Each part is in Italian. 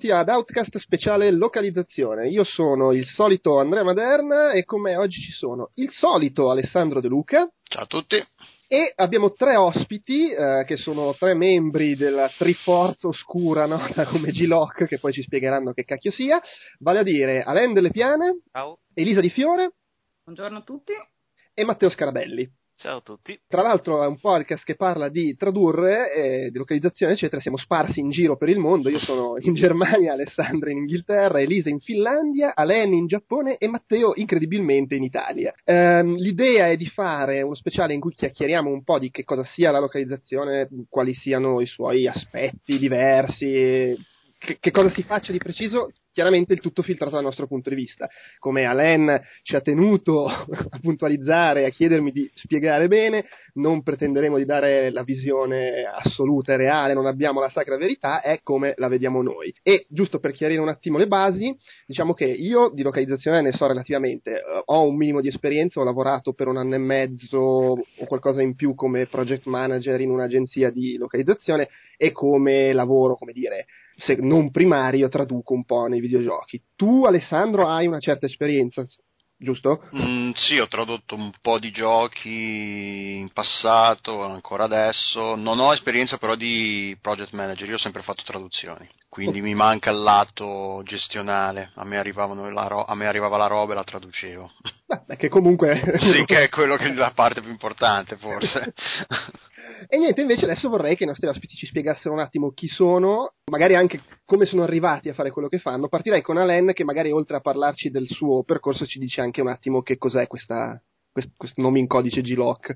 benvenuti ad Outcast speciale localizzazione. Io sono il solito Andrea Maderna e con me oggi ci sono il solito Alessandro De Luca. Ciao a tutti. E abbiamo tre ospiti eh, che sono tre membri della Triforza Oscura nota come G-Lock che poi ci spiegheranno che cacchio sia, vale a dire Alain Delle Piane, Ciao. Elisa Di Fiore Buongiorno a tutti. e Matteo Scarabelli. Ciao a tutti. Tra l'altro è un podcast che parla di tradurre, eh, di localizzazione, eccetera. Siamo sparsi in giro per il mondo. Io sono in Germania, Alessandra in Inghilterra, Elisa in Finlandia, Alen in Giappone e Matteo incredibilmente in Italia. Ehm, l'idea è di fare uno speciale in cui chiacchieriamo un po' di che cosa sia la localizzazione, quali siano i suoi aspetti diversi, che, che cosa si faccia di preciso chiaramente il tutto filtrato dal nostro punto di vista. Come Alain ci ha tenuto a puntualizzare, a chiedermi di spiegare bene, non pretenderemo di dare la visione assoluta e reale, non abbiamo la sacra verità, è come la vediamo noi. E giusto per chiarire un attimo le basi, diciamo che io di localizzazione ne so relativamente, eh, ho un minimo di esperienza, ho lavorato per un anno e mezzo o qualcosa in più come project manager in un'agenzia di localizzazione e come lavoro, come dire, se non primario, traduco un po' nei videogiochi. Tu, Alessandro, hai una certa esperienza, giusto? Mm, sì, ho tradotto un po' di giochi in passato, ancora adesso. Non ho esperienza però di project manager, io ho sempre fatto traduzioni. Quindi mi manca il lato gestionale. A me, arrivavano la ro- a me arrivava la roba e la traducevo. Beh, che comunque... sì, che è quello che è la parte più importante, forse. E niente, invece adesso vorrei che i nostri ospiti ci spiegassero un attimo chi sono, magari anche come sono arrivati a fare quello che fanno. Partirei con Alain che magari oltre a parlarci del suo percorso ci dice anche un attimo che cos'è questa, questo, questo nome in codice G-Lock.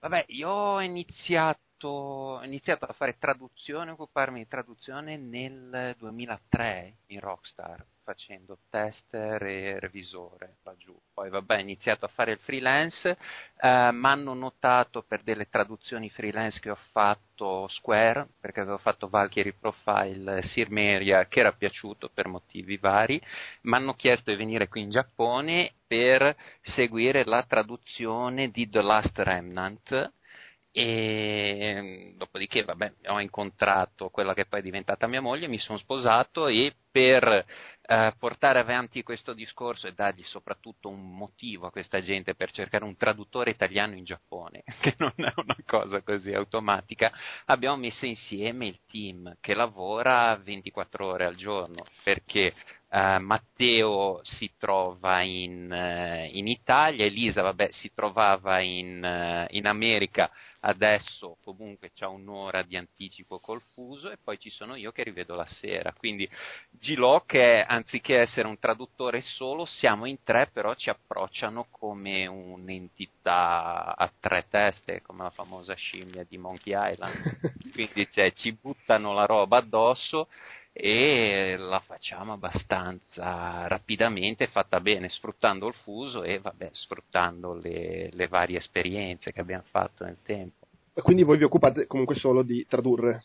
Vabbè, io ho iniziato, ho iniziato a fare traduzione, occuparmi di traduzione nel 2003 in Rockstar, facendo tester e revisore laggiù. Poi vabbè, ho iniziato a fare il freelance, eh, mi hanno notato per delle traduzioni freelance che ho fatto Square, perché avevo fatto Valkyrie Profile Sirmeria, che era piaciuto per motivi vari, mi hanno chiesto di venire qui in Giappone per seguire la traduzione di The Last Remnant, e dopodiché vabbè, ho incontrato quella che poi è diventata mia moglie, mi sono sposato e per eh, portare avanti questo discorso e dargli soprattutto un motivo a questa gente per cercare un traduttore italiano in Giappone, che non è una cosa così automatica, abbiamo messo insieme il team che lavora 24 ore al giorno, perché Uh, Matteo si trova in, uh, in, Italia, Elisa vabbè, si trovava in, uh, in America, adesso comunque c'ha un'ora di anticipo col fuso e poi ci sono io che rivedo la sera. Quindi G-Lock è, anziché essere un traduttore solo, siamo in tre, però ci approcciano come un'entità a tre teste, come la famosa scimmia di Monkey Island. Quindi cioè, ci buttano la roba addosso e la facciamo abbastanza rapidamente, fatta bene, sfruttando il fuso e vabbè, sfruttando le, le varie esperienze che abbiamo fatto nel tempo. Quindi voi vi occupate comunque solo di tradurre?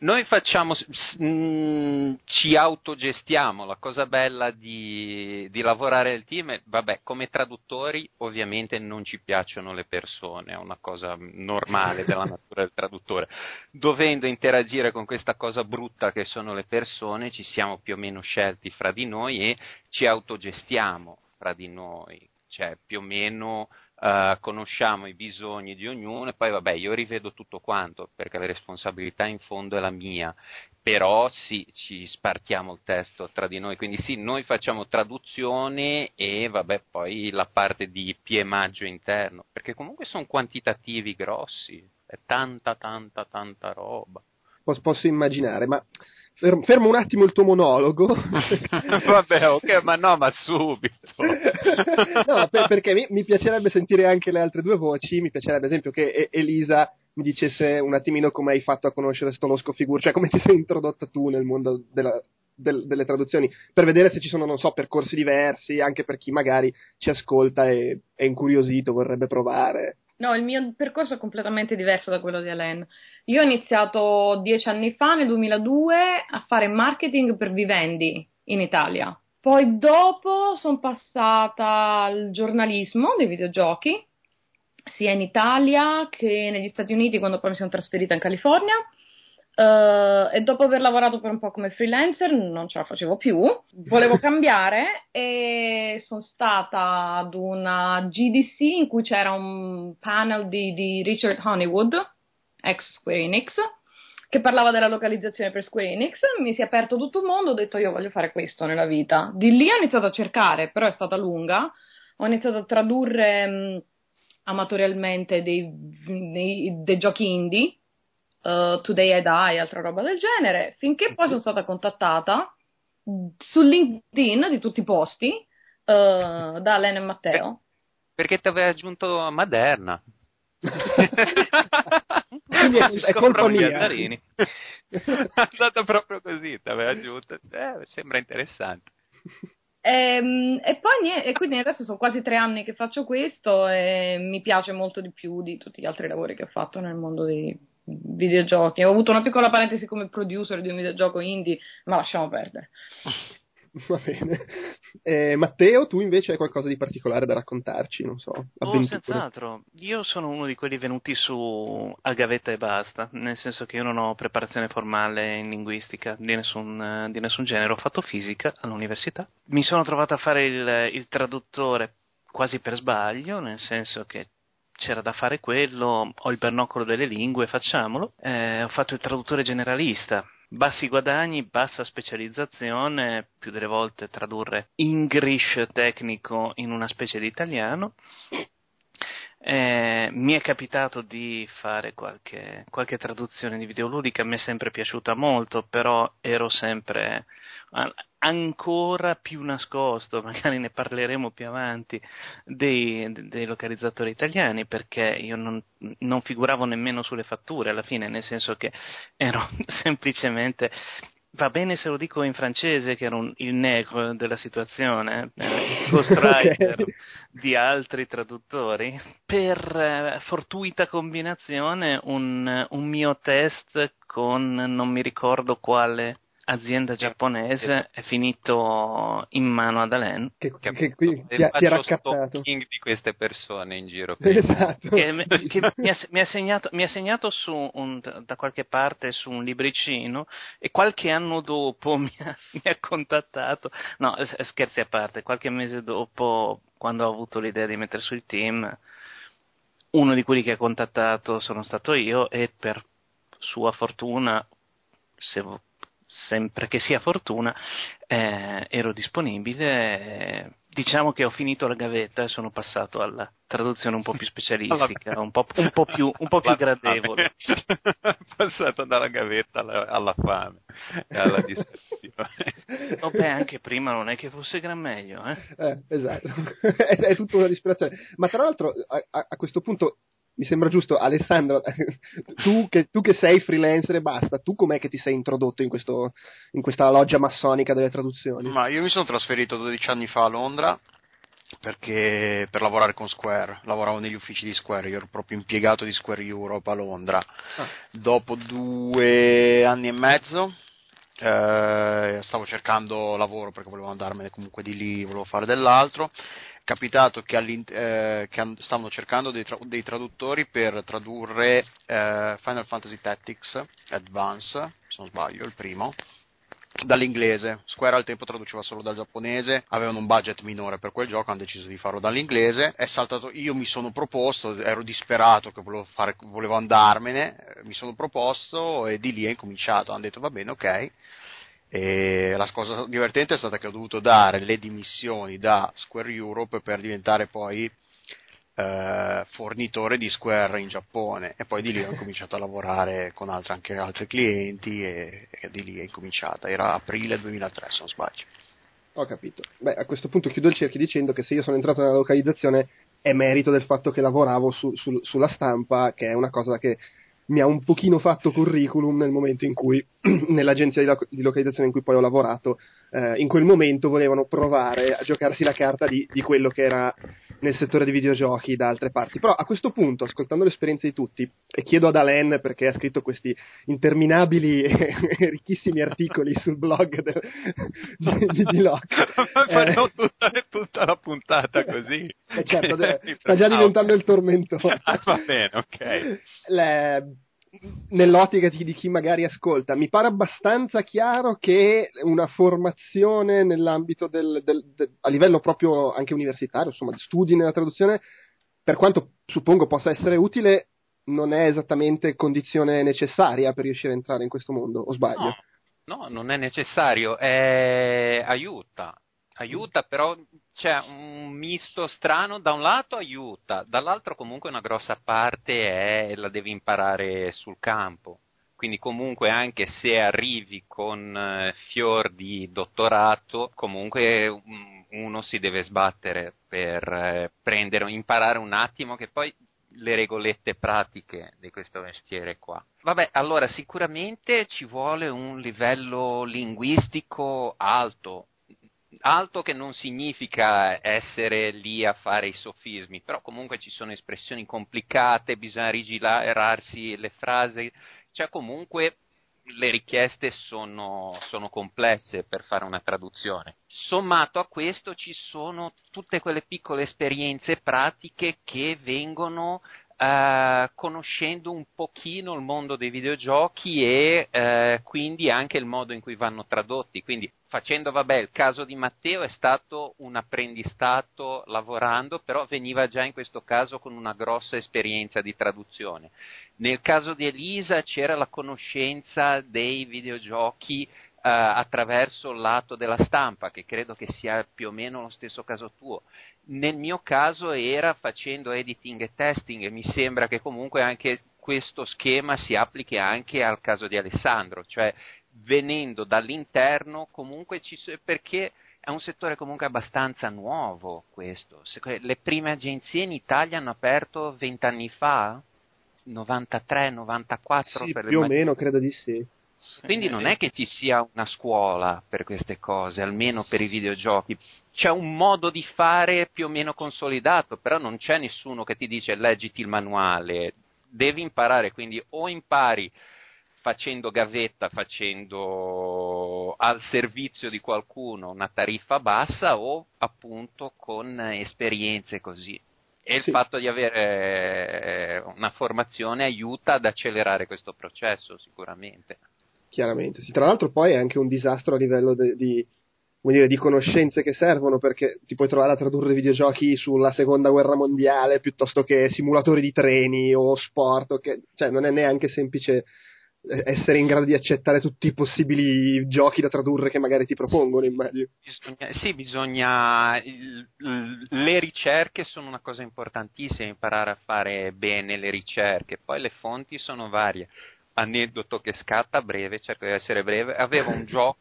Noi facciamo, mh, ci autogestiamo, la cosa bella di, di, lavorare nel team è, vabbè, come traduttori ovviamente non ci piacciono le persone, è una cosa normale della natura del traduttore. Dovendo interagire con questa cosa brutta che sono le persone, ci siamo più o meno scelti fra di noi e ci autogestiamo fra di noi, cioè più o meno Uh, conosciamo i bisogni di ognuno e poi vabbè io rivedo tutto quanto perché la responsabilità in fondo è la mia. Però sì, ci spartiamo il testo tra di noi. Quindi sì, noi facciamo traduzione e vabbè poi la parte di piemaggio interno perché comunque sono quantitativi grossi è tanta tanta tanta roba. Posso immaginare ma Fermo, fermo, un attimo il tuo monologo. Vabbè, ok, ma no, ma subito. no, per, perché mi, mi, piacerebbe sentire anche le altre due voci. Mi piacerebbe, ad esempio, che Elisa mi dicesse un attimino come hai fatto a conoscere Stolosco Figur, cioè come ti sei introdotta tu nel mondo della, del, delle traduzioni, per vedere se ci sono, non so, percorsi diversi, anche per chi magari ci ascolta e è incuriosito, vorrebbe provare. No, il mio percorso è completamente diverso da quello di Alain. Io ho iniziato dieci anni fa, nel 2002, a fare marketing per vivendi in Italia. Poi dopo sono passata al giornalismo dei videogiochi, sia in Italia che negli Stati Uniti quando poi mi sono trasferita in California. Uh, e dopo aver lavorato per un po' come freelancer non ce la facevo più, volevo cambiare e sono stata ad una GDC in cui c'era un panel di, di Richard Honeywood, ex Square Enix, che parlava della localizzazione per Square Enix, mi si è aperto tutto il mondo, ho detto io voglio fare questo nella vita. Di lì ho iniziato a cercare, però è stata lunga, ho iniziato a tradurre mh, amatorialmente dei, dei, dei giochi indie uh, Today I Die, altra roba del genere, finché poi sono stata contattata su LinkedIn di tutti i posti uh, da Len e Matteo. Perché ti aveva aggiunto Maderna. Quindi è, è colpa mia. è stata proprio così, ti aveva aggiunto. Eh, sembra interessante. E, ehm, e, poi e quindi adesso sono quasi tre anni che faccio questo e mi piace molto di più di tutti gli altri lavori che ho fatto nel mondo dei, videogiochi. Ho avuto una piccola parentesi come producer di un videogioco indie, ma lasciamo perdere. Va bene. Eh, Matteo, tu invece hai qualcosa di particolare da raccontarci? Non so. Oh, senz'altro. Io sono uno di quelli venuti su a gavetta e basta, nel senso che io non ho preparazione formale in linguistica di nessun, di nessun genere. Ho fatto fisica all'università. Mi sono trovato a fare il, il traduttore quasi per sbaglio, nel senso che c'era da fare quello, ho il bernocolo delle lingue, facciamolo. Eh, ho fatto il traduttore generalista, bassi guadagni, bassa specializzazione, più delle volte tradurre English tecnico in una specie di italiano. Eh, mi è capitato di fare qualche, qualche, traduzione di videoludica, mi è sempre piaciuta molto, però ero sempre ancora più nascosto, magari ne parleremo più avanti, dei, dei localizzatori italiani, perché io non, non, figuravo nemmeno sulle fatture alla fine, nel senso che ero semplicemente Va bene se lo dico in francese, che era un, il negro della situazione, eh, il ghostwriter okay. di altri traduttori. Per eh, fortuita combinazione, un, un mio test con non mi ricordo quale azienda giapponese è finito in mano ad Alain che, che, che qui ti, ha, ti ha raccattato. di queste persone in giro. Esatto. che, che mi, ha, mi, ha segnato, mi, ha, segnato, su un, da qualche parte su un libricino e qualche anno dopo mi ha, mi ha contattato. No scherzi a parte qualche mese dopo quando ho avuto l'idea di mettere sul team uno di quelli che ha contattato sono stato io e per sua fortuna se sempre che sia fortuna, eh, ero disponibile. Eh, diciamo che ho finito la gavetta e sono passato alla traduzione un po' più specialistica, un po', un po più, un po più gradevole. passato dalla gavetta alla, alla fame e alla disperazione. Vabbè, anche prima non è che fosse gran meglio. Eh? Eh, esatto, è, è, tutta una disperazione. Ma tra l'altro, a, a questo punto, mi sembra giusto, Alessandro, tu che, tu che, sei freelancer e basta, tu com'è che ti sei introdotto in, questo, in, questa loggia massonica delle traduzioni? Ma io mi sono trasferito 12 anni fa a Londra perché per lavorare con Square, lavoravo negli uffici di Square, io ero proprio impiegato di Square Europe a Londra. Ah. Dopo due anni e mezzo eh, stavo cercando lavoro perché volevo andarmene comunque di lì, volevo fare dell'altro. Capitato che, eh, che stavano cercando dei, tra- dei, traduttori per tradurre eh, Final Fantasy Tactics Advance, se non sbaglio, il primo, dall'inglese. Square al tempo traduceva solo dal giapponese, avevano un budget minore per quel gioco, hanno deciso di farlo dall'inglese. È saltato, io mi sono proposto, ero disperato che volevo, fare, volevo andarmene, eh, mi sono proposto e di lì è incominciato. Hanno detto va bene, ok e la cosa divertente è stata che ho dovuto dare le dimissioni da Square Europe per diventare poi eh, fornitore di Square in Giappone e poi di lì ho cominciato a lavorare con altri, anche altri clienti e, e, di lì è incominciata. Era aprile 2003 se non sbaglio. Ho capito. Beh, a questo punto chiudo il cerchio dicendo che se io sono entrato nella localizzazione è merito del fatto che lavoravo su, su, sulla stampa, che è una cosa che mi ha un pochino fatto curriculum nel momento in cui, nell'agenzia di, lo- di localizzazione in cui poi ho lavorato, eh, in quel momento volevano provare a giocarsi la carta di, di, quello che era nel settore dei videogiochi da altre parti. Però a questo punto, ascoltando l'esperienza di tutti, e chiedo ad Alain perché ha scritto questi interminabili e ricchissimi articoli sul blog del, di, di D-Lock. Faremo eh, tutta, tutta, la puntata così. Eh certo, sta già diventando il tormentone. Ah, va bene, ok. Le, nell'ottica di, chi magari ascolta, mi pare abbastanza chiaro che una formazione nell'ambito del, del, del, a livello proprio anche universitario, insomma, di studi nella traduzione, per quanto suppongo possa essere utile, non è esattamente condizione necessaria per riuscire a entrare in questo mondo, o sbaglio? No, no non è necessario, è... aiuta, aiuta, però c'è un misto strano, da un lato aiuta, dall'altro comunque una grossa parte è la devi imparare sul campo. Quindi comunque anche se arrivi con eh, fior di dottorato, comunque uno si deve sbattere per eh, prendere, imparare un attimo che poi le regolette pratiche di questo mestiere qua. Vabbè, allora sicuramente ci vuole un livello linguistico alto, alto che non significa essere lì a fare i sofismi, però comunque ci sono espressioni complicate, bisogna rigirarsi le frasi, cioè comunque le richieste sono, sono, complesse per fare una traduzione. Sommato a questo ci sono tutte quelle piccole esperienze pratiche che vengono Uh, conoscendo un pochino il mondo dei videogiochi e uh, quindi anche il modo in cui vanno tradotti. Quindi facendo, vabbè, il caso di Matteo è stato un apprendistato lavorando, però veniva già in questo caso con una grossa esperienza di traduzione. Nel caso di Elisa c'era la conoscenza dei videogiochi attraverso il lato della stampa, che credo che sia più o meno lo stesso caso tuo. Nel mio caso era facendo editing e testing e mi sembra che comunque anche questo schema si applichi anche al caso di Alessandro, cioè venendo dall'interno comunque ci, perché è un settore comunque abbastanza nuovo questo. Le prime agenzie in Italia hanno aperto vent'anni fa, 93, 94 sì, più o meno credo di sì. Quindi non è che ci sia una scuola per queste cose, almeno per i videogiochi. C'è un modo di fare più o meno consolidato, però non c'è nessuno che ti dice leggiti il manuale. Devi imparare, quindi o impari facendo gavetta, facendo al servizio di qualcuno una tariffa bassa o appunto con esperienze così. E sì. il fatto di avere una formazione aiuta ad accelerare questo processo sicuramente chiaramente. Sì, tra l'altro poi è anche un disastro a livello de, di, dire, di, conoscenze che servono perché ti puoi trovare a tradurre videogiochi sulla seconda guerra mondiale piuttosto che simulatori di treni o sport, che, cioè non è neanche semplice eh, essere in grado di accettare tutti i possibili giochi da tradurre che magari ti propongono, immagino. Bisogna, sì, bisogna. Le ricerche sono una cosa importantissima, imparare a fare bene le ricerche, poi le fonti sono varie aneddoto che scatta breve, cerco di essere breve, avevo un gioco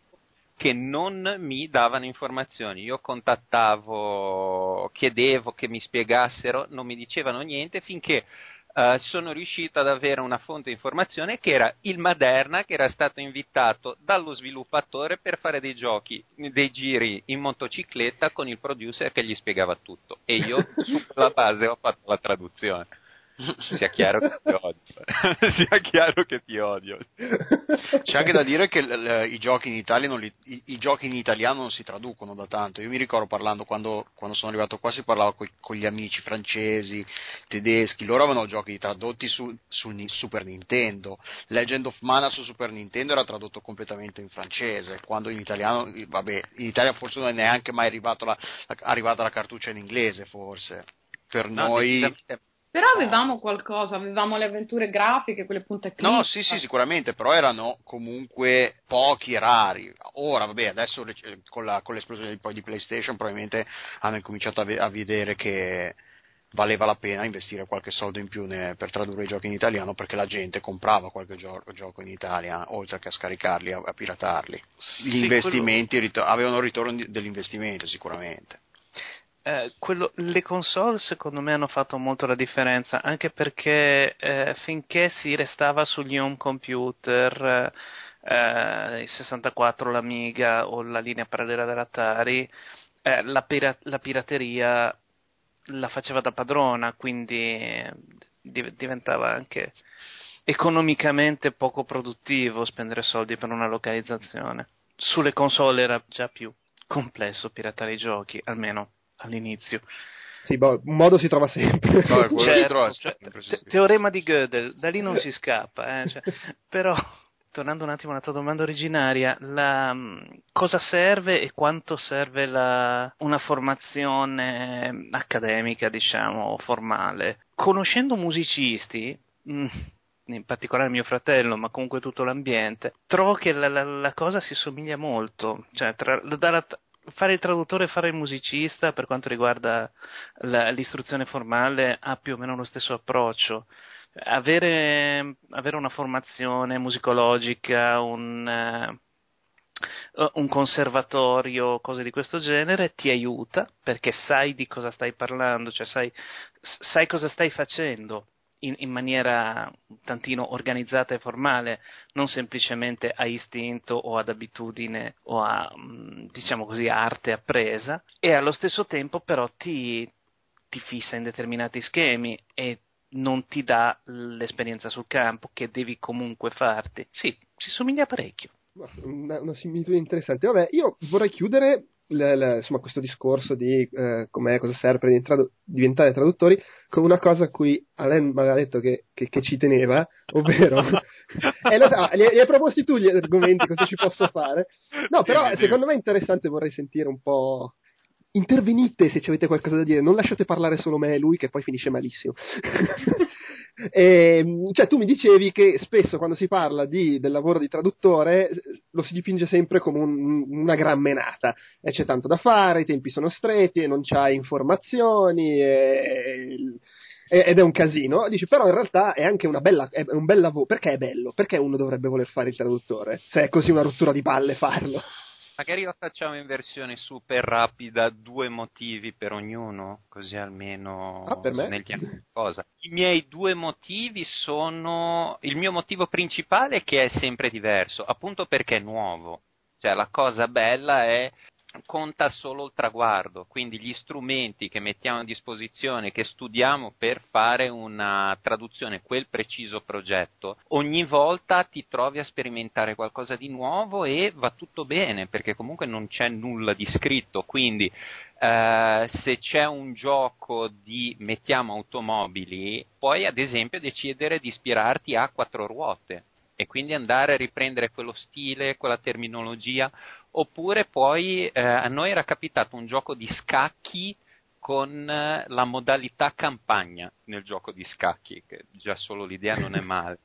che non mi davano informazioni. Io contattavo, chiedevo che mi spiegassero, non mi dicevano niente finché uh, sono riuscito ad avere una fonte di informazione che era il Maderna, che era stato invitato dallo sviluppatore per fare dei giochi, dei giri in motocicletta con il producer che gli spiegava tutto. E io su quella base ho fatto la traduzione. Sia chiaro che ti odio. sia chiaro che ti odio. C'è anche da dire che l- l- i, giochi li, i, i, giochi in italiano non si traducono da tanto. Io mi ricordo parlando quando, quando sono arrivato qua, si parlava coi, con gli amici francesi, tedeschi, loro avevano giochi tradotti su, su Super Nintendo. Legend of Mana su Super Nintendo era tradotto completamente in francese, quando in italiano, vabbè, in Italia forse non è neanche mai arrivato la, la, arrivata la cartuccia in inglese, forse. Per no, noi... Però avevamo qualcosa, avevamo le avventure grafiche, quelle punte clic. No, sì, sì, sicuramente, però erano comunque pochi e rari. Ora, vabbè, adesso con, la, con l'esplosione di, poi di PlayStation probabilmente hanno incominciato a, ve- a, vedere che valeva la pena investire qualche soldo in più ne, per tradurre i giochi in italiano perché la gente comprava qualche gio- gioco in Italia oltre che a scaricarli, a, a piratarli. Gli sì, investimenti quello... rit- avevano ritorno di- dell'investimento sicuramente. Eh, quello, le console secondo me hanno fatto molto la differenza, anche perché eh, finché si restava sugli home computer, eh, il 64, l'Amiga o la linea parallela dell'Atari, eh, la, pira- la, pirateria la faceva da padrona, quindi div- diventava anche economicamente poco produttivo spendere soldi per una localizzazione. Sulle console era già più complesso piratare i giochi, almeno all'inizio. Sì, boh, un modo si trova sempre. No, quello Certo, si trova cioè, te- teorema di Gödel, da lì non si scappa, eh, cioè, però tornando un attimo alla tua domanda originaria, la, mh, cosa serve e quanto serve la- una formazione accademica, diciamo, formale? Conoscendo musicisti, mh, in particolare mio fratello, ma comunque tutto l'ambiente, trovo che la, la- la cosa si somiglia molto, cioè tra- dalla- fare il traduttore e fare il musicista per quanto riguarda la- l'istruzione formale ha più o meno lo stesso approccio. Avere, avere una formazione musicologica, un, eh, un conservatorio, cose di questo genere, ti aiuta perché sai di cosa stai parlando, cioè sai, sai cosa stai facendo in, in maniera un tantino organizzata e formale, non semplicemente a istinto o ad abitudine o a, mh, diciamo così, arte appresa, e allo stesso tempo però ti, ti fissa in determinati schemi e non ti dà l'esperienza sul campo che devi comunque farti. Sì, si somiglia parecchio. Una, una similitudine interessante. Vabbè, io vorrei chiudere l- l- insomma, questo discorso di eh, com'è, cosa serve per diventare, diventare traduttori con una cosa a cui Alain mi aveva detto che, che- che ci teneva, ovvero eh, lo so, gli, hai- proposti tu gli argomenti, cosa ci posso fare? No, però secondo me è interessante, vorrei sentire un po'. Intervenite se ci avete qualcosa da dire, non lasciate parlare solo me e lui che poi finisce malissimo. Ehm, cioè, tu mi dicevi che spesso quando si parla di- del lavoro di traduttore eh, lo si dipinge sempre come un- una gran menata e c'è tanto da fare, i tempi sono stretti e non c'hai informazioni e- e- ed è un casino. Dici, però in realtà è anche bella, è un bel lavoro. Perché è bello? Perché uno dovrebbe voler fare il traduttore? Se è così una rottura di palle farlo. Magari lo facciamo in versione super rapida, due motivi per ognuno, così almeno Ah, per me? la cosa. I miei due motivi sono il mio motivo principale che è sempre diverso, appunto perché è nuovo. Cioè la cosa bella è conta solo il traguardo, quindi gli strumenti che mettiamo a disposizione, che studiamo per fare una traduzione, quel preciso progetto, ogni volta ti trovi a sperimentare qualcosa di nuovo e va tutto bene, perché comunque non c'è nulla di scritto, quindi eh, se c'è un gioco di mettiamo automobili, puoi ad esempio decidere di ispirarti a quattro ruote e quindi andare a riprendere quello stile, quella terminologia, oppure poi eh, a noi era capitato un gioco di scacchi con eh, la modalità campagna nel gioco di scacchi, che già solo l'idea non è male.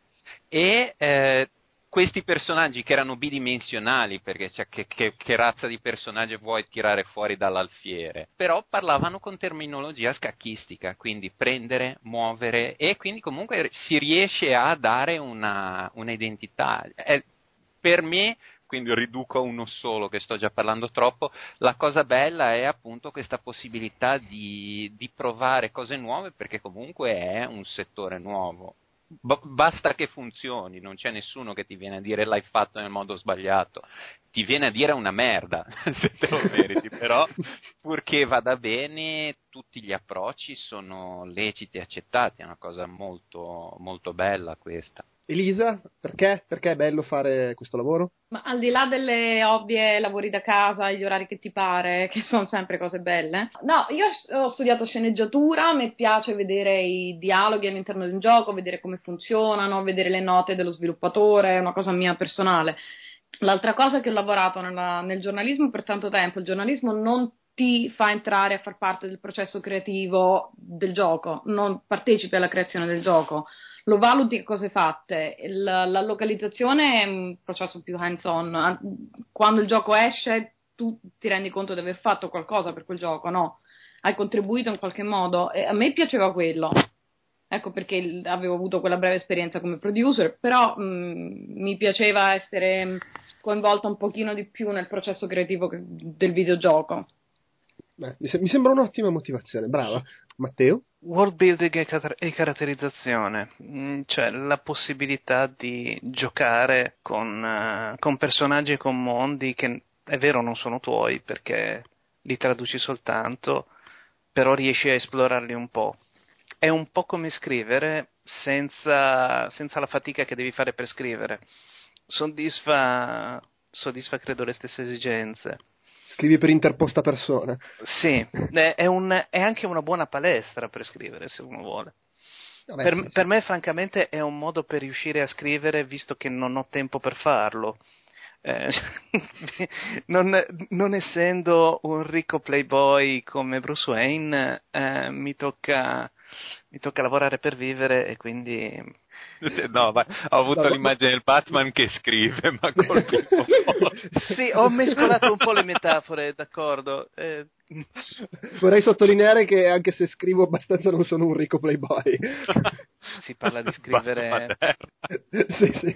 E eh, questi personaggi che erano bidimensionali, perché cioè, che, che- che razza di personaggio vuoi tirare fuori dall'alfiere, però parlavano con terminologia scacchistica, quindi prendere, muovere e quindi comunque si riesce a dare una, un'identità. È- per me, quindi riduco a uno solo che sto già parlando troppo, la cosa bella è appunto questa possibilità di, di provare cose nuove perché comunque è un settore nuovo. Ba- basta che funzioni, non c'è nessuno che ti viene a dire l'hai fatto nel modo sbagliato, ti viene a dire una merda se te lo meriti, però purché vada bene tutti gli approcci sono leciti e accettati, è una cosa molto, molto bella questa. Elisa, perché? Perché è bello fare questo lavoro? Ma al di là delle ovvie lavori da casa, gli orari che ti pare, che sono sempre cose belle. No, io ho studiato sceneggiatura, mi piace vedere i dialoghi all'interno di un gioco, vedere come funzionano, vedere le note dello sviluppatore, è una cosa mia personale. L'altra cosa che ho lavorato nella- nel giornalismo per tanto tempo, il giornalismo non ti fa entrare a far parte del processo creativo del gioco, non partecipi alla creazione del gioco lo valuti a cose fatte. Il- la localizzazione è un processo più hands-on. Quando il gioco esce, tu ti rendi conto di aver fatto qualcosa per quel gioco, no? Hai contribuito in qualche modo. E a me piaceva quello. Ecco perché avevo avuto quella breve esperienza come producer, però mh, mi piaceva essere coinvolta un pochino di più nel processo creativo del videogioco. Beh, mi sembra un'ottima motivazione, brava. Matteo? World building e, cat- e caratterizzazione, Mm, cioè la possibilità di giocare con, eh, con personaggi e con mondi che è vero non sono tuoi perché li traduci soltanto, però riesci a esplorarli un po'. È un po' come scrivere senza, senza la fatica che devi fare per scrivere. Soddisfa, soddisfa credo le stesse esigenze. Scrivi per interposta persona. Sì, è, un, è anche una buona palestra per scrivere se uno vuole. Vabbè, per, sì, sì. per me, francamente, è un modo per riuscire a scrivere visto che non ho tempo per farlo. Eh, non, non essendo un ricco playboy come Bruce Wayne, eh, mi, tocca, mi tocca lavorare per vivere e quindi No, ma ho avuto No, ma- l'immagine del Batman che scrive, ma col tipo sì, ho mescolato un po' le metafore, d'accordo. Eh, Vorrei sottolineare che anche se scrivo abbastanza non sono un ricco playboy. si parla di scrivere, sì, sì.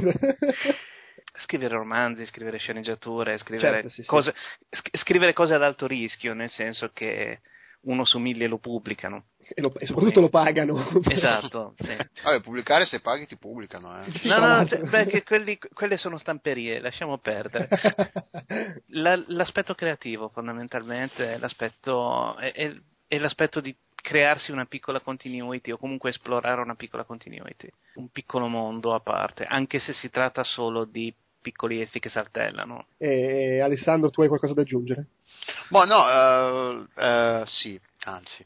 Scrivere romanzi, scrivere sceneggiature, scrivere, Certo, sì, sì. cose, sc- scrivere cose ad alto rischio, nel senso che uno su mille lo pubblicano. E, lo- e soprattutto lo pagano. Esatto, sì. Vabbè, pubblicare se paghi ti pubblicano, eh. Sì, No, no, cioè, perché quelli- quelle sono stamperie, lasciamo perdere. La- l'aspetto creativo, fondamentalmente, è l'aspetto, è, è- è l'aspetto di crearsi una piccola continuity o comunque esplorare una piccola continuity, un piccolo mondo a parte, anche se si tratta solo di piccoli effi che saltellano. E, Alessandro, tu hai qualcosa da aggiungere? Boh, no, eh, eh, sì, anzi.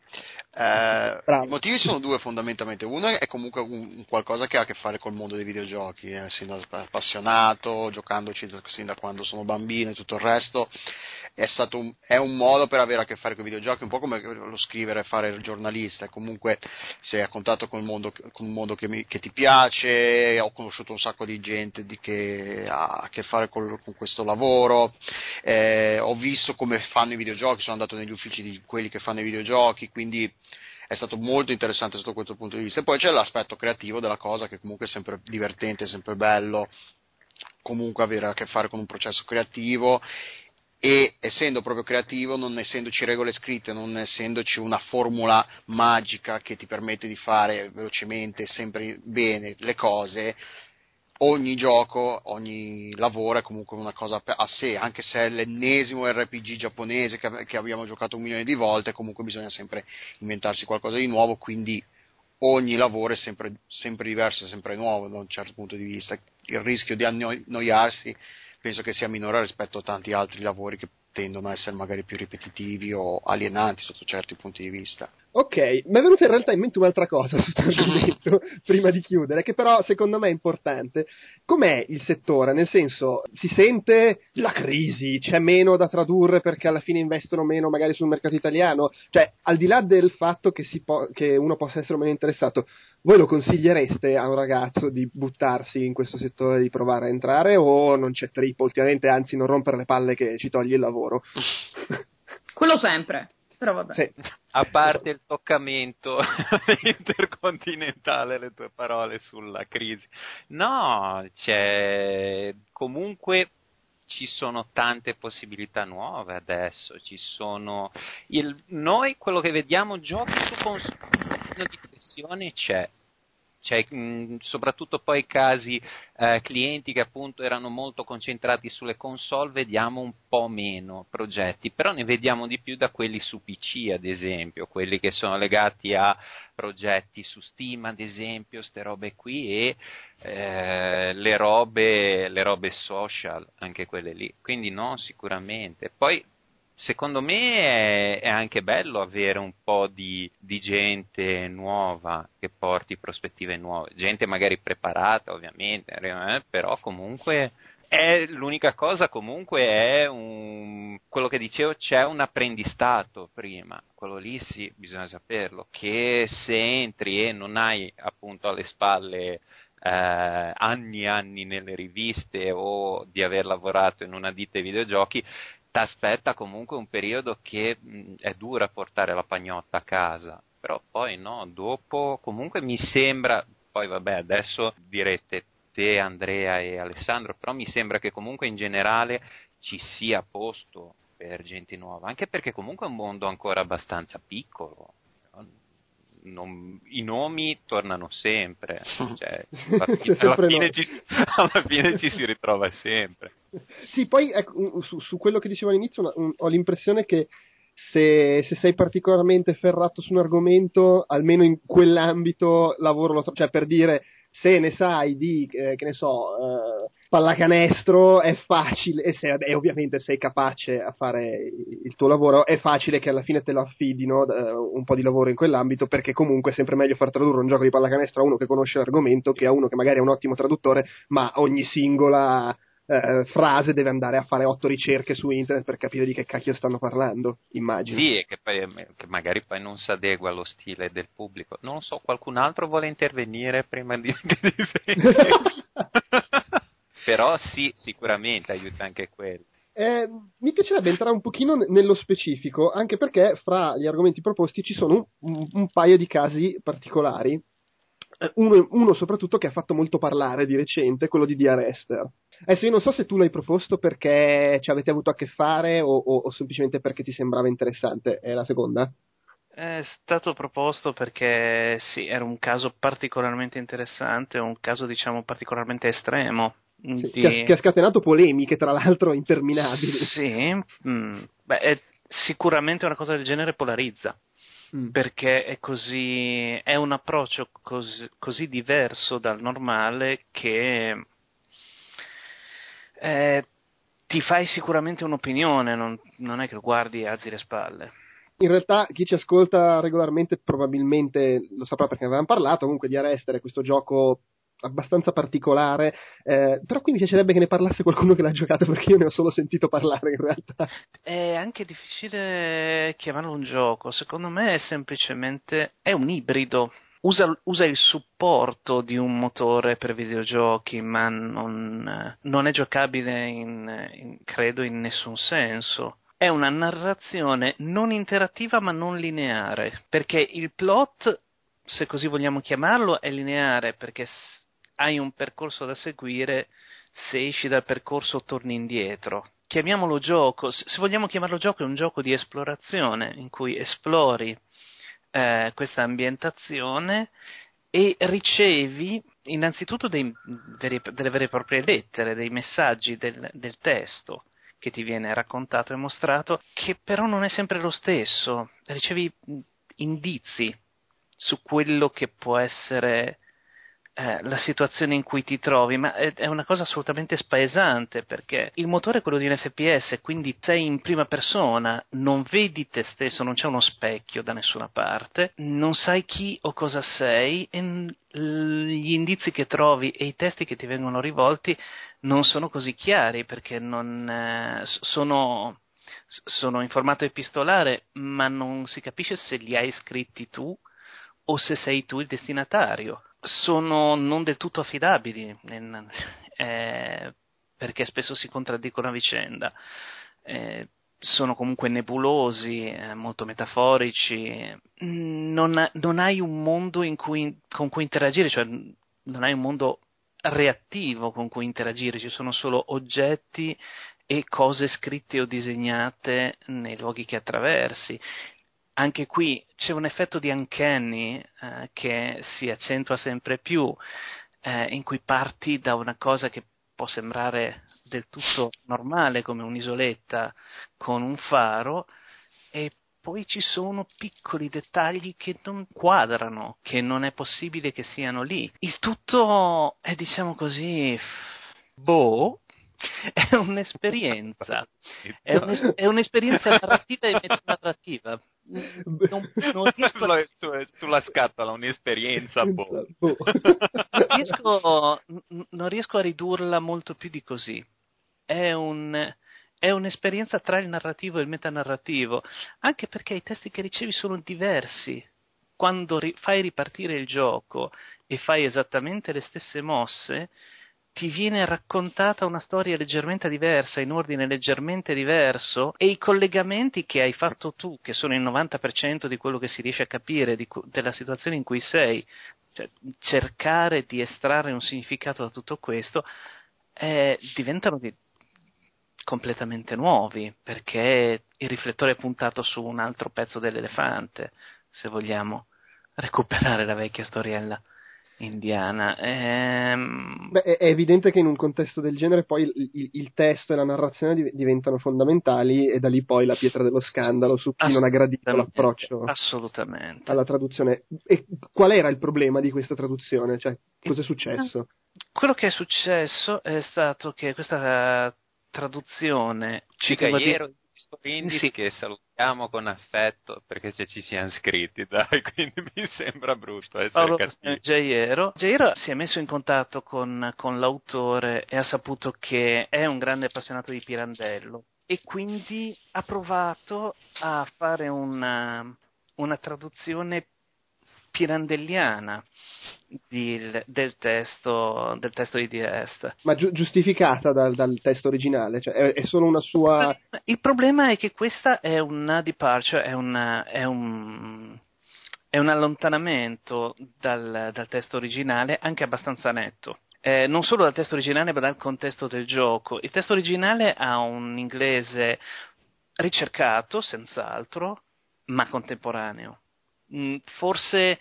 Eh. I motivi sono due fondamentalmente. Uno è comunque un, qualcosa che ha a che fare col mondo dei videogiochi, eh, essendo appassionato, giocandoci da- sin da quando sono bambino e tutto il resto. È, stato un, è un modo per avere a che fare con i videogiochi, un po' come lo scrivere e fare il giornalista. Comunque sei a contatto con il mondo, con un mondo che, mi- che ti piace, ho conosciuto un sacco di gente di che ha a che fare col- con questo lavoro, eh, ho visto come fanno i videogiochi, sono andato negli uffici di quelli che fanno i videogiochi, quindi è stato molto interessante sotto questo punto di vista. E poi c'è l'aspetto creativo della cosa che comunque è sempre divertente, è sempre bello, comunque avere a che fare con un processo creativo e essendo proprio creativo, non essendoci regole scritte, non essendoci una formula magica che ti permette di fare velocemente, sempre bene le cose, ogni gioco, ogni lavoro è comunque una cosa a sé, anche se è l'ennesimo RPG giapponese che, che abbiamo giocato un milione di volte, comunque bisogna sempre inventarsi qualcosa di nuovo, quindi ogni lavoro è sempre, sempre diverso, sempre nuovo da un certo punto di vista. Il rischio di annoiarsi penso che sia minore rispetto a tanti altri lavori che tendono a essere magari più ripetitivi o alienanti sotto certi punti di vista. Ok, mi è venuta in realtà in mente un'altra cosa su questo argomento, prima di chiudere, che però secondo me è importante. Com'è il settore? Nel senso, si sente la crisi, c'è meno da tradurre perché alla fine investono meno magari sul mercato italiano? Cioè, al di là del fatto che, si po- che uno possa essere meno interessato, voi lo consigliereste a un ragazzo di buttarsi in questo settore, di provare a entrare o non c'è trippo ultimamente, anzi non rompere le palle che ci toglie il lavoro? Quello sempre. Però vabbè. Sì. A parte il toccamento intercontinentale, le tue parole sulla crisi. No, c'è comunque ci sono tante possibilità nuove adesso, ci sono il, noi quello che vediamo giochi su console di pressione c'è. C'è mh, soprattutto poi casi eh, clienti che appunto erano molto concentrati sulle console, vediamo un po' meno progetti, però ne vediamo di più da quelli su PC ad esempio, quelli che sono legati a progetti su Steam ad esempio, ste robe qui e eh, le, robe, le robe social, anche quelle lì, quindi no sicuramente. Poi secondo me è, è, anche bello avere un po' di, di, gente nuova che porti prospettive nuove, gente magari preparata ovviamente, eh, però comunque è l'unica cosa comunque è un, quello che dicevo c'è un apprendistato prima. Quello lì sì bisogna saperlo che se entri e non hai appunto alle spalle eh, anni e anni nelle riviste o di aver lavorato in una ditta di videogiochi aspetta comunque un periodo che mh, è dura portare la pagnotta a casa, però poi no, dopo comunque mi sembra, poi vabbè adesso direte te Andrea e Alessandro, però mi sembra che comunque in generale ci sia posto per gente nuova, anche perché comunque è un mondo ancora abbastanza piccolo. Non, I nomi tornano sempre, cioè, alla, fine, alla, fine ci, alla fine ci si ritrova sempre. Sì, poi ecco, su, su, quello che dicevo all'inizio una, un, ho l'impressione che se, se, sei particolarmente ferrato su un argomento, almeno in quell'ambito lavoro lo cioè per dire se ne sai di, eh, che ne so, eh, pallacanestro è facile, e, se, e ovviamente sei capace a fare il tuo lavoro, è facile che alla fine te lo affidino uh, un po' di lavoro in quell'ambito, perché comunque è sempre meglio far tradurre un gioco di pallacanestro a uno che conosce l'argomento che a uno che magari è un ottimo traduttore, ma ogni singola eh, frase deve andare a fare otto ricerche su internet per capire di che cacchio stanno parlando, immagino. Sì, e che, poi, che magari poi non si adegua allo stile del pubblico. Non lo so, qualcun altro vuole intervenire prima di... Però sì, sicuramente aiuta anche quello. Eh, mi piacerebbe entrare un pochino nello specifico, anche perché fra gli argomenti proposti ci sono un, un, un paio di casi particolari. Eh, uno, uno, soprattutto che ha fatto molto parlare di recente, quello di D.R. Esther. Adesso io non so se tu l'hai proposto perché ci avete avuto a che fare o, o, o semplicemente perché ti sembrava interessante. È la seconda? È stato proposto perché sì, era un caso particolarmente interessante, un caso diciamo particolarmente estremo. Sì, di... che, ha, che, ha, scatenato polemiche, tra l'altro, interminabili. Sì, mm, beh, è, sicuramente una cosa del genere polarizza. Mm. Perché è così. è un approccio così, così diverso dal normale che eh, ti fai sicuramente un'opinione, non, non è che lo guardi e alzi le spalle in realtà chi ci ascolta regolarmente probabilmente lo saprà perché ne avevamo parlato, comunque di Arrestere, questo gioco abbastanza particolare, eh, però qui mi piacerebbe che ne parlasse qualcuno che l'ha giocato perché io ne ho solo sentito parlare in realtà. È anche difficile chiamarlo un gioco, secondo me è semplicemente è un ibrido. Usa, usa il supporto di un motore per videogiochi, ma non, non è giocabile in, in, credo in nessun senso è una narrazione non interattiva ma non lineare, perché il plot, se così vogliamo chiamarlo, è lineare perché hai un percorso da seguire, se esci dal percorso torni indietro. Chiamiamolo gioco, se vogliamo chiamarlo gioco, è un gioco di esplorazione in cui esplori eh, questa ambientazione e ricevi innanzitutto dei, delle vere e proprie lettere, dei messaggi del, del testo che ti viene raccontato e mostrato, che però non è sempre lo stesso. Ricevi indizi su quello che può essere eh, la situazione in cui ti trovi, ma è, è, una cosa assolutamente spaesante perché il motore è quello di un FPS, quindi sei in prima persona, non vedi te stesso, non c'è uno specchio da nessuna parte, non sai chi o cosa sei e gli indizi che trovi e i testi che ti vengono rivolti non sono così chiari perché non, eh, sono sono in formato epistolare, ma non si capisce se li hai scritti tu o se sei tu il destinatario sono non del tutto affidabili eh, perché spesso si contraddicono a vicenda. Eh, sono comunque nebulosi, eh, molto metaforici. Non, non, hai un mondo cui, con cui interagire, cioè non hai un mondo reattivo con cui interagire, ci sono solo oggetti e cose scritte o disegnate nei luoghi che attraversi anche qui c'è un effetto di uncanny eh, che si accentua sempre più, eh, in cui parti da una cosa che può sembrare del tutto normale come un'isoletta con un faro e poi ci sono piccoli dettagli che non quadrano, che non è possibile che siano lì. Il tutto è diciamo così boh, è un'esperienza, è, un, è un'esperienza narrativa e metanarrativa. Non, non riesco a... Su, sulla scatola un'esperienza boh. boh. non, riesco, non riesco a ridurla molto più di così. È un, è un'esperienza tra il narrativo e il metanarrativo, anche perché i testi che ricevi sono diversi. Quando ri- fai ripartire il gioco e fai esattamente le stesse mosse, ti viene raccontata una storia leggermente diversa, in ordine leggermente diverso, e i collegamenti che hai fatto tu, che sono il 90% di quello che si riesce a capire di, della situazione in cui sei, cioè, cercare di estrarre un significato da tutto questo, eh, diventano di, completamente nuovi, perché il riflettore è puntato su un altro pezzo dell'elefante, se vogliamo recuperare la vecchia storiella indiana. Ehm... Beh, è evidente che in un contesto del genere poi il, il, il, testo e la narrazione diventano fondamentali e da lì poi la pietra dello scandalo su chi non ha gradito l'approccio assolutamente. alla traduzione. E qual era il problema di questa traduzione? Cioè, cosa è successo? quello che è successo è stato che questa traduzione ci Cicaiero di sì. che salutiamo con affetto perché se ci siamo scritti, dai, quindi mi sembra brutto essere Paolo cattivi. Giaiero. Giaiero si è messo in contatto con, con l'autore e ha saputo che è un grande appassionato di Pirandello e quindi ha provato a fare una, una traduzione pirandelliana di, del, testo, del, testo, di Diest. Ma gi- giustificata dal, dal, testo originale? Cioè è, è, solo una sua... Il problema è che questa è una departure, è, una, è un è un allontanamento dal, dal, testo originale anche abbastanza netto. Eh, non solo dal testo originale, ma dal contesto del gioco. Il testo originale ha un inglese ricercato, senz'altro, ma contemporaneo. Mm, forse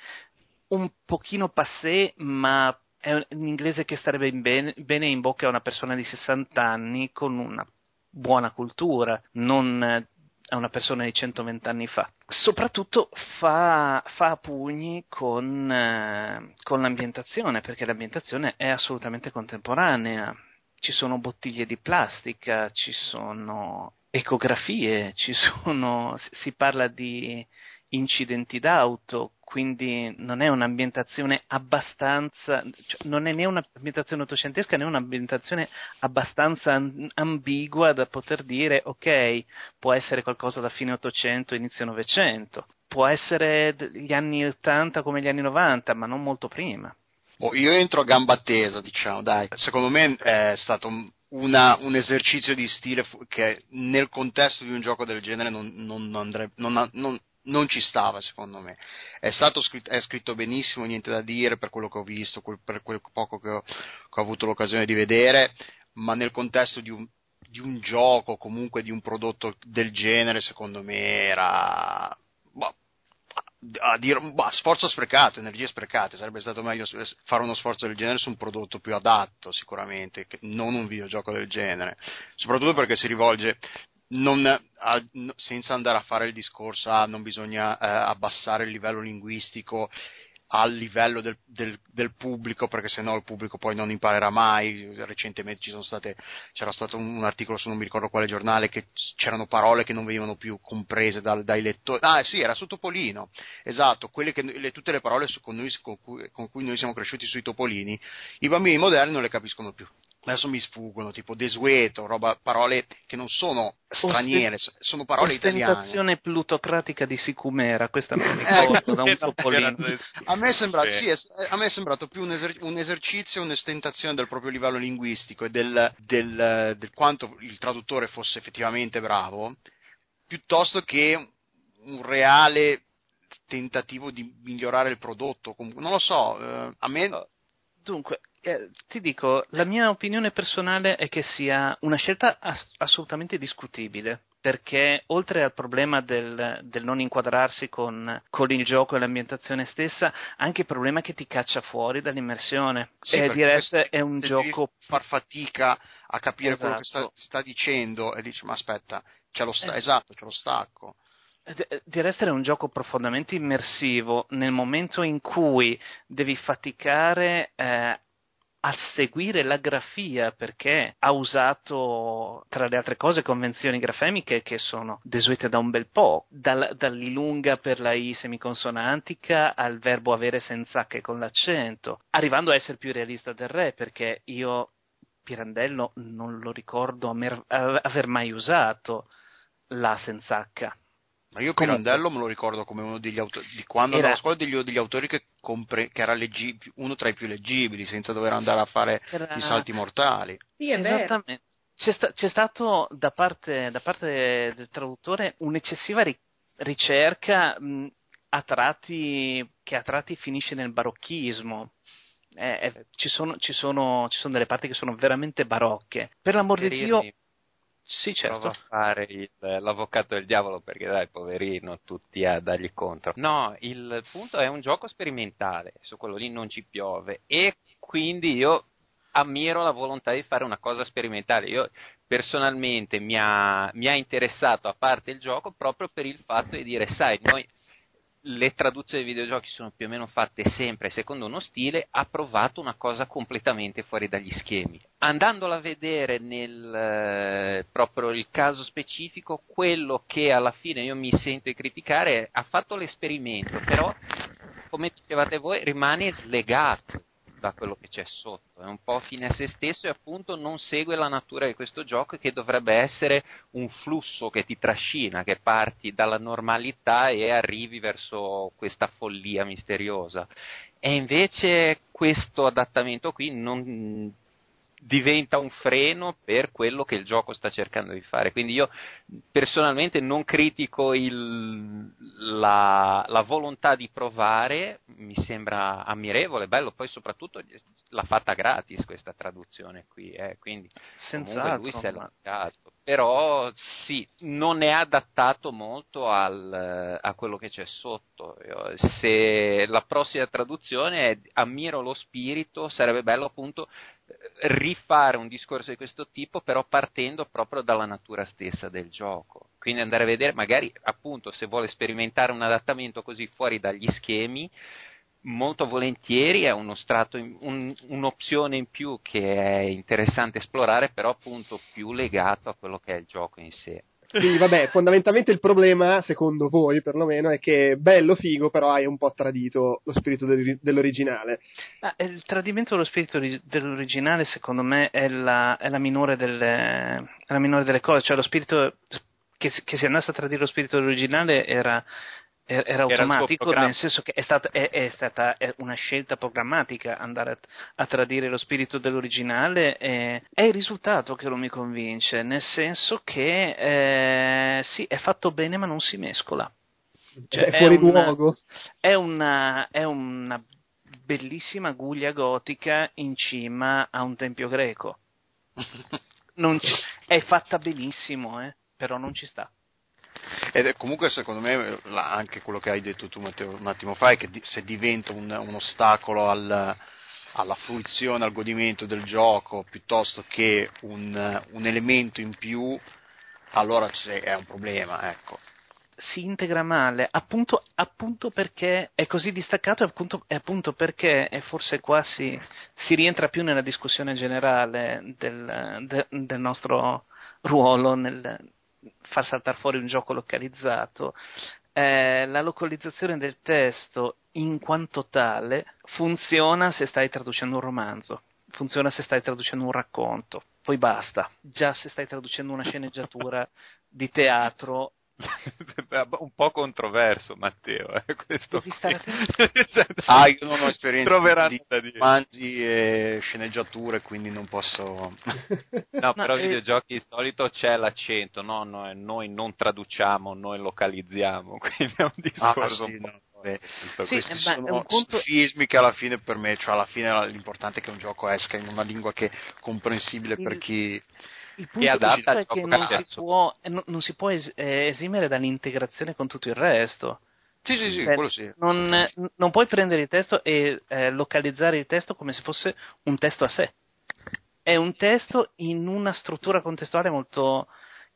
un pochino passé, ma è un inglese che starebbe bene, bene in bocca a una persona di 60 anni con una buona cultura, non a una persona di 120 anni fa. Soprattutto fa, fa pugni con, eh, con l'ambientazione, perché l'ambientazione è assolutamente contemporanea. Ci sono bottiglie di plastica, ci sono ecografie, ci sono, si parla di incidenti d'auto, quindi non è un'ambientazione abbastanza, cioè non è né un'ambientazione ottocentesca né un'ambientazione abbastanza ambigua da poter dire ok, può essere qualcosa da fine Ottocento, inizio Novecento, può essere gli anni 80 come gli anni 90, ma non molto prima. Oh, io entro a gamba tesa, diciamo, dai. Secondo me è stato una, un esercizio di stile che nel contesto di un gioco del genere non, non, andrebbe, non, non non ci stava secondo me. È, scritto, è scritto benissimo, niente da dire per quello che ho visto, per quel poco che ho, che ho avuto l'occasione di vedere, ma nel contesto di un, di un gioco, comunque di un prodotto del genere, secondo me era... Boh, a dire, bah, sforzo sprecato, energie sprecate, sarebbe stato meglio fare uno sforzo del genere su un prodotto più adatto sicuramente, non un videogioco del genere, soprattutto perché si rivolge non, a, senza andare a fare il discorso, ah, non bisogna eh, abbassare il livello linguistico al livello del, del, del, pubblico, perché sennò il pubblico poi non imparerà mai. Recentemente state, c'era stato un, articolo su non mi ricordo quale giornale che c'erano parole che non venivano più comprese dal, dai lettori. Ah, sì, era su Topolino, esatto, che, le, tutte le parole con, noi, con, cui, con cui noi siamo cresciuti sui Topolini, i bambini moderni non le capiscono più adesso mi sfuggono, tipo desueto, roba, parole che non sono straniere, Osten- sono parole italiane. Ostentazione plutocratica di Sicumera, questa mi ricordo ecco, da un topolino. A me, sembra, sì, a me è sembrato più un, eser- un, esercizio, un'estentazione del proprio livello linguistico e del, del, del quanto il traduttore fosse effettivamente bravo, piuttosto che un reale tentativo di migliorare il prodotto. Non lo so, eh, a me... Dunque, eh, ti dico, la mia opinione personale è che sia una scelta ass- assolutamente discutibile. Perché oltre al problema del, del non inquadrarsi con, con, il gioco e l'ambientazione stessa, anche il problema che ti caccia fuori dall'immersione. Sì, e di resto è un gioco. far fatica a capire esatto. quello che sta, esatto. sta, dicendo e dici: Ma aspetta, c'è lo sta- eh. esatto, c'è lo stacco di resto è un gioco profondamente immersivo nel momento in cui devi faticare eh, a seguire la grafia perché ha usato tra le altre cose convenzioni grafemiche che sono desuete da un bel po', dal, dall'ilunga per la I semiconsonantica al verbo avere senza H con l'accento, arrivando a essere più realista del re perché io Pirandello non lo ricordo aver mai usato la senza H ma io Pirandello me lo ricordo come uno degli autori, di quando era... andavo a scuola, degli, degli autori che, compre, che era leggi, uno tra i più leggibili, senza dover andare a fare era... i salti mortali. Sì, è Esattamente. C'è, sta, c'è, stato da parte, da parte, del traduttore un'eccessiva ri, ricerca mh, a tratti, che a tratti finisce nel barocchismo. Eh, eh, ci, sono, ci, sono, ci, sono, delle parti che sono veramente barocche. Per l'amor di Dio, sì, certo. Prova a fare il, l'avvocato del diavolo perché dai, poverino, tutti a dargli contro. No, il punto è un gioco sperimentale, su quello lì non ci piove e quindi io ammiro la volontà di fare una cosa sperimentale. Io personalmente mi ha, mi ha interessato a parte il gioco proprio per il fatto di dire, sai, noi le traduzioni dei videogiochi sono più o meno fatte sempre secondo uno stile, ha provato una cosa completamente fuori dagli schemi. Andandola a vedere nel eh, proprio il caso specifico, quello che alla fine io mi sento di criticare è, ha fatto l'esperimento, però come dicevate voi rimane slegato da quello che c'è sotto, è un po' fine a se stesso e appunto non segue la natura di questo gioco che dovrebbe essere un flusso che ti trascina, che parti dalla normalità e arrivi verso questa follia misteriosa. E invece questo adattamento qui non, diventa un freno per quello che il gioco sta cercando di fare. Quindi io personalmente non critico il, la, la, volontà di provare, mi sembra ammirevole, bello, poi soprattutto l'ha fatta gratis questa traduzione qui, eh, quindi Senza lui si è lamentato. Però sì, non è adattato molto al, a quello che c'è sotto. Se la prossima traduzione è ammiro lo spirito, sarebbe bello appunto rifare un discorso di questo tipo, però partendo proprio dalla natura stessa del gioco. Quindi andare a vedere, magari appunto, se vuole sperimentare un adattamento così fuori dagli schemi, molto volentieri è uno strato, un, un'opzione in più che è interessante esplorare, però appunto più legato a quello che è il gioco in sé. Quindi, vabbè, fondamentalmente il problema, secondo voi perlomeno, è che bello figo, però hai un po' tradito lo spirito dell'originale. Ah, il tradimento dello spirito dell'originale, secondo me, è la, è la, minore, delle, è la minore delle cose. Cioè, lo spirito che, che si andasse a tradire lo spirito dell'originale era era automatico, nel senso che è stata, è, è stata una scelta programmatica andare a, a, tradire lo spirito dell'originale. E, è il risultato che non mi convince, nel senso che eh, sì, è fatto bene ma non si mescola. Cioè, è fuori una, luogo. È una, è una bellissima guglia gotica in cima a un tempio greco. C- è fatta benissimo, eh, però non ci sta. Ed comunque secondo me anche quello che hai detto tu Matteo un attimo fa è che se diventa un, un ostacolo al, alla fruizione, al godimento del gioco piuttosto che un, un elemento in più, allora è un problema, ecco. Si integra male, appunto, appunto perché è così distaccato e appunto, appunto, perché e forse qua si, si, rientra più nella discussione generale del, de, del nostro ruolo nel, far saltare fuori un gioco localizzato, eh, la localizzazione del testo in quanto tale funziona se stai traducendo un romanzo, funziona se stai traducendo un racconto, poi basta. Già se stai traducendo una sceneggiatura di teatro un po' controverso Matteo eh, questo ah io non ho esperienza di romanzi e sceneggiature quindi non posso no però ai eh... videogiochi di solito c'è l'accento no? noi, noi, non traduciamo noi localizziamo quindi è un discorso ah, sì, no. Beh, sì, questi beh, sono conto... sofismi che alla fine per me, cioè alla fine l'importante è che un gioco esca in una lingua che è comprensibile il... per chi il punto è che non si, può, eh, non si può es- eh, esimere dall'integrazione con tutto il resto. Sì, sì, sì, cioè, sì. Non, non, puoi prendere il testo e eh, localizzare il testo come se fosse un testo a sé. È un testo in una struttura contestuale molto,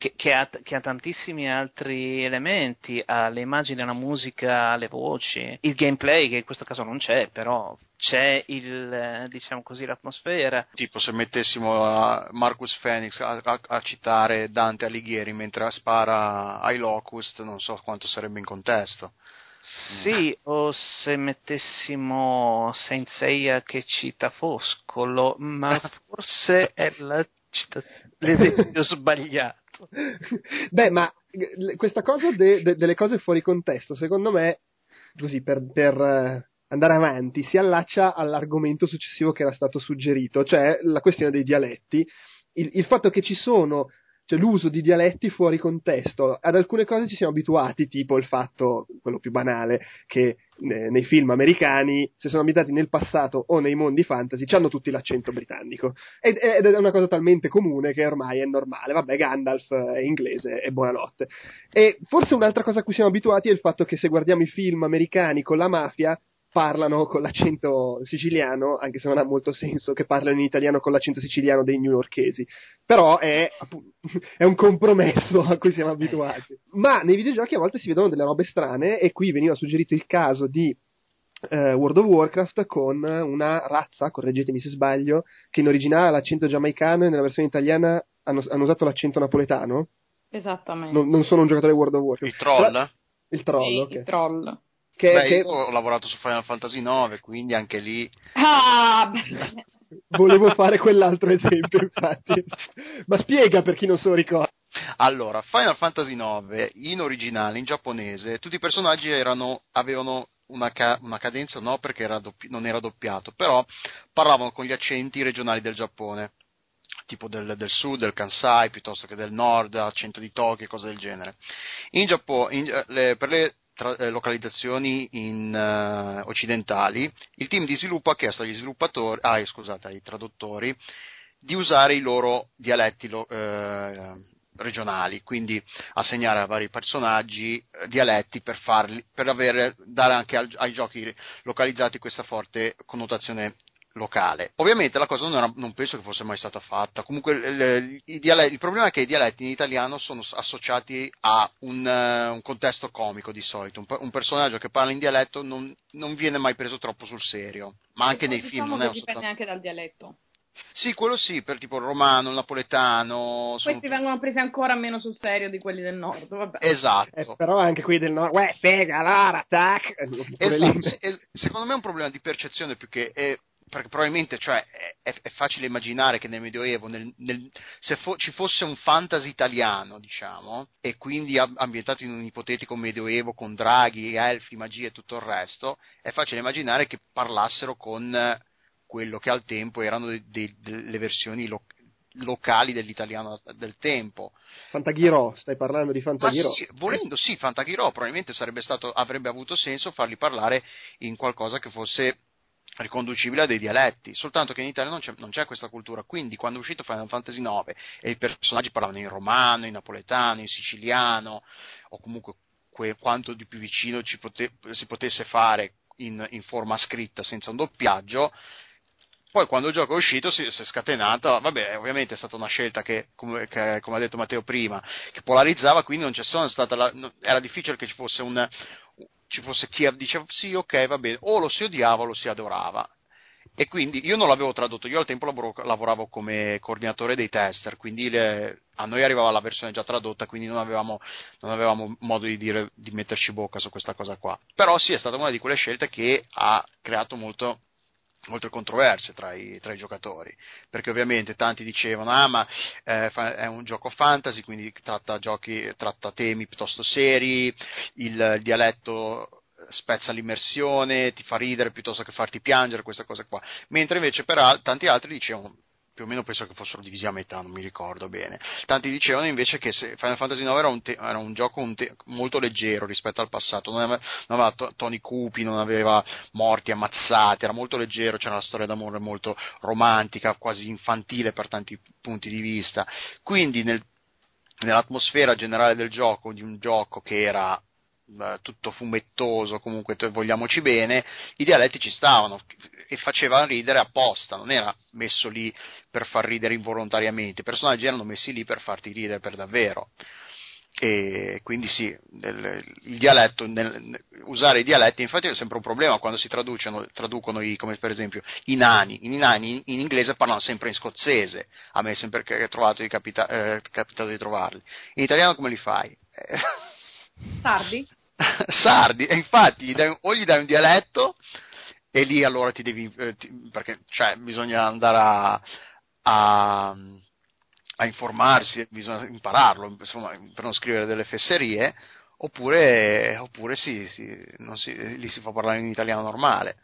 che, che, ha, che, ha, tantissimi altri elementi, ha le immagini, la musica, le voci, il gameplay che in questo caso non c'è, però c'è il, diciamo così, l'atmosfera. Tipo se mettessimo Marcus Phoenix a, a, a, citare Dante Alighieri mentre spara ai Locust, non so quanto sarebbe in contesto. Sì, o se mettessimo Saint Seiya che cita Foscolo, ma forse è la l'esempio sbagliato. Beh, ma eh, questa cosa de, de, delle cose fuori contesto, secondo me, così per, per eh, andare avanti, si allaccia all'argomento successivo che era stato suggerito, cioè la questione dei dialetti. Il, il fatto che ci sono cioè l'uso di dialetti fuori contesto. Ad alcune cose ci siamo abituati, tipo il fatto, quello più banale, che nei film americani, se sono abitati nel passato o nei mondi fantasy, hanno tutti l'accento britannico. Ed, ed, è una cosa talmente comune che ormai è normale. Vabbè, Gandalf è inglese e buonanotte. E forse un'altra cosa a cui siamo abituati è il fatto che se guardiamo i film americani con la mafia, parlano con l'accento siciliano, anche se non ha molto senso che parlino in italiano con l'accento siciliano dei newyorkesi. Però è, è un compromesso a cui siamo abituati. Ma nei videogiochi a volte si vedono delle robe strane e qui veniva suggerito il caso di eh, World of Warcraft con una razza, correggetemi se sbaglio, che in originale ha l'accento giamaicano e nella versione italiana hanno, hanno usato l'accento napoletano. Esattamente. Non, non, sono un giocatore di World of Warcraft. Il troll? Però, il troll, sì, okay. il troll. Che, Beh, che... io ho lavorato su Final Fantasy IX, quindi anche lì. Ah, Volevo fare quell'altro esempio, infatti. Ma spiega per chi non se lo ricorda. Allora, Final Fantasy IX in originale, in giapponese, tutti i personaggi erano, avevano una, ca- una, cadenza, no, perché era doppi- non era doppiato, però parlavano con gli accenti regionali del Giappone, tipo del, del sud, del Kansai, piuttosto che del nord, accento di Tokyo, cose del genere. In Giappone, in, le, per le tra, eh, localizzazioni in, uh, occidentali, il team di sviluppo ha chiesto agli sviluppatori, ah, scusate, ai traduttori, di usare i loro dialetti lo, eh, regionali, quindi assegnare a vari personaggi eh, dialetti per, farli, per avere, dare anche al, ai giochi localizzati questa forte connotazione locale. Ovviamente la cosa non, era, non, penso che fosse mai stata fatta. Comunque il, il, dialetti, il, problema è che i dialetti in italiano sono associati a un, uh, un contesto comico di solito. Un, un, personaggio che parla in dialetto non, non, viene mai preso troppo sul serio, ma anche nei diciamo film non è dipende soltanto... anche dal dialetto. Sì, quello sì, per tipo il romano, il napoletano. Questi sono... vengono presi ancora meno sul serio di quelli del nord, vabbè. Esatto. Eh, però anche quelli del nord, uè, fega, allora, tac. Esatto. secondo me è un problema di percezione più che è perché probabilmente cioè, è, è, facile immaginare che nel Medioevo, nel, nel, se fo, ci fosse un fantasy italiano, diciamo, e quindi ambientato in un ipotetico Medioevo con draghi, elfi, magia e tutto il resto, è facile immaginare che parlassero con quello che al tempo erano de, de, delle versioni lo, locali dell'italiano del tempo. Fantaghirò, stai parlando di Fantaghirò? Sì, volendo sì, Fantaghirò probabilmente stato, avrebbe avuto senso farli parlare in qualcosa che fosse riconducibile a dei dialetti, soltanto che in Italia non c'è, non c'è, questa cultura, quindi quando è uscito Final Fantasy IX e i personaggi parlavano in romano, in napoletano, in siciliano, o comunque que, quanto di più vicino pote, si potesse fare in, in, forma scritta senza un doppiaggio, poi quando il gioco è uscito si, si è scatenato, vabbè ovviamente è stata una scelta che come, che, come ha detto Matteo prima, che polarizzava, quindi non c'è stata la, era difficile che ci fosse un, ci fosse chi diceva sì, ok, va bene, o lo si odiava o lo si adorava. E quindi io non l'avevo tradotto, io al tempo lavoravo come coordinatore dei tester, quindi le, a noi arrivava la versione già tradotta, quindi non avevamo, non avevamo modo di, dire, di metterci bocca su questa cosa qua. Però sì, è stata una di quelle scelte che ha creato molto, molte controversie tra i, tra i, giocatori, perché ovviamente tanti dicevano ah ma eh, è un gioco fantasy, quindi tratta, giochi, tratta temi piuttosto seri, il, il, dialetto spezza l'immersione, ti fa ridere piuttosto che farti piangere, queste cose qua, mentre invece per al- tanti altri dicevano più o meno penso che fossero divisi a metà, non mi ricordo bene. Tanti dicevano invece che Final Fantasy IX era un, te- era un gioco un te- molto leggero rispetto al passato, non aveva, non aveva to- toni cupi, non aveva morti ammazzati, era molto leggero, c'era una storia d'amore molto romantica, quasi infantile per tanti punti di vista. Quindi nel, nell'atmosfera generale del gioco, di un gioco che era tutto fumettoso, comunque vogliamoci bene, i dialetti ci stavano e facevano ridere apposta, non era messo lì per far ridere involontariamente, i personaggi erano messi lì per farti ridere per davvero. E quindi sì, nel, il dialetto, nel, usare i dialetti infatti è sempre un problema quando si traducono i, come per esempio i nani, i nani in, inglese parlano sempre in scozzese, a me è sempre trovato di capita, eh, capitato di trovarli, in italiano come li fai? Sardi? Sardi, e infatti gli dai, o gli dai un dialetto e lì allora ti devi, eh, ti, perché cioè, bisogna andare a, a, a, informarsi, bisogna impararlo insomma, per non scrivere delle fesserie, oppure, oppure sì, sì, si, lì si fa parlare in italiano normale.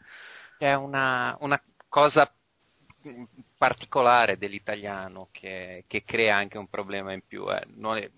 È una, una cosa particolare dell'italiano che, che, crea anche un problema in più. Eh. È,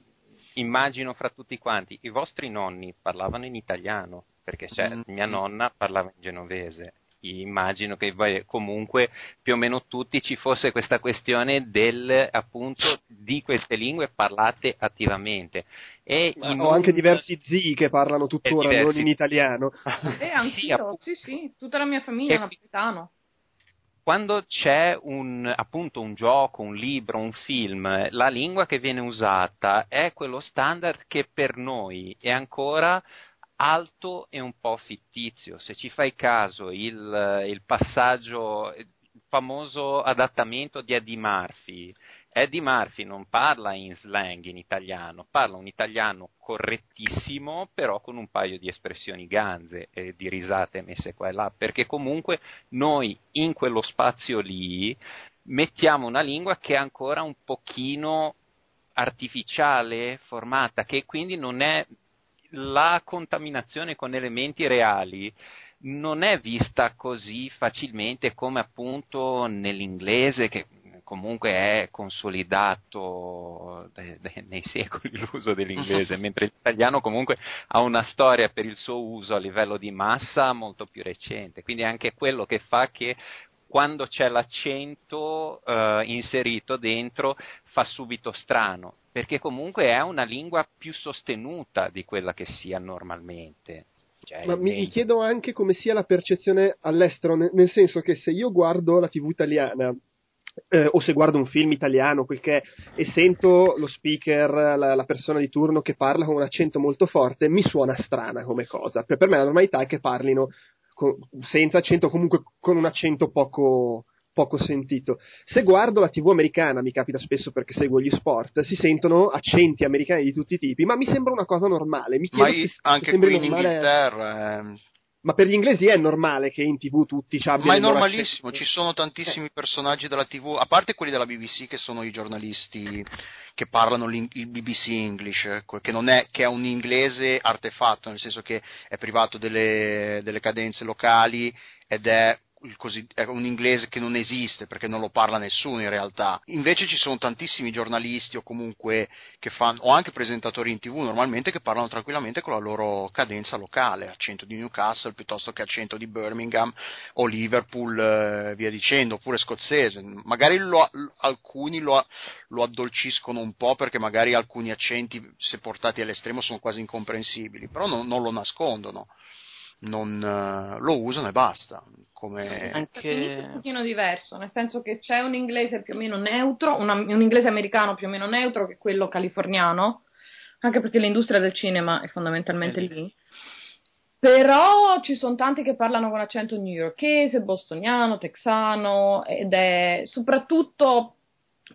immagino fra tutti quanti, i vostri nonni parlavano in italiano, perché cioè, mm. mia nonna parlava in genovese immagino che comunque più o meno tutti ci fosse questa questione del appunto di queste lingue parlate attivamente. E ho un... anche diversi zii che parlano tuttora non in italiano. Eh, anch'io, sì, sì, sì, tutta la mia famiglia è napoletano quando c'è un, appunto un gioco, un libro, un film, la lingua che viene usata è quello standard che per noi è ancora alto e un po' fittizio. Se ci fai caso, il, il passaggio, il famoso adattamento di Eddie Murphy, Eddie Murphy non parla in slang in italiano, parla un italiano correttissimo, però con un paio di espressioni ganze e di risate messe qua e là, perché comunque noi in quello spazio lì mettiamo una lingua che è ancora un pochino artificiale, formata, che quindi non è la contaminazione con elementi reali non è vista così facilmente come appunto nell'inglese che comunque è consolidato nei secoli l'uso dell'inglese, mentre l'italiano comunque ha una storia per il suo uso a livello di massa molto più recente, quindi è anche quello che fa che quando c'è l'accento eh, inserito dentro fa subito strano, perché comunque è una lingua più sostenuta di quella che sia normalmente. Cioè, Ma mi, chiedo anche come sia la percezione all'estero, nel, nel senso che se io guardo la TV italiana eh, o se guardo un film italiano, quel che è, e sento lo speaker, la, la, persona di turno che parla con un accento molto forte, mi suona strana come cosa. Per, per me la normalità è che parlino con, senza accento, comunque con un accento poco, poco sentito. Se guardo la TV americana, mi capita spesso perché seguo gli sport, si sentono accenti americani di tutti i tipi, ma mi sembra una cosa normale. Mi chiedo ma se, anche se qui in Inghilterra. Eh ma per gli inglesi è normale che in tv tutti ci abbiano. Ma è normalissimo, ci sono tantissimi personaggi della tv, a parte quelli della BBC che sono i giornalisti che parlano il BBC English, che, non è, che è un inglese artefatto, nel senso che è privato delle, delle cadenze locali ed è è un inglese che non esiste perché non lo parla nessuno in realtà. Invece ci sono tantissimi giornalisti o comunque che fanno, o anche presentatori in tv normalmente che parlano tranquillamente con la loro cadenza locale, accento di Newcastle piuttosto che accento di Birmingham o Liverpool, eh, via dicendo, oppure scozzese. Magari lo, alcuni lo, lo addolciscono un po' perché magari alcuni accenti, se portati all'estremo, sono quasi incomprensibili, però non, non lo nascondono non uh, lo usano e basta. Come... Anche... un pochino diverso, nel senso che c'è un inglese più o meno neutro, una, un inglese americano più o meno neutro che è quello californiano, anche perché l'industria del cinema è fondamentalmente eh. lì. Però ci sono tanti che parlano con accento newyorkese, bostoniano, texano ed è soprattutto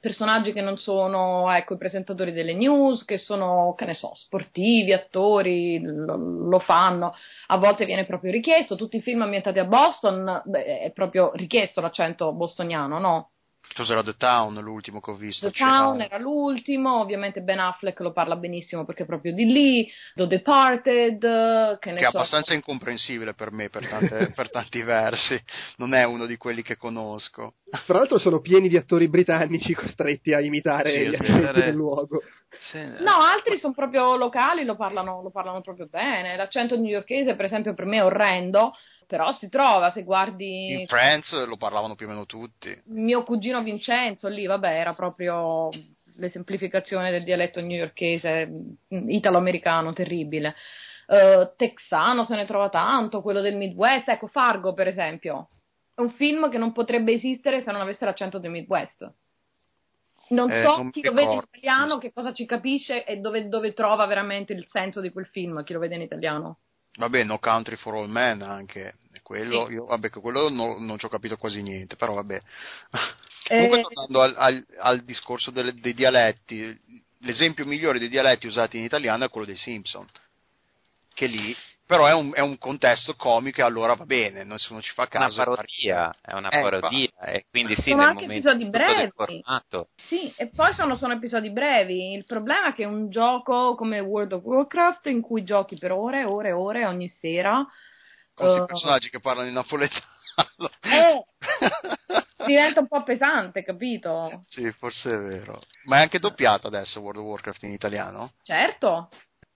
personaggi che non sono ecco, i presentatori delle news, che sono, che ne so, sportivi, attori, lo, lo, fanno, a volte viene proprio richiesto, tutti i film ambientati a Boston beh, è proprio richiesto l'accento bostoniano, no? Cos'era The Town, l'ultimo che ho visto? The Town era l'ultimo, ovviamente Ben Affleck lo parla benissimo perché è proprio di lì, The Departed, che, ne che so. è abbastanza incomprensibile per me per, tante, per, tanti versi, non è uno di quelli che conosco. Tra l'altro sono pieni di attori britannici costretti a imitare sì, gli accenti del luogo. Sì. No, altri sono proprio locali, lo parlano, lo parlano proprio bene, l'accento newyorkese per esempio per me è orrendo, però si trova se guardi in Friends lo parlavano più o meno tutti. Mio cugino Vincenzo lì vabbè era proprio l'esemplificazione del dialetto newyorkese italo-americano terribile. Uh, texano se ne trova tanto quello del Midwest. Ecco Fargo per esempio. È un film che non potrebbe esistere se non avesse l'accento del Midwest. Non eh, so non chi lo vede in italiano che cosa ci capisce e dove, dove trova veramente il senso di quel film chi lo vede in italiano Vabbè, No Country for All Men anche, quello, sì. io, vabbè, quello no, non ci ho capito quasi niente, però vabbè. Eh... Comunque tornando al, al, al discorso delle, dei dialetti, l'esempio migliore dei dialetti usati in italiano è quello dei Simpson, che lì però è un, è un, contesto comico e allora va bene, nessuno ci fa caso. Una parodia, è una eh, parodia e quindi sì, sono anche episodi brevi. Sì, e poi sono, sono, episodi brevi. Il problema è che un gioco come World of Warcraft in cui giochi per ore e ore e ore ogni sera con uh, personaggi che parlano in napoletano. Eh, diventa un po' pesante, capito? Sì, forse è vero. Ma è anche doppiato adesso World of Warcraft in italiano? Certo.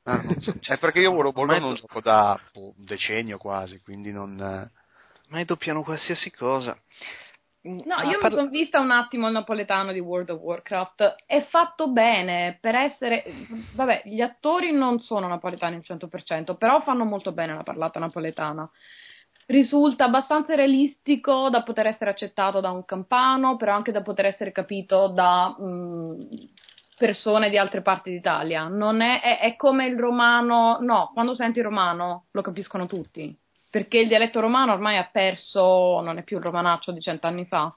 Ah, so. È perché io of Warcraft non gioco da boh, un decennio quasi, quindi non... ormai doppiano qualsiasi cosa. No, Ah, io parla- mi sono vista un attimo il napoletano di World of Warcraft. È fatto bene per essere. Vabbè, gli attori non sono napoletani al 100%, però fanno molto bene la parlata napoletana. Risulta abbastanza realistico da poter essere accettato da un campano, però anche da poter essere capito da mh, persone di altre parti d'Italia. È, è, è come il romano. No, quando senti il romano lo capiscono tutti perché il dialetto romano ormai ha perso, non è più il romanaccio di cent'anni fa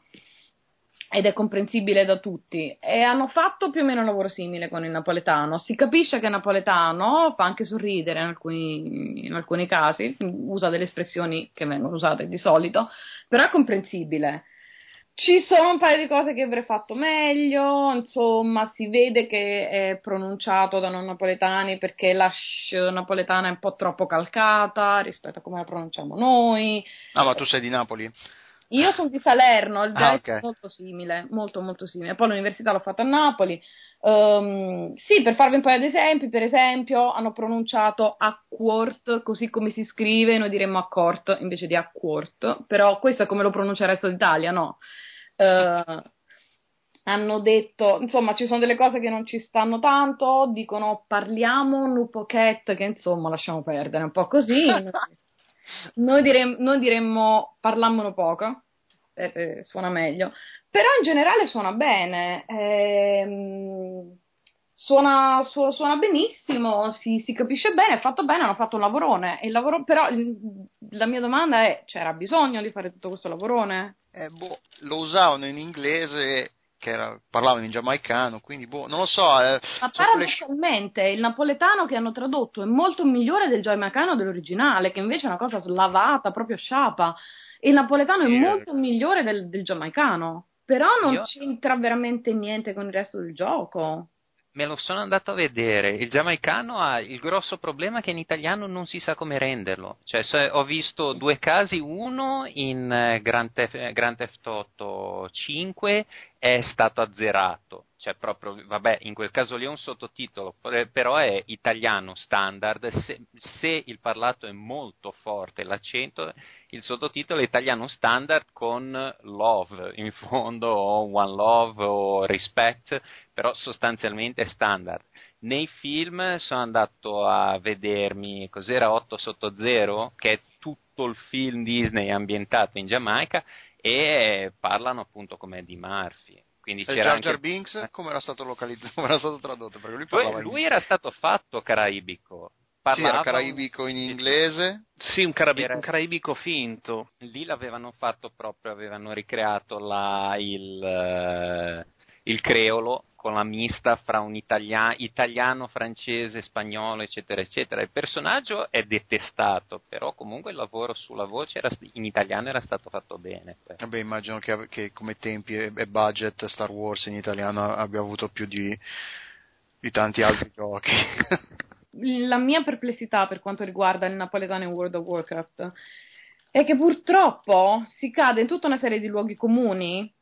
ed è comprensibile da tutti e hanno fatto più o meno un lavoro simile con il napoletano. Si capisce che il napoletano fa anche sorridere in alcuni, in alcuni casi, usa delle espressioni che vengono usate di solito, però è comprensibile. Ci sono un paio di cose che avrei fatto meglio, insomma, si vede che è pronunciato da non napoletani perché la sh napoletana è un po' troppo calcata rispetto a come la pronunciamo noi. Ah, ma tu sei di Napoli? Io sono di Salerno, il Ah, dialetto ok. è molto simile, molto molto simile. Poi l'università l'ho fatta a Napoli. Ehm, sì, per farvi un paio di esempi, per esempio, hanno pronunciato acquort così come si scrive, noi diremmo accord invece di acquort, però questo è come lo pronuncia il resto d'Italia, no? Eh, hanno detto, insomma, ci sono delle cose che non ci stanno tanto, dicono parliamo un pocket, che insomma lasciamo perdere, un po' così. Noi, direm- noi diremmo parlammono poco, eh, eh, suona meglio, però in generale suona bene, ehm, suona, su- suona benissimo, si, si capisce bene, è fatto bene, hanno fatto un lavorone, lavoro, però la mia domanda è, c'era bisogno di fare tutto questo lavorone? Eh, boh, lo usavano in inglese, che era, parlavano in giamaicano, quindi boh, non lo so. Eh, Ma sono quelle paradossalmente il napoletano che hanno tradotto è molto migliore del giamaicano dell'originale, che invece è una cosa slavata, proprio sciapa. Il napoletano Sì, è è- molto migliore del, del giamaicano, però non Io- c'entra veramente niente con il resto del gioco. Me lo sono andato a vedere. Il giamaicano ha il grosso problema che in italiano non si sa come renderlo. Cioè, ho visto due casi, uno in eh, Grand Theft, eh, Grand Theft Auto 5 è stato azzerato. Cioè, proprio, vabbè, in quel caso lì è un sottotitolo, per- però è italiano standard. Se, se il parlato è molto forte, l'accento, il sottotitolo è italiano standard con love in fondo, o one love o respect, però sostanzialmente è standard. Nei film sono andato a vedermi cos'era 8 sotto 0, che è tutto il film Disney ambientato in Giamaica, e parlano appunto come di Murphy. Quindi E c'era Jar anche... Jar Binks come era stato localizzato, come era stato tradotto? Perché lui Lui, parlava lui in... era stato fatto caraibico. Sì, Parlava era caraibico in inglese. Sì, un, carabi- Era- un caraibico finto. lì l'avevano fatto proprio, avevano ricreato la- il, eh, il creolo con la mista fra un italia- italiano, francese, spagnolo, eccetera, eccetera. Il personaggio è detestato, però comunque il lavoro sulla voce era st- in italiano era stato fatto bene. Vabbè, immagino che, che come tempi e, e budget Star Wars in italiano abbia avuto più di, di tanti altri giochi. La mia perplessità per quanto riguarda il napoletano in World of Warcraft è che purtroppo si cade in tutta una serie di luoghi comuni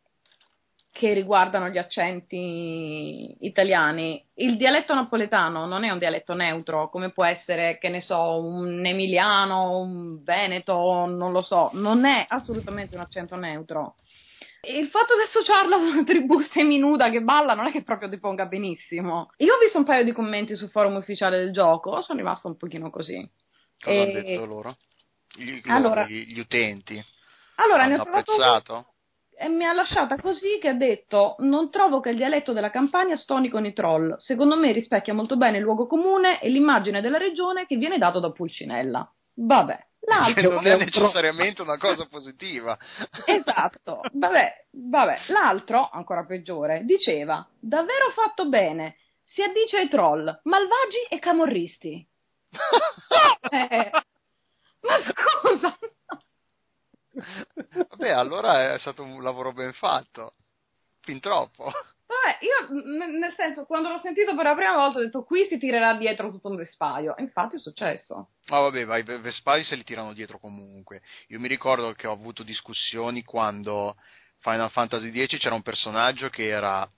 che riguardano gli accenti italiani. Il dialetto napoletano non è un dialetto neutro, come può essere, che ne so, un emiliano, un veneto, non lo so, non è assolutamente un accento neutro. E il fatto di associarlo ad una tribù seminuda che balla non è che proprio ti ponga benissimo. Io ho visto un paio di commenti sul forum ufficiale del gioco, sono rimasta un pochino così. Cosa hanno E- detto loro? Gli, Allora- gli, gli utenti Allora, ne hanno ho trovato uno apprezzato? E mi ha lasciata così che ha detto non trovo che il dialetto della campagna stoni con i troll. Secondo me rispecchia molto bene il luogo comune e l'immagine della regione che viene dato da Pulcinella. Vabbè. Che L'altro, non è necessariamente una cosa positiva. esatto, vabbè, vabbè. L'altro, ancora peggiore, diceva davvero fatto bene, si addice ai troll, malvagi e camorristi. Eh, ma scusa, Vabbè, allora è stato un lavoro ben fatto. Fin troppo. Vabbè, io nel senso, quando l'ho sentito per la prima volta ho detto qui si tirerà dietro tutto un vespaio. Infatti è successo. Ma vabbè, ma i Ve- Vespari se li tirano dietro comunque. Io mi ricordo che ho avuto discussioni quando Final Fantasy X c'era un personaggio che era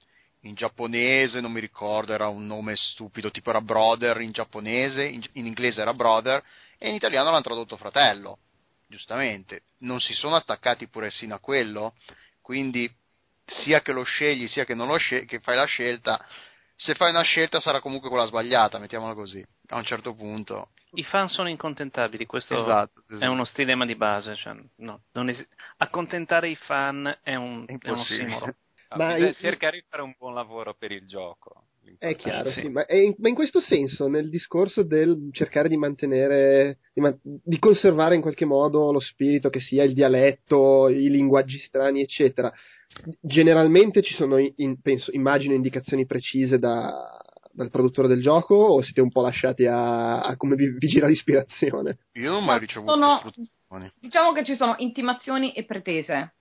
in giapponese, non mi ricordo, era un nome stupido, tipo era Brother in giapponese, in, in inglese era Brother, e in italiano l'hanno tradotto fratello. Giustamente, non si sono attaccati pure sino a quello, quindi sia che lo scegli sia che non lo scegli, che fai la scelta, se fai una scelta sarà comunque quella sbagliata, mettiamola così, a un certo punto. I fan sono incontentabili, questo Esatto, sì. è uno stilema di base. Cioè, no, non esi- accontentare i fan è un, È è un. No, Ma bisogna in- cercare di fare un buon lavoro per il gioco. È chiaro, sì. sì, ma, è in, ma in questo senso, nel discorso del cercare di mantenere, di, ma- di conservare in qualche modo lo spirito che sia il dialetto, i linguaggi strani, eccetera, generalmente ci sono, in- penso, immagino, indicazioni precise da- dal produttore del gioco o siete un po' lasciati a, a come vi, vi gira l'ispirazione? Io non ho mai Ma ricevuto sono- istruzioni. Diciamo che ci sono intimazioni e pretese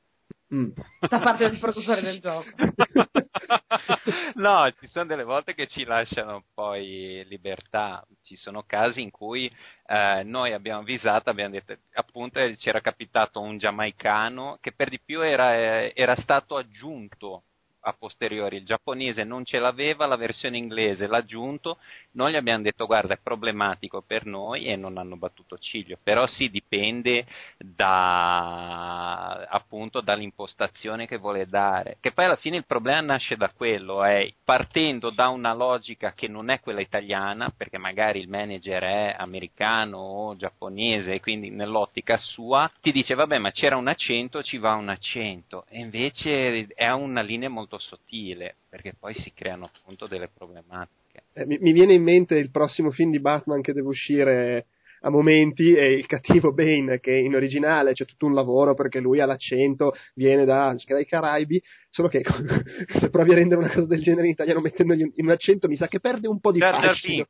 Mm. da parte del produttore del gioco. no, ci sono delle volte che ci lasciano poi libertà. Ci sono casi in cui eh, noi abbiamo avvisato, abbiamo detto, appunto, eh, c'era capitato un giamaicano che per di più era, eh, era stato aggiunto a posteriori, il giapponese non ce l'aveva, la versione inglese l'ha aggiunto, noi gli abbiamo detto guarda è problematico per noi e non hanno battuto ciglio, però sì dipende da, appunto dall'impostazione che vuole dare, che poi alla fine il problema nasce da quello, è partendo da una logica che non è quella italiana, perché magari il manager è americano o giapponese e quindi nell'ottica sua ti dice vabbè ma c'era un accento, ci va un accento e invece è una linea molto sottile perché poi si creano appunto delle problematiche. Eh, mi, mi viene in mente il prossimo film di Batman che deve uscire a momenti e il cattivo Bane che in originale c'è tutto un lavoro perché lui ha l'accento, viene da, dai Caraibi, solo che se provi a rendere una cosa del genere in italiano mettendogli un, in un accento mi sa che perde un po' di fascino.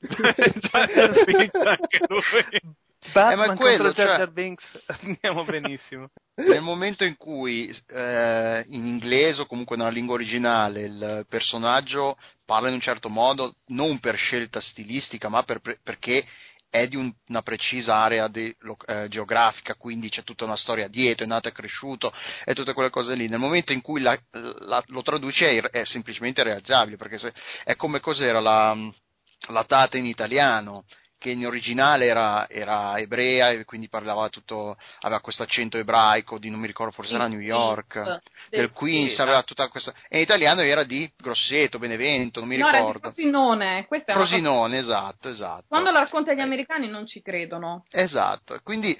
Jar Jar Binks, anche lui. Batman ma è quello, contro Jar cioè- Jar Binks andiamo benissimo. Nel momento in cui eh, in inglese o comunque nella lingua originale il personaggio parla in un certo modo, non per scelta stilistica, ma per- per- perché è di un- una precisa area di- lo- eh, geografica, quindi c'è tutta una storia dietro, è nato e cresciuto e tutte quelle cose lì. Nel momento in cui la- la- lo traduci è, è semplicemente realizzabile, perché se- è come cos'era la, la data in italiano che in originale era, era ebrea e quindi parlava tutto, aveva questo accento ebraico di non mi ricordo, forse era New York, del Queens, sì, aveva tutta questa, e in italiano era di Grosseto, Benevento, non mi no, ricordo. Frosinone, questa una cosa- Frosinone, esatto, esatto. Quando la racconti agli americani non ci credono. Esatto, quindi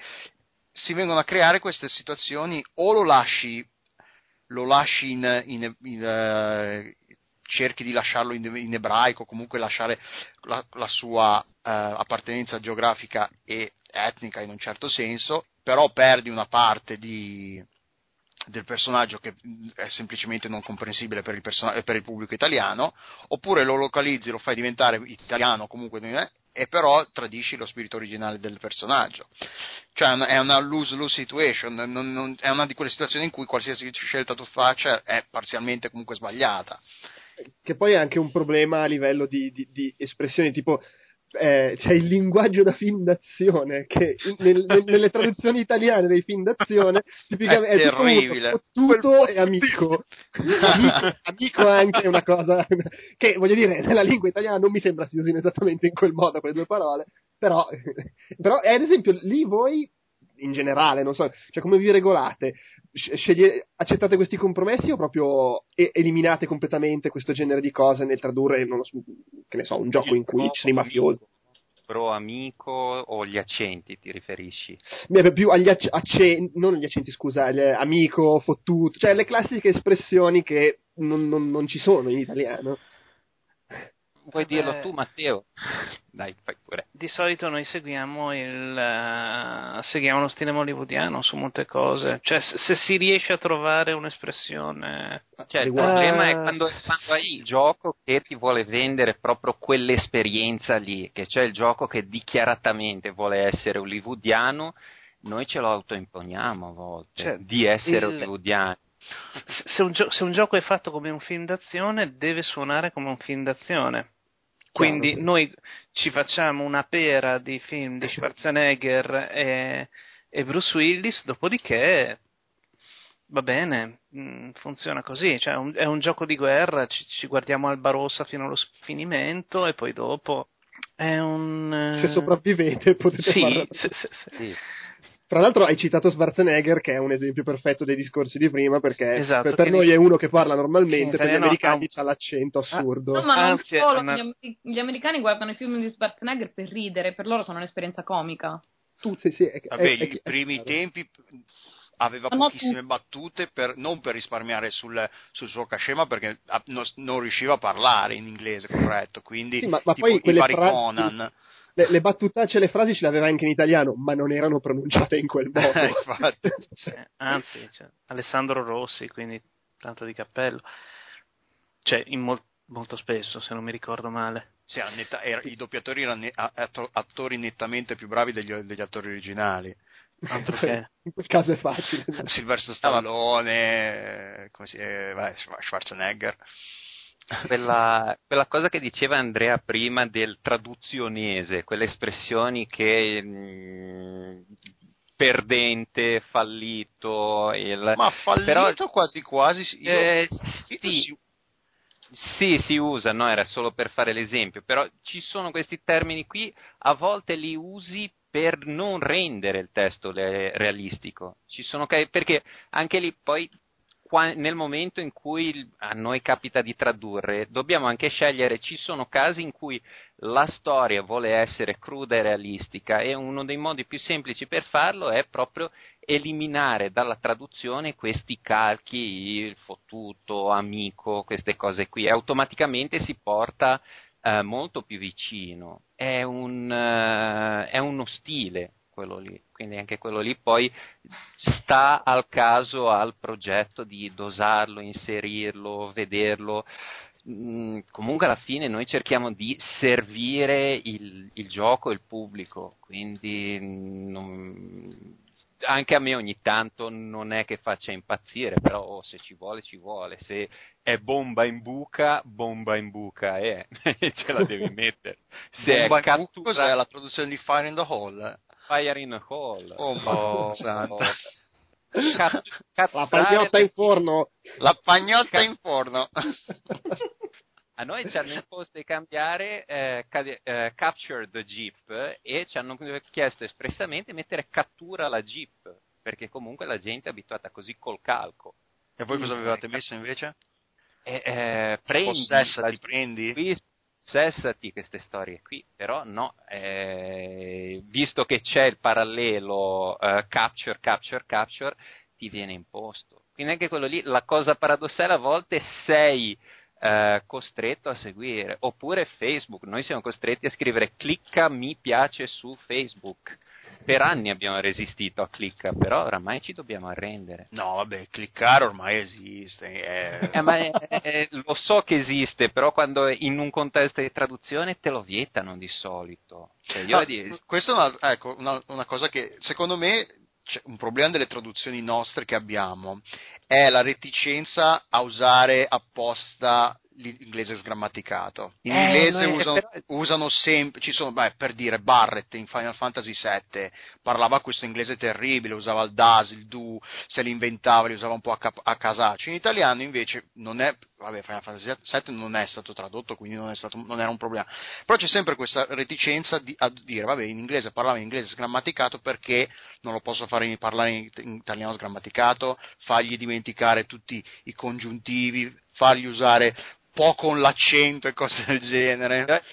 si vengono a creare queste situazioni o lo lasci, lo lasci in, in- in, eh, cerchi di lasciarlo in, in ebraico, comunque lasciare la, la sua eh, appartenenza geografica e etnica in un certo senso, però perdi una parte di, del personaggio che è semplicemente non comprensibile per il, persona- per il pubblico italiano, oppure lo localizzi, lo fai diventare italiano comunque, e però tradisci lo spirito originale del personaggio. Cioè è una lose-lose situation, non- non- è una di quelle situazioni in cui qualsiasi scelta tu faccia è parzialmente comunque sbagliata. Che poi è anche un problema a livello di, di- di espressioni, tipo eh, c'è il linguaggio da film d'azione che nel- nel- nelle traduzioni italiane dei film d'azione tipicamente È è, terribile. fottuto e amico. amico. Amico è anche una cosa che voglio dire nella lingua italiana non mi sembra si usino esattamente in quel modo quelle due parole, però, però eh, ad esempio lì voi in generale, non so, cioè come vi regolate? Sc- sceglie- accettate questi compromessi o proprio eliminate completamente questo genere di cose nel tradurre, non lo so, che ne so, un gioco in cui ci sono i mafiosi? Pro amico o gli accenti ti riferisci? Beh, più agli acc- accenti, non agli accenti, scusa, amico, fottuto, cioè le classiche espressioni che non, non- non ci sono in italiano. Vuoi dirlo Eh. tu Matteo? Dai, fai pure. Di solito noi seguiamo il eh, seguiamo lo stile hollywoodiano su molte cose. Cioè, se, se si riesce a trovare un'espressione Cioè, il Riguardo- problema è quando, quando hai il gioco che ti vuole vendere proprio quell'esperienza lì, che c'è il gioco che dichiaratamente vuole essere hollywoodiano, noi ce lo autoimponiamo a volte Cioè, di essere il- hollywoodiani. se un, gio- se un gioco è fatto come un film d'azione, deve suonare come un film d'azione. Quindi sì. noi ci facciamo una pera di film di Schwarzenegger e, e Bruce Willis, dopodiché va bene, mm, funziona così. Cioè, un- è un gioco di guerra, ci, ci guardiamo Alba Rossa fino allo finimento e poi dopo è un... eh, Se sopravvivete potete Sì, farlo. se- se- se- Sì. Tra l'altro hai citato Schwarzenegger che è un esempio perfetto dei discorsi di prima perché Esatto, per, noi dice- è uno che parla normalmente, Sì, per gli no, americani no. c'ha l'accento assurdo. No, ma non Anzi, solo, una- gli, amer- gli americani guardano i film di Schwarzenegger per ridere, per loro sono un'esperienza comica. Tu, sì, sì, è- Vabbè, è- è- i primi tempi aveva Ma no, pochissime battute, per- non per risparmiare sul, sul suo cachet, ma perché ah, non, non riusciva a parlare in inglese corretto, quindi Sì, ma- ma tipo poi i quelle vari frasi- Conan. Le, le battutacce e le frasi ce le aveva anche in italiano, ma non erano pronunciate in quel modo. Infatti. Sì, anzi, cioè, Alessandro Rossi, quindi tanto di cappello. Cioè, in mol- molto spesso, se non mi ricordo male. Sì, netta- era- I doppiatori erano ne- a- atto- attori nettamente più bravi degli, degli attori originali. Altro che... In quel caso è facile. Sylvester Ah, Stallone, eh, come si- eh, vai, Schwarzenegger. Quella, quella cosa che diceva Andrea prima del traduzionese, quelle espressioni che mh, perdente, fallito, il, Ma fallito però- quasi quasi. io- Eh, io sì. ci- Sì, si usa, no? Era solo per fare l'esempio, però ci sono questi termini qui, a volte li usi per non rendere il testo realistico. Ci sono perché anche lì poi qua- nel momento in cui a noi capita di tradurre, dobbiamo anche scegliere, ci sono casi in cui la storia vuole essere cruda e realistica e uno dei modi più semplici per farlo è proprio eliminare dalla traduzione questi calchi, il fottuto, amico, queste cose qui, e automaticamente si porta eh, molto più vicino. È, un, eh, è uno stile quello lì, quindi anche quello lì poi sta al caso al progetto di dosarlo, inserirlo, vederlo. Mm, comunque alla fine noi cerchiamo di servire il, il gioco e il pubblico, quindi mm, non- anche a me ogni tanto non è che faccia impazzire, però oh, se ci vuole ci vuole, se è bomba in buca, bomba in buca è, ce la devi mettere. Se Bomba è in buco, cos'è cattura la traduzione di Fire in the Hall? Fire in a hole, Oh, Madonna santa. cat- La catturare pagnotta in forno. La pagnotta in forno. A noi ci hanno imposto di cambiare eh, cade- eh, capture the jeep e ci hanno chiesto espressamente di mettere cattura la jeep, perché comunque la gente è abituata così col calco. e voi cosa avevate messo invece? E, eh, prendi Possessa, la ti prendi? Possessati queste storie qui, però no, eh, visto che c'è il parallelo eh, capture, capture, capture, ti viene imposto. Quindi anche quello lì, la cosa paradossale a volte sei eh, costretto a seguire, oppure Facebook, noi siamo costretti a scrivere clicca mi piace su Facebook. Per anni abbiamo resistito a clicca, però oramai ci dobbiamo arrendere. No, vabbè, cliccare ormai esiste. è- Eh, ma eh, eh, lo so che esiste, però quando è in un contesto di traduzione te lo vietano di solito. Cioè, io No, di- Questa è una, ecco, una, una cosa che secondo me c'è un problema delle traduzioni nostre che abbiamo è la reticenza a usare apposta l'inglese sgrammaticato. In Eh, inglese noi- usano, però- usano sempre, ci sono, beh, per dire, Barrett in Final Fantasy VII parlava questo inglese terribile, usava il das, il do, se li inventava, li usava un po' a, cap- a casaccio. In italiano invece non è, vabbè, Final Fantasy VII non è stato tradotto, quindi non, stato, non era un problema. Però c'è sempre questa reticenza di, a dire, vabbè, in inglese parlava in inglese sgrammaticato perché non lo posso fare in, parlare in, in italiano sgrammaticato, fargli dimenticare tutti i congiuntivi, fargli usare poco l'accento e cose del genere.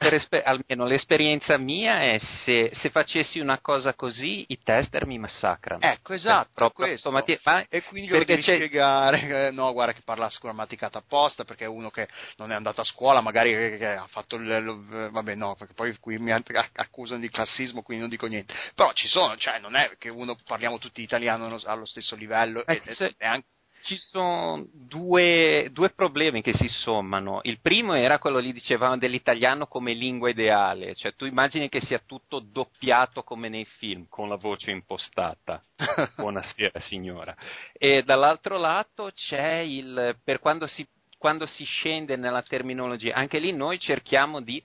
Per esper- almeno l'esperienza mia è se, se facessi una cosa così i tester mi massacrano. Ecco, esatto, Cioè, proprio questo. automati- ma- E quindi perché devi c'è- spiegare, no, guarda che parla sgrammaticata apposta, perché è uno che non è andato a scuola, magari che, che ha fatto il, il- vabbè no, perché poi qui mi ac- accusano di classismo, quindi non dico niente. Però ci sono, cioè non è che uno parliamo tutti italiano allo- stesso livello, Eh, ed- se- anche Ci sono due, due problemi che si sommano. Il primo era quello lì, dicevamo, dell'italiano come lingua ideale, cioè tu immagini che sia tutto doppiato come nei film, con la voce impostata. Buonasera signora. E dall'altro lato c'è il, per quando si, quando si scende nella terminologia, anche lì noi cerchiamo di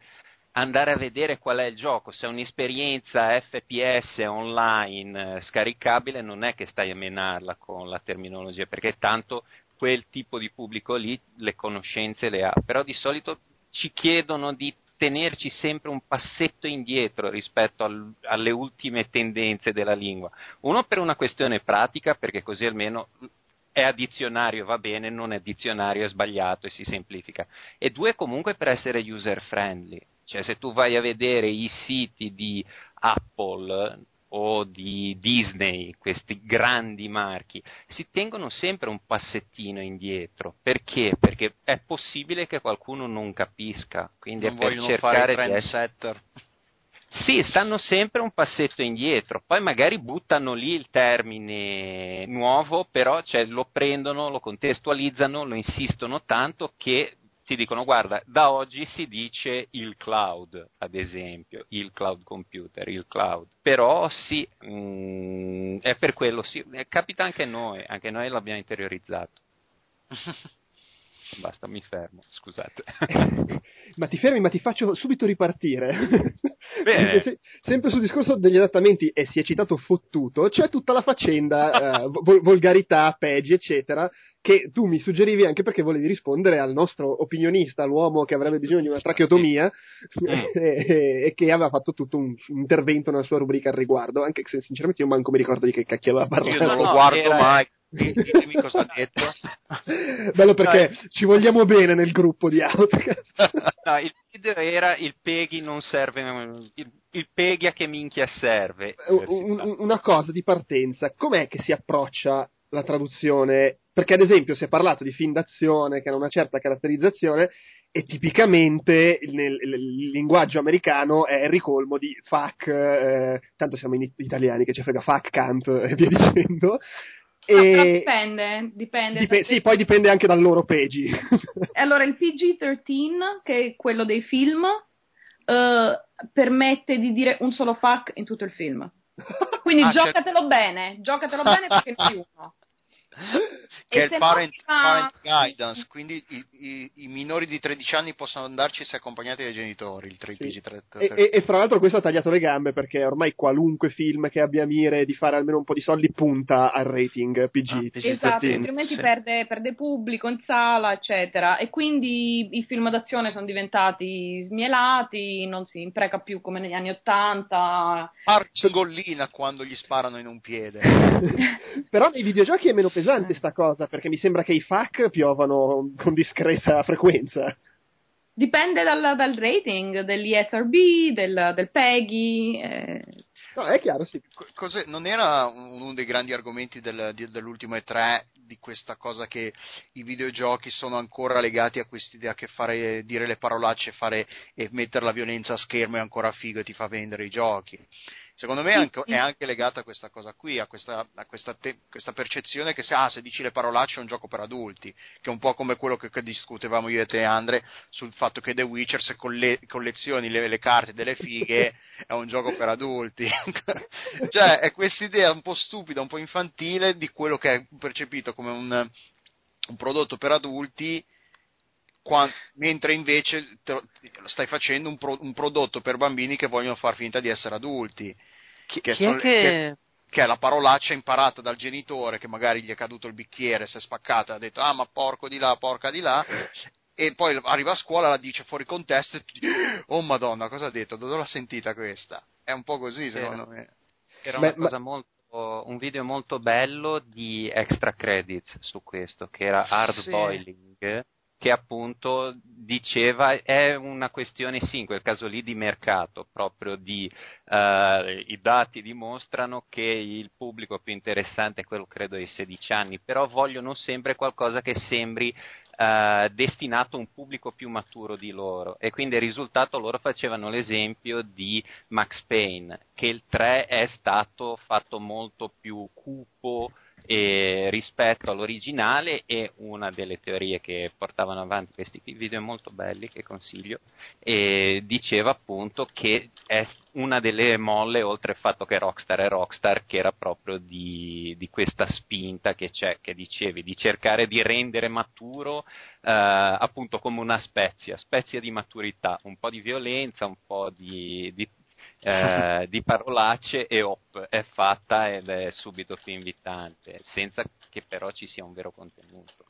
andare a vedere qual è il gioco, se è un'esperienza FPS online eh, scaricabile non è che stai a menarla con la terminologia, perché tanto quel tipo di pubblico lì le conoscenze le ha, però di solito ci chiedono di tenerci sempre un passetto indietro rispetto al, alle ultime tendenze della lingua. Uno per una questione pratica, perché così almeno è addizionario, va bene, non è addizionario, è sbagliato e si semplifica. E due comunque per essere user friendly. Cioè se tu vai a vedere i siti di Apple o di Disney, questi grandi marchi, si tengono sempre un passettino indietro. Perché? Perché è possibile che qualcuno non capisca. Quindi non è per cercare di essere... Sì, stanno sempre un passetto indietro, poi magari buttano lì il termine nuovo, però cioè, lo prendono, lo contestualizzano, lo insistono tanto che ti dicono guarda, da oggi si dice il cloud, ad esempio, il cloud computer, il cloud. Però sì, mh, mm, è per quello, sì, eh, capita anche a noi, anche noi l'abbiamo interiorizzato. Basta, mi fermo, scusate. ma ti fermi, ma ti faccio subito ripartire. Se, sempre sul discorso degli adattamenti, e si è citato fottuto, c'è tutta la faccenda, uh, vol- volgarità, peggi, eccetera, che tu mi suggerivi anche perché volevi rispondere al nostro opinionista, l'uomo che avrebbe bisogno di una tracheotomia mm. e, e, che aveva fatto tutto un, un, intervento nella sua rubrica al riguardo, anche se sinceramente io manco mi ricordo di che cacchio aveva parlato. Io non lo guardo era... mai. Ditemi cosa ha detto. Bello perché no, ci vogliamo bene nel gruppo di Outcast. no, il video era il Peggy non serve, il, il Peggy a che minchia serve. Un, una cosa di partenza, com'è che si approccia la traduzione? Perché ad esempio si è parlato di film d'azione che hanno una certa caratterizzazione e tipicamente nel, il linguaggio americano è il ricolmo di fuck, eh, tanto siamo in italiani che ci frega fuck, cant e via dicendo, e... Ah, dipende, dipende. Dip- sì, poi dipende anche dal loro PG. allora, il PG-13, che è quello dei film, uh, permette di dire un solo fuck in tutto il film. Quindi ah, giocatelo certo. bene, giocatelo bene perché ne uno. che è il parent, parent, guidance, quindi i, i, i, minori di 13 anni possono andarci se accompagnati dai genitori. Il 3, sì. e, e, e, fra l'altro questo ha tagliato le gambe perché ormai qualunque film che abbia mire di fare almeno un po' di soldi punta al rating PG. Ah, PG esatto, altrimenti sì. perde, perde, pubblico in sala, eccetera. E quindi i film d'azione sono diventati smielati, non si impreca più come negli anni Ottanta. Gollina quando gli sparano in un piede. Però nei videogiochi è meno pesante pesante sta cosa, perché mi sembra che i FAC piovano con discreta frequenza. Dipende dal, dal rating, dell'ESRB, del, del PEGI. Eh. No, è chiaro, sì. Cos'è? Non era uno dei grandi argomenti del, dell'ultimo E3 di questa cosa che i videogiochi sono ancora legati a quest'idea che fare, dire le parolacce fare, e mettere la violenza a schermo è ancora figo e ti fa vendere i giochi. Secondo me anche, è anche legata a questa cosa qui, a questa, a questa, te, questa percezione che se, ah, se, dici le parolacce è un gioco per adulti, che è un po' come quello che, che discutevamo io e te Andre sul fatto che The Witcher se colle, collezioni le, le, carte delle fighe è un gioco per adulti. cioè è questa idea un po' stupida, un po' infantile di quello che è percepito come un, un prodotto per adulti quando, mentre invece te, stai facendo un, pro, un, prodotto per bambini che vogliono far finta di essere adulti. Chi, che, sono, che... che, che, è la parolaccia imparata dal genitore che magari gli è caduto il bicchiere, si è spaccato e ha detto ah ma porco di là, porca di là. E poi arriva a scuola, la dice fuori contesto e ti dice, oh madonna, cosa ha detto? Dove l'ha sentita questa? È un po' così secondo me. Era una Beh, cosa ma... molto un video molto bello di extra credits su questo, che era Hard sì. Boiling, che appunto diceva è una questione sì, in quel caso lì di mercato, proprio di uh, i dati dimostrano che il pubblico più interessante è quello credo dei 16 anni, però vogliono sempre qualcosa che sembri uh, destinato a un pubblico più maturo di loro. E quindi il risultato loro facevano l'esempio di Max Payne, che il 3 è stato fatto molto più cupo e rispetto all'originale e una delle teorie che portavano avanti questi video molto belli che consiglio. Diceva appunto che è una delle molle oltre al fatto che Rockstar è Rockstar che era proprio di, di questa spinta che c'è che dicevi di cercare di rendere maturo eh, appunto come una spezia spezia di maturità un po' di violenza un po' di, di eh, di parolacce e op, è fatta ed è subito più invitante, senza che però ci sia un vero contenuto.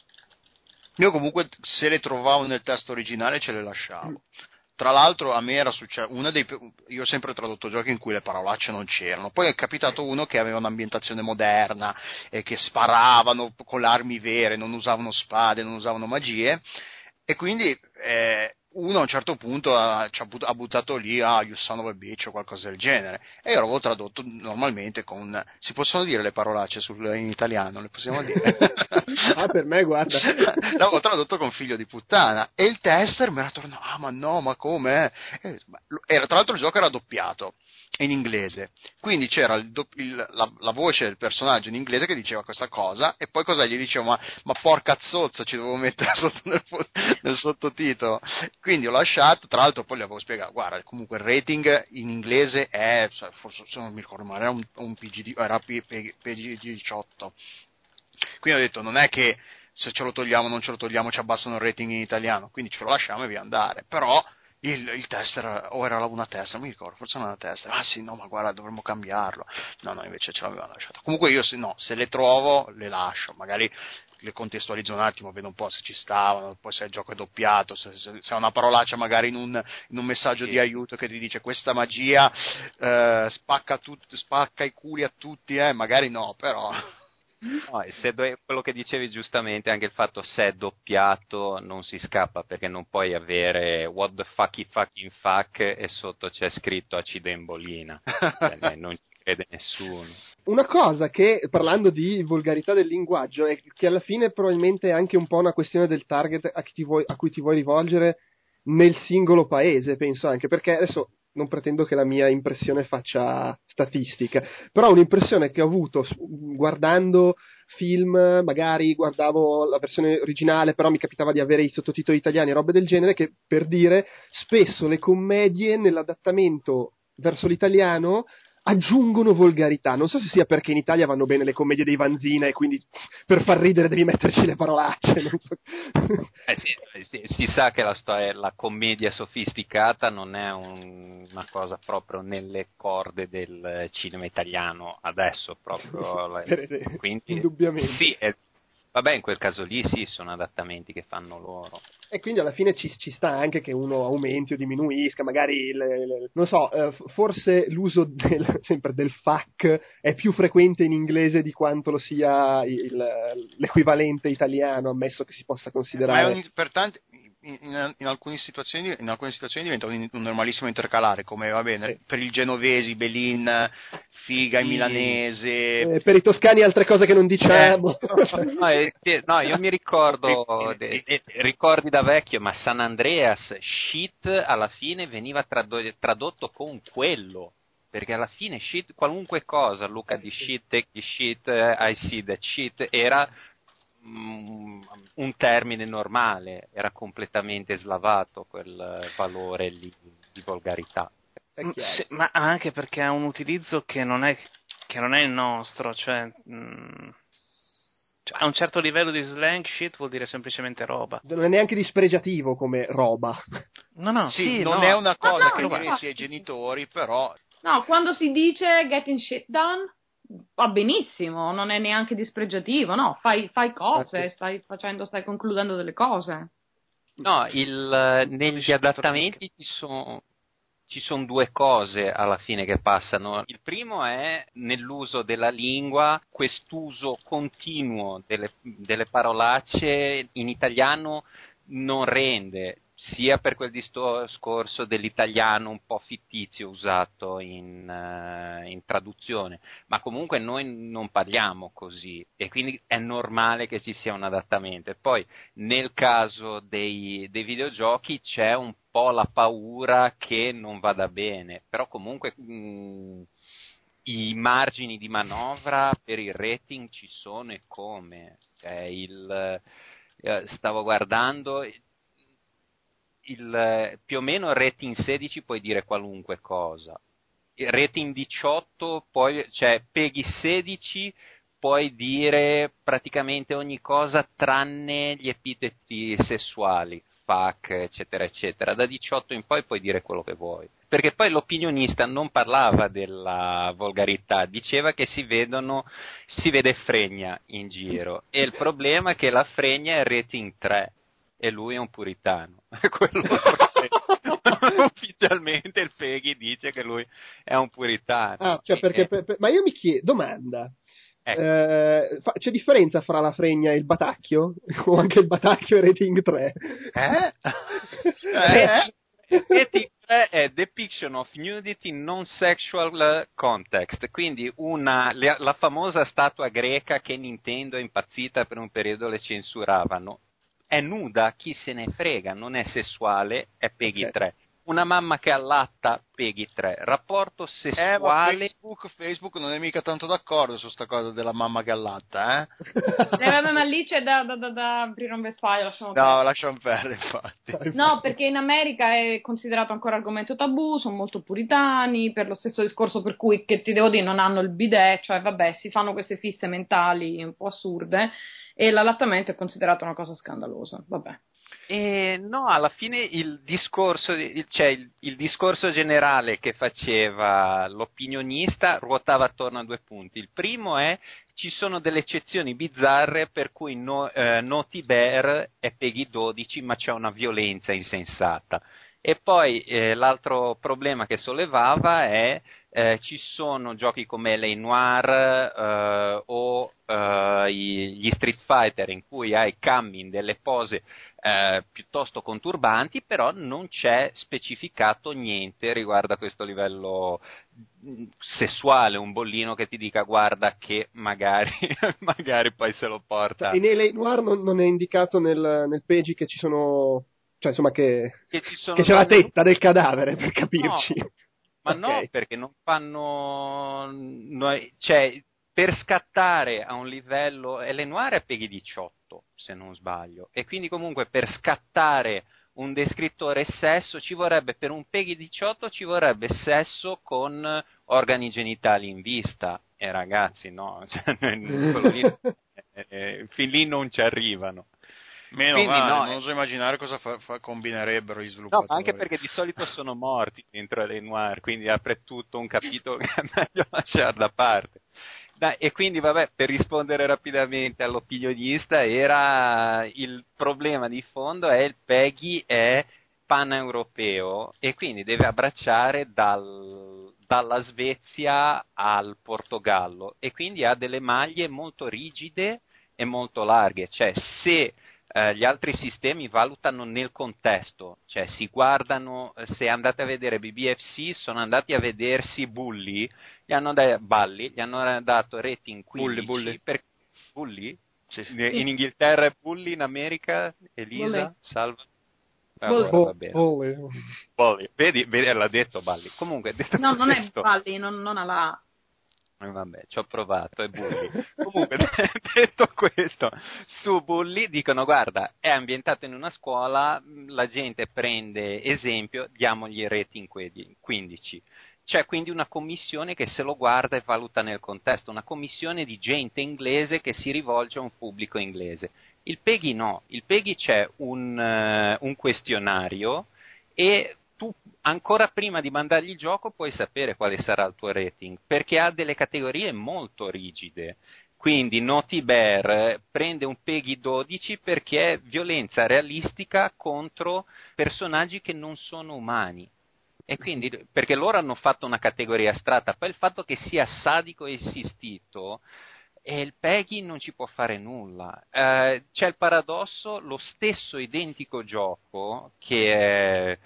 Io comunque se le trovavo nel testo originale ce le lasciavo. tra l'altro a me era successo, dei, io ho sempre tradotto giochi in cui le parolacce non c'erano, poi è capitato uno che aveva un'ambientazione moderna e che sparavano con le armi vere, non usavano spade, non usavano magie e quindi eh, uno a un certo punto ha, ha buttato lì ah, you son of a bitch o qualcosa del genere. E io l'avevo tradotto normalmente con si possono dire le parolacce sul, in italiano le possiamo dire? Ah per me guarda. L'avevo tradotto con figlio di puttana. E il tester mi era tornato ah ma no ma come? Era, tra l'altro il gioco era doppiato in inglese. Quindi c'era il, il, la, la, voce del personaggio in inglese che diceva questa cosa e poi cosa gli dicevo ma, ma porca zozza ci dovevo mettere sotto nel, nel, sottotitolo. Quindi ho lasciato, tra l'altro poi gli avevo spiegato, guarda comunque il rating in inglese è, forse se non mi ricordo male, era un, un PG, era PG18. Quindi ho detto non è che se ce lo togliamo non ce lo togliamo ci abbassano il rating in italiano, quindi ce lo lasciamo e via andare. Però il, il tester, o era una testa, mi ricordo, forse era una testa, ah sì, no, ma guarda, dovremmo cambiarlo. No, no, invece ce l'avevano lasciato. Comunque io se, no, se le trovo, le lascio, magari le contestualizzo un attimo, vedo un po' se ci stavano, poi se il gioco è doppiato, se, se, se ha una parolaccia magari in un, in un messaggio sì. di aiuto che ti dice questa magia eh, spacca, tut, spacca i culi a tutti, eh, magari no, però... No, se quello che dicevi giustamente, anche il fatto se è doppiato non si scappa perché non puoi avere what the fucky fucking fuck e sotto c'è scritto acidembolina, cioè, non ci crede nessuno. Una cosa che, parlando di volgarità del linguaggio, è che alla fine probabilmente è anche un po' una questione del target a, vuoi, a cui ti vuoi rivolgere nel singolo paese, penso anche, perché adesso non pretendo che la mia impressione faccia statistica, però un'impressione che ho avuto guardando film, magari guardavo la versione originale, però mi capitava di avere i sottotitoli italiani e robe del genere, che per dire spesso le commedie nell'adattamento verso l'italiano aggiungono volgarità. Non so se sia perché in Italia vanno bene le commedie dei Vanzina e quindi per far ridere devi metterci le parolacce. So. Eh sì, sì, si sa che la, storia, la commedia sofisticata non è un, una cosa proprio nelle corde del cinema italiano adesso proprio. quindi, Indubbiamente. Sì, è, Vabbè, in quel caso lì sì, sono adattamenti che fanno loro. E quindi alla fine ci, ci sta anche che uno aumenti o diminuisca, magari, le, le, non so, eh, forse l'uso del, sempre del FAC è più frequente in inglese di quanto lo sia il, l'equivalente italiano, ammesso che si possa considerare. Ma per tanti, in, in, alcune situazioni, in, alcune situazioni, diventa un, un, normalissimo intercalare, come va bene, sì. per il genovesi, Belin, Figa, sì. milanese. Eh, per i toscani altre cose che non diciamo. Eh. no, eh, sì, no, io mi ricordo, de, de, ricordi da vecchio, ma San Andreas, shit, alla fine veniva trado- tradotto con quello perché alla fine shit, qualunque cosa, Luca di shit, take di shit, I see that shit, era un termine normale, era completamente slavato quel valore lì di volgarità. Mm, sì, ma anche perché ha un utilizzo che non è, che non è il nostro, cioè, mh, cioè, a un certo livello di slang shit vuol dire semplicemente roba. Non è neanche dispregiativo come roba. No, no, sì, sì non no. è una cosa no, no, che diresti ai genitori, però... No, quando si dice getting shit done, va benissimo, non è neanche dispregiativo, no, fai, fai cose, stai facendo, stai concludendo delle cose. No, il, negli adattamenti ci sono, ci sono due cose alla fine che passano. Il primo è nell'uso della lingua, quest'uso continuo delle, delle parolacce in italiano non rende, sia per quel discorso dell'italiano un po' fittizio usato in, uh, in, traduzione, ma comunque noi non parliamo così e quindi è normale che ci sia un adattamento. Poi nel caso dei, dei videogiochi c'è un po' la paura che non vada bene, però comunque mh, mm, i margini di manovra per il rating ci sono e come. Cioè, il, eh, stavo guardando, il, più o meno rating 16 puoi dire qualunque cosa. Il rating 18, poi, cioè Peggy 16 puoi dire praticamente ogni cosa tranne gli epiteti sessuali, fuck, eccetera, eccetera. Da 18 in poi puoi dire quello che vuoi. Perché poi l'opinionista non parlava della volgarità, diceva che si vedono, si vede fregna in giro. E il problema è che la fregna è rating 3 e lui è un puritano. ufficialmente il Peggy dice che lui è un puritano. Ah, cioè perché, per- per- ma io mi chiedo, domanda, Ecco. eh, fa- c'è differenza fra la fregna e il batacchio? o anche il batacchio e rating 3? Eh? Eh? Rating 3 è Depiction of Nudity in Non-Sexual Context, quindi una, la, la famosa statua greca che Nintendo è impazzita per un periodo le censuravano. È nuda, chi se ne frega, non è sessuale, è Peggy Ok. 3. Una mamma che allatta, Peggy 3. Rapporto Eh, ma sessuale, Facebook, Facebook non è mica tanto d'accordo su sta cosa della mamma gallatta, eh? Eh, vabbè, ma lì c'è da, da, da, da aprire un vespaio, lasciamo No, perdere. lasciamo perdere, infatti. No, perché in America è considerato ancora argomento tabù, sono molto puritani, per lo stesso discorso per cui, che ti devo dire, non hanno il bidet, cioè vabbè, si fanno queste fisse mentali un po' assurde e l'allattamento è considerato una cosa scandalosa, vabbè. Eh, no, alla fine il discorso, cioè il, il discorso generale che faceva l'opinionista ruotava attorno a due punti. Il primo è ci sono delle eccezioni bizzarre per cui no, eh, Naughty Bear è Peggy 12 ma c'è una violenza insensata. E poi eh, l'altro problema che sollevava è eh, ci sono giochi come L.A. Noir eh, o eh, gli Street Fighter in cui hai coming delle pose eh, piuttosto conturbanti, però non c'è specificato niente riguardo a questo livello mh, sessuale, un bollino che ti dica guarda che magari, magari poi se lo porta. In LA Noir non, non è indicato nel, nel page che ci sono... Cioè, insomma, che, Che, ci sono che c'è la tetta del cadavere, per capirci. Ma Ok. no, perché non fanno. noi- cioè, per scattare a un livello. Eleanor è Peggy 18, se non sbaglio. E quindi, comunque, per scattare un descrittore sesso ci vorrebbe per un Peggy 18 ci vorrebbe sesso con organi genitali in vista. E ragazzi, no, cioè, lì, eh, eh, fin lì non ci arrivano. Meno Quindi male, no, non eh. oso immaginare cosa fa- fa- combinerebbero i No, sviluppatori. ma anche perché di solito sono morti dentro le noir, quindi apre tutto un capitolo che è meglio lasciare da parte. Dai, e quindi, vabbè, per rispondere rapidamente all'opinionista, era il problema di fondo è il Peggy è paneuropeo e quindi deve abbracciare dal- dalla Svezia al Portogallo e quindi ha delle maglie molto rigide e molto larghe, cioè se eh, gli altri sistemi valutano nel contesto, cioè si guardano, eh, se andate a vedere BBFC, sono andati a vedersi Bully, gli hanno dato, Balli, gli hanno dato rating 15 Bully, Bully. per Bully? Sì, sì. In Inghilterra è Bully, in America Elisa, Bully. salva. Ah. Bully. Vedi, vedi, l'ha detto Balli. Comunque, detto No, non è questo- Balli, non, non ha la Vabbè, ci ho provato, è Bully. Comunque, detto questo, su Bully dicono, guarda, è ambientato in una scuola, la gente prende esempio, diamogli rating que- 15. C'è quindi una commissione che se lo guarda e valuta nel contesto, una commissione di gente inglese che si rivolge a un pubblico inglese. Il Peggy no, il Peggy c'è un, eh, un questionario e tu ancora prima di mandargli il gioco puoi sapere quale sarà il tuo rating, perché ha delle categorie molto rigide. Quindi Naughty Bear prende un Peggy 12 perché è violenza realistica contro personaggi che non sono umani. E quindi, perché loro hanno fatto una categoria astratta, poi il fatto che sia sadico e assistito, e il Peggy non ci può fare nulla. Eh, c'è il paradosso, lo stesso identico gioco che è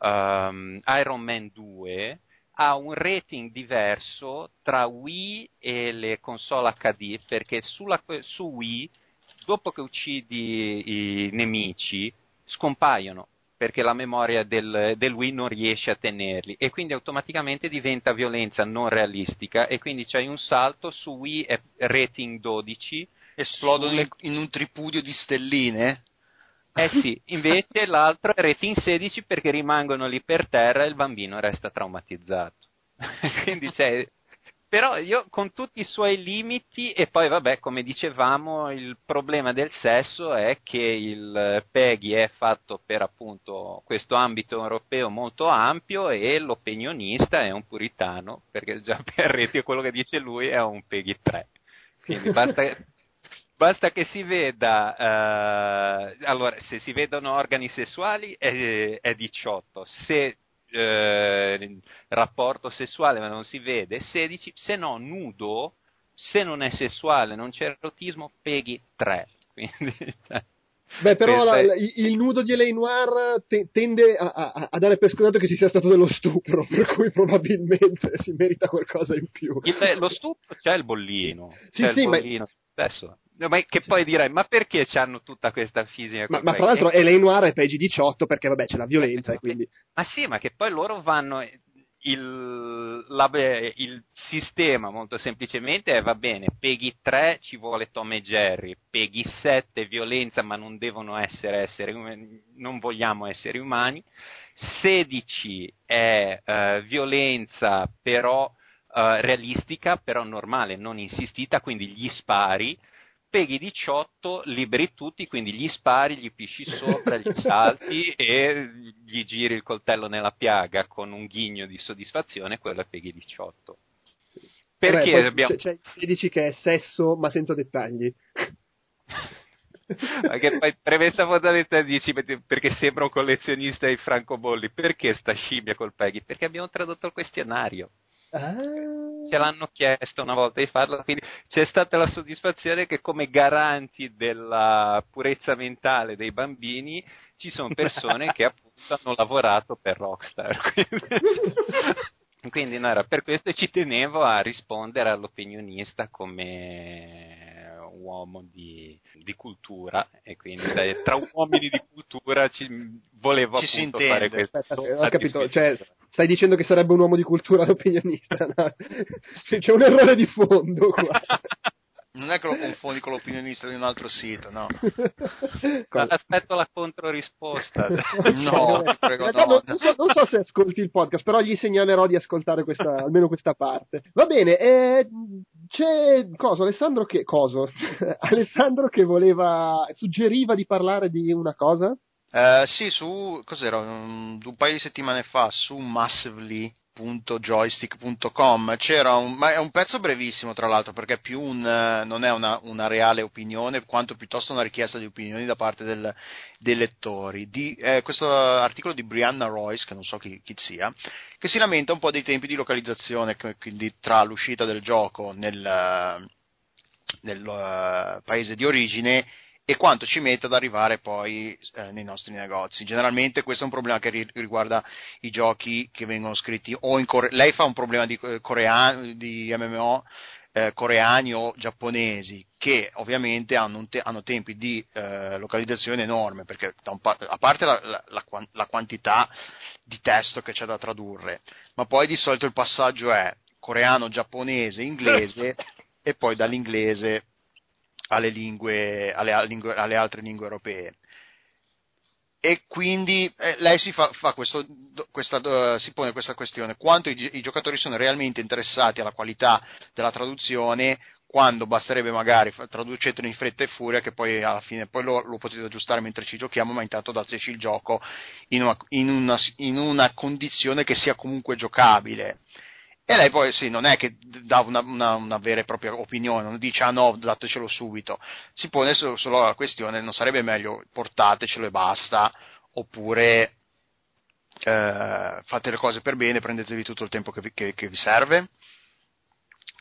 ehm, Iron Man 2 ha un rating diverso tra Wii e le console HD perché sulla- su Wii dopo che uccidi i nemici scompaiono perché la memoria del, del Wii non riesce a tenerli e quindi automaticamente diventa violenza non realistica e quindi c'hai un salto su Wii è rating 12 Esplodono sulle- in un tripudio di stelline? Eh sì, invece l'altro è rating 16 perché rimangono lì per terra e il bambino resta traumatizzato. Quindi c'è... Però io con tutti i suoi limiti e poi vabbè, come dicevamo, il problema del sesso è che il PEGI è fatto per appunto questo ambito europeo molto ampio e l'opinionista è un puritano, perché già per reti quello che dice lui è un PEGI 3. Quindi basta, Basta che si veda, eh, allora, se si vedono organi sessuali è, è 18, se eh, rapporto sessuale ma non si vede, 16, se no nudo, se non è sessuale, non c'è erotismo, peghi 3. Quindi, Beh, però la, la, il nudo di Elaine Noir te, tende a, a, a, dare per scontato che ci sia stato dello stupro, per cui probabilmente si merita qualcosa in più. Il, lo stupro c'è il bollino. Sì, c'è sì, il bollino. Ma... Adesso. No, ma che poi direi, ma perché hanno tutta questa fisica? Ma, ma tra l'altro Elaine Noir è PG 18 perché vabbè c'è la violenza e quindi... Ma sì, ma che poi loro vanno il, la, il, sistema molto semplicemente è va bene, Peggy 3 ci vuole Tom e Jerry, Peggy 7 violenza ma non devono essere esseri non vogliamo esseri umani, 16 è uh, violenza però uh, realistica, però normale, non insistita, quindi gli spari, Peggy 18 liberi tutti, quindi gli spari, gli pisci sopra, gli salti e gli giri il coltello nella piaga con un ghigno di soddisfazione, quello è Peggy 18. Perché Vabbè, abbiamo... C'è, c'è 16 che è sesso ma senza dettagli. Perché poi premessa fondamentale dici perché sembra un collezionista di francobolli perché sta scimmia col Peggy? Perché abbiamo tradotto il questionario Ah. Ce l'hanno chiesto una volta di farlo, quindi c'è stata la soddisfazione che come garanti della purezza mentale dei bambini ci sono persone che appunto hanno lavorato per Rockstar. Quindi, quindi no, era per questo ci tenevo a rispondere all'opinionista come uomo di, di cultura e quindi dai, tra uomini di cultura ci, volevo ci appunto fare questo. Aspetta, ho capito, cioè, Stai dicendo che sarebbe un uomo di cultura l'opinionista? No? C'è un errore di fondo qua. Non è che lo confondi con l'opinionista di un altro sito, no. Aspetto la controrisposta. no, prego, no. Non, so, non, so, se ascolti il podcast, però gli segnalerò di ascoltare questa, almeno questa parte. Va bene, eh, c'è Coso, Alessandro che... Coso? Alessandro che voleva... suggeriva di parlare di una cosa? Uh, sì, su cos'era? Un, un, paio di settimane fa su massively.joystick.com c'era un, ma è un pezzo brevissimo tra l'altro perché più un, non è una, una, reale opinione quanto piuttosto una richiesta di opinioni da parte del, dei lettori. Di, eh, questo articolo di Brianna Royce che non so chi, chi, sia che si lamenta un po' dei tempi di localizzazione quindi tra l'uscita del gioco nel, nel uh, paese di origine e quanto ci mette ad arrivare poi eh, nei nostri negozi. Generalmente questo è un problema che riguarda i giochi che vengono scritti o in Corea. Lei fa un problema di, eh, coreano, di MMO eh, coreani o giapponesi che ovviamente hanno, te- hanno tempi di eh, localizzazione enorme perché pa- a parte la, la, la, la quantità di testo che c'è da tradurre, ma poi di solito il passaggio è coreano, giapponese, inglese e poi dall'inglese alle, lingue, alle, alle altre lingue europee. E quindi eh, lei si, fa, fa questo, questa, si, pone questa questione: quanto i, i, giocatori sono realmente interessati alla qualità della traduzione, quando basterebbe magari traducetelo in fretta e furia, che poi alla fine poi lo, lo potete aggiustare mentre ci giochiamo, ma intanto dateci il gioco in una, in una, in una condizione che sia comunque giocabile. E lei poi sì, non è che dà una, una, una, vera e propria opinione, non dice ah no, datecelo subito, si pone solo, la questione, non sarebbe meglio portatecelo e basta, oppure eh, fate le cose per bene, prendetevi tutto il tempo che vi, che, che vi serve.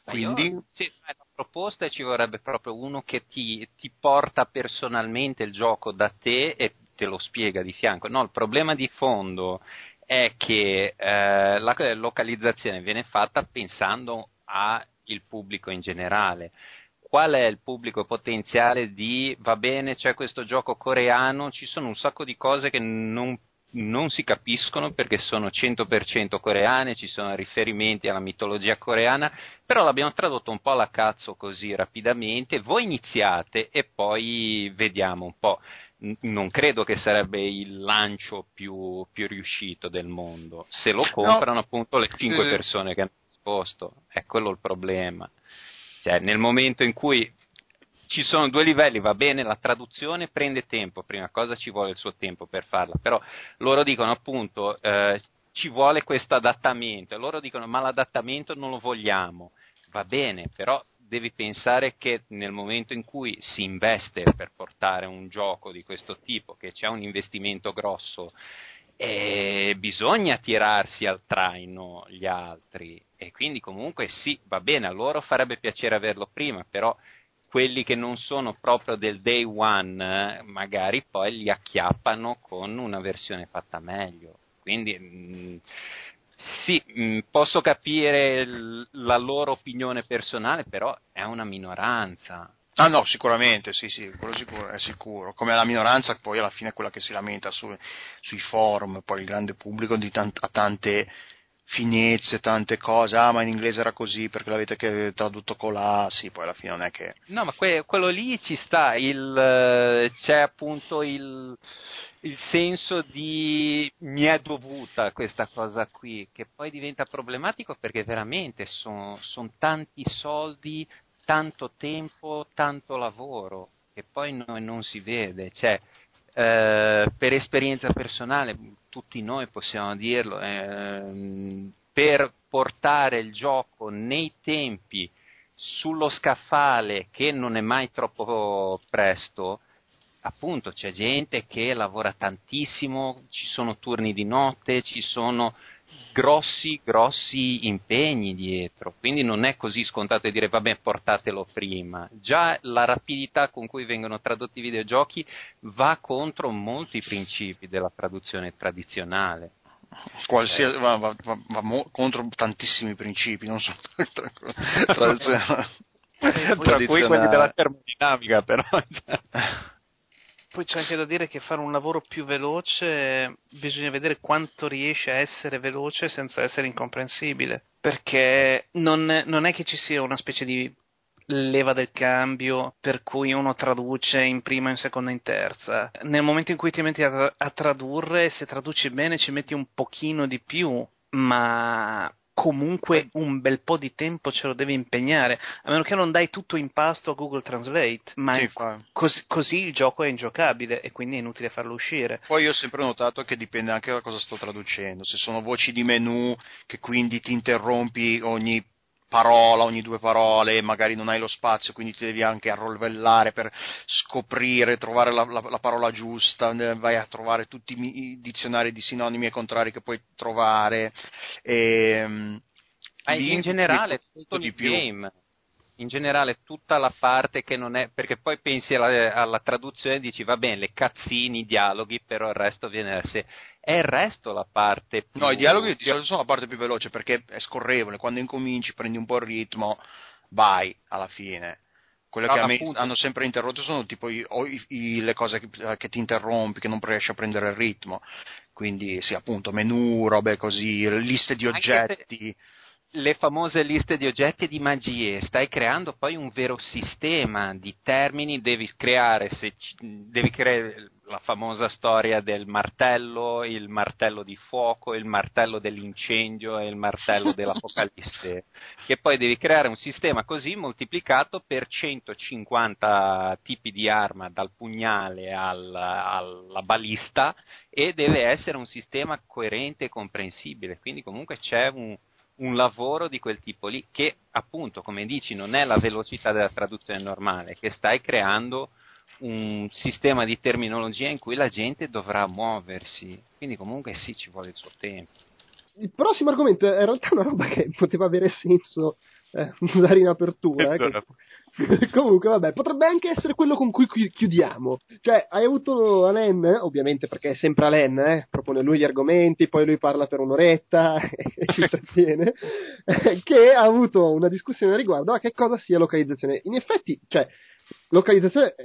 Quindi... Io, sì, la proposta ci vorrebbe proprio uno che ti, ti porta personalmente il gioco da te e te lo spiega di fianco. No, il problema di fondo è che eh, la localizzazione viene fatta pensando al pubblico in generale. Qual è il pubblico potenziale di va bene, c'è questo gioco coreano, ci sono un sacco di cose che non, non si capiscono perché sono 100% coreane, ci sono riferimenti alla mitologia coreana, però l'abbiamo tradotto un po' alla cazzo così rapidamente, voi iniziate e poi vediamo un po' non credo che sarebbe il lancio più, più, riuscito del mondo. Se lo comprano no, appunto le cinque sì. persone che hanno risposto, è quello il problema. Cioè, nel momento in cui ci sono due livelli, va bene, la traduzione prende tempo, prima cosa ci vuole il suo tempo per farla, però loro dicono appunto eh, ci vuole questo adattamento e loro dicono ma l'adattamento non lo vogliamo, va bene, però devi pensare che nel momento in cui si investe per portare un gioco di questo tipo, che c'è un investimento grosso e bisogna tirarsi al traino gli altri e quindi comunque sì, va bene, a loro farebbe piacere averlo prima, però quelli che non sono proprio del day one magari poi li acchiappano con una versione fatta meglio. Quindi mh, mm, sì, mm, posso capire l- la loro opinione personale, però è una minoranza. Ah no, sicuramente, sì, sì, quello sicuro, è sicuro. Come la minoranza poi alla fine è quella che si lamenta su, sui forum, poi il grande pubblico tant- ha tante finezze, tante cose, ah ma in inglese era così perché l'avete tradotto colà, sì, poi alla fine non è che... No, ma que- quello lì ci sta, il, c'è appunto il, il senso di mi è dovuta questa cosa qui, che poi diventa problematico perché veramente sono son tanti soldi tanto tempo, tanto lavoro che poi noi non si vede. Cioè, eh, per esperienza personale, tutti noi possiamo dirlo, eh, per portare il gioco nei tempi sullo scaffale che non è mai troppo presto, appunto c'è gente che lavora tantissimo, ci sono turni di notte, ci sono grossi, grossi impegni dietro, quindi non è così scontato dire vabbè portatelo prima. Già la rapidità con cui vengono tradotti i videogiochi va contro molti principi della traduzione tradizionale. Qualsiasi, va, va, va, va mo, contro tantissimi principi, non solo tradizionali. Tra cui quelli della termodinamica, però. Poi c'è anche da dire che fare un lavoro più veloce bisogna vedere quanto riesce a essere veloce senza essere incomprensibile. Perché non, non è che ci sia una specie di leva del cambio per cui uno traduce in prima, in seconda, in terza. Nel momento in cui ti metti a, a tradurre, se traduci bene ci metti un pochino di più, ma comunque un bel po' di tempo ce lo devi impegnare, a meno che non dai tutto in pasto a Google Translate, ma sì, così, così, il gioco è ingiocabile e quindi è inutile farlo uscire. Poi io ho sempre notato che dipende anche da cosa sto traducendo, se sono voci di menu che quindi ti interrompi ogni parola, ogni due parole, magari non hai lo spazio, quindi ti devi anche arrovellare per scoprire, trovare la, la, la parola giusta, vai a trovare tutti i dizionari di sinonimi e contrari che puoi trovare. E, ehm, in generale, tutto il game in generale tutta la parte che non è perché poi pensi alla, alla traduzione e dici va bene le cazzini, i dialoghi però il resto viene da sé è il resto la parte più no i dialoghi sono la parte più veloce perché è scorrevole quando incominci prendi un po' il ritmo vai alla fine quelle no, che appunto. hanno sempre interrotto sono tipo i, i, le cose che, che, ti interrompi, che non riesci a prendere il ritmo. Quindi sì, appunto, menu, robe così, liste di oggetti le famose liste di oggetti e di magie, stai creando poi un vero sistema di termini, devi creare, se, devi creare la famosa storia del martello, il martello di fuoco, il martello dell'incendio e il martello dell'apocalisse, che poi devi creare un sistema così moltiplicato per 150 tipi di arma, dal pugnale al, alla balista, e deve essere un sistema coerente e comprensibile, quindi comunque c'è un un lavoro di quel tipo lì, che appunto, come dici, non è la velocità della traduzione normale, che stai creando un sistema di terminologia in cui la gente dovrà muoversi. Quindi comunque sì, ci vuole il suo tempo. Il prossimo argomento è in realtà una roba che poteva avere senso eh, usare in apertura. Eh, che... Comunque, vabbè, potrebbe anche essere quello con cui chiudiamo. Cioè, hai avuto Alen, ovviamente perché è sempre Alen, eh? propone lui gli argomenti, poi lui parla per un'oretta e ci trattiene, che ha avuto una discussione riguardo a che cosa sia localizzazione. In effetti, cioè, localizzazione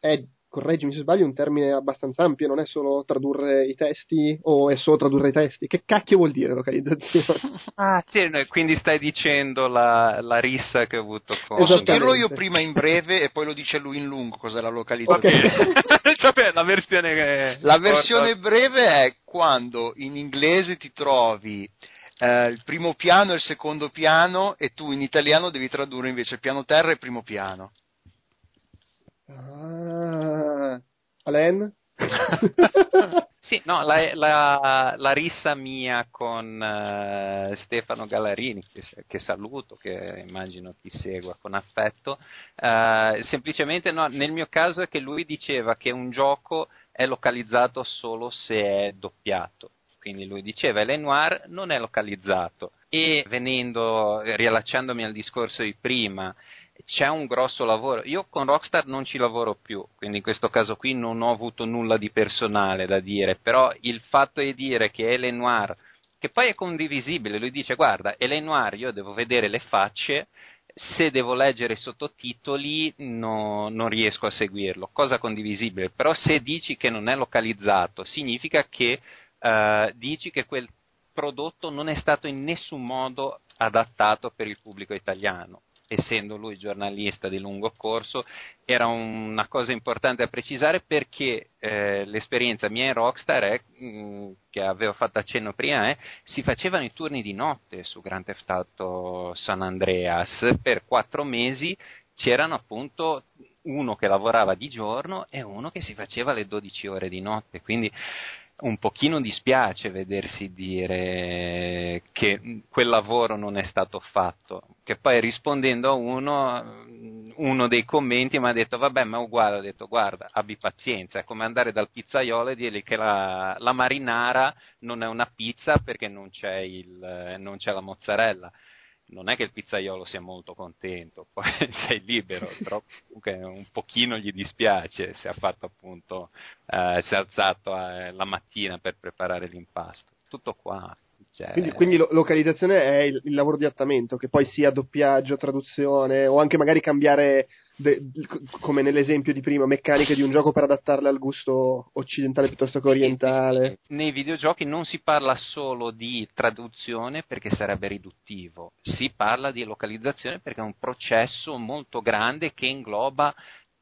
è correggimi se sbaglio, un termine abbastanza ampio, non è solo tradurre i testi o è solo tradurre i testi. Che cacchio vuol dire localizzazione? Ah, sì, quindi stai dicendo la, la rissa che ho avuto con... Posso dirlo io prima in breve e poi lo dice lui in lungo cos'è la localizzazione. Okay. cioè, la versione che... La versione breve è quando in inglese ti trovi eh, il primo piano e il secondo piano e tu in italiano devi tradurre invece il piano terra e il primo piano. Ah, Alain? sì, no, la, la, la, rissa mia con uh, Stefano Gallarini, che, che, saluto, che immagino ti segua con affetto, uh, semplicemente no, nel mio caso è che lui diceva che un gioco è localizzato solo se è doppiato. Quindi lui diceva L Noir non è localizzato. E venendo, riallacciandomi al discorso di prima, c'è un grosso lavoro. Io con Rockstar non ci lavoro più, quindi in questo caso qui non ho avuto nulla di personale da dire, però il fatto di dire che L Noir, che poi è condivisibile, lui dice guarda, L Noir io devo vedere le facce se devo leggere i sottotitoli no, non riesco a seguirlo, cosa condivisibile, però se dici che non è localizzato significa che uh, dici che quel prodotto non è stato in nessun modo adattato per il pubblico italiano essendo lui giornalista di lungo corso, era una cosa importante a precisare perché eh, l'esperienza mia in Rockstar è, mh, mm, che avevo fatto accenno prima, è, si facevano i turni di notte su Grand Theft Auto San Andreas, per quattro mesi c'erano appunto uno che lavorava di giorno e uno che si faceva le 12 ore di notte, quindi un pochino dispiace vedersi dire che quel lavoro non è stato fatto, che poi rispondendo a uno, uno dei commenti mi ha detto vabbè ma uguale, ho detto guarda abbi pazienza, è come andare dal pizzaiolo e dirgli che la, la marinara non è una pizza perché non c'è, il, non c'è la mozzarella non è che il pizzaiolo sia molto contento, poi sei libero, però comunque un pochino gli dispiace se ha fatto appunto, eh, si è alzato eh, la mattina per preparare l'impasto. Tutto qua. Cioè... Quindi, quindi lo- localizzazione è il, il, lavoro di adattamento, che poi sia doppiaggio, traduzione o anche magari cambiare, de- come nell'esempio di prima, meccaniche di un gioco per adattarle al gusto occidentale piuttosto che orientale. Nei videogiochi non si parla solo di traduzione perché sarebbe riduttivo, si parla di localizzazione perché è un processo molto grande che ingloba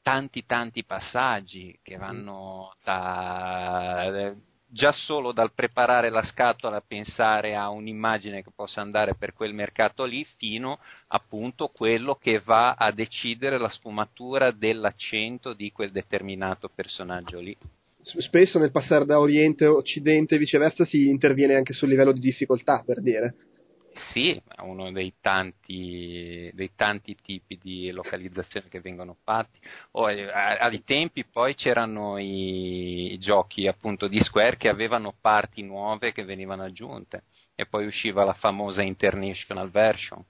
tanti tanti passaggi che vanno da già solo dal preparare la scatola pensare a un'immagine che possa andare per quel mercato lì fino appunto quello che va a decidere la sfumatura dell'accento di quel determinato personaggio lì. Spesso nel passare da Oriente a Occidente e viceversa si interviene anche sul livello di difficoltà per dire. Sì, è uno dei tanti, dei tanti, tipi di localizzazione che vengono fatti. Oh, ai tempi poi c'erano i, i, giochi appunto di Square che avevano parti nuove che venivano aggiunte e poi usciva la famosa International Version.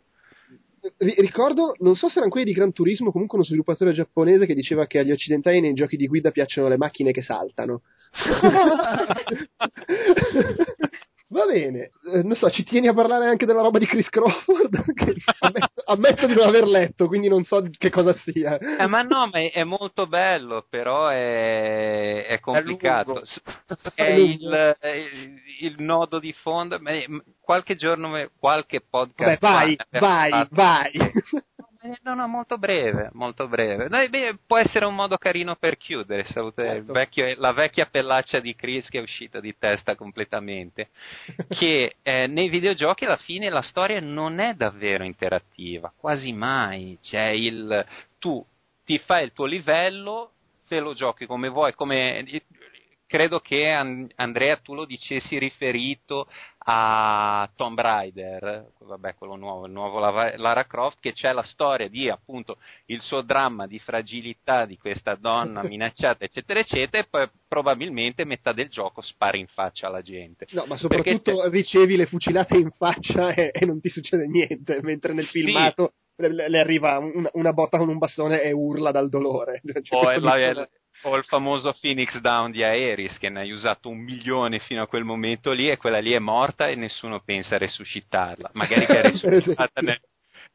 Ricordo, non so se erano quelli di Gran Turismo, comunque uno sviluppatore giapponese che diceva che agli occidentali nei giochi di guida piacciono le macchine che saltano. Va bene, eh, non so, ci tieni a parlare anche della roba di Chris Crawford? che ammetto, ammetto, di non aver letto, quindi non so che cosa sia. Eh, ma no, ma è, è, molto bello, però è, è complicato. È, è il, il, nodo di fondo. Qualche giorno, qualche podcast. Vabbè, vai, vai, vai. Eh, no, no, molto breve, molto breve. Dai, beh, può essere un modo carino per chiudere. Certo. Vecchio, la vecchia pellaccia di Chris che è uscita di testa completamente. che eh, nei videogiochi alla fine la storia non è davvero interattiva, quasi mai. C'è il tu ti fai il tuo livello, te lo giochi come vuoi, come credo che Andrea tu lo dicessi riferito a Tomb Raider, vabbè quello nuovo, il nuovo Lara Croft, che c'è la storia di appunto il suo dramma di fragilità di questa donna minacciata eccetera eccetera e poi probabilmente metà del gioco spara in faccia alla gente. No, ma soprattutto ricevi le fucilate in faccia e, e, non ti succede niente, mentre nel filmato sì. le, arriva una, botta con un bastone e urla dal dolore. Cioè, o la, o il famoso Phoenix Down di Aeris che ne hai usato un milione fino a quel momento lì e quella lì è morta e nessuno pensa a resuscitarla. Magari che è resuscitata nel,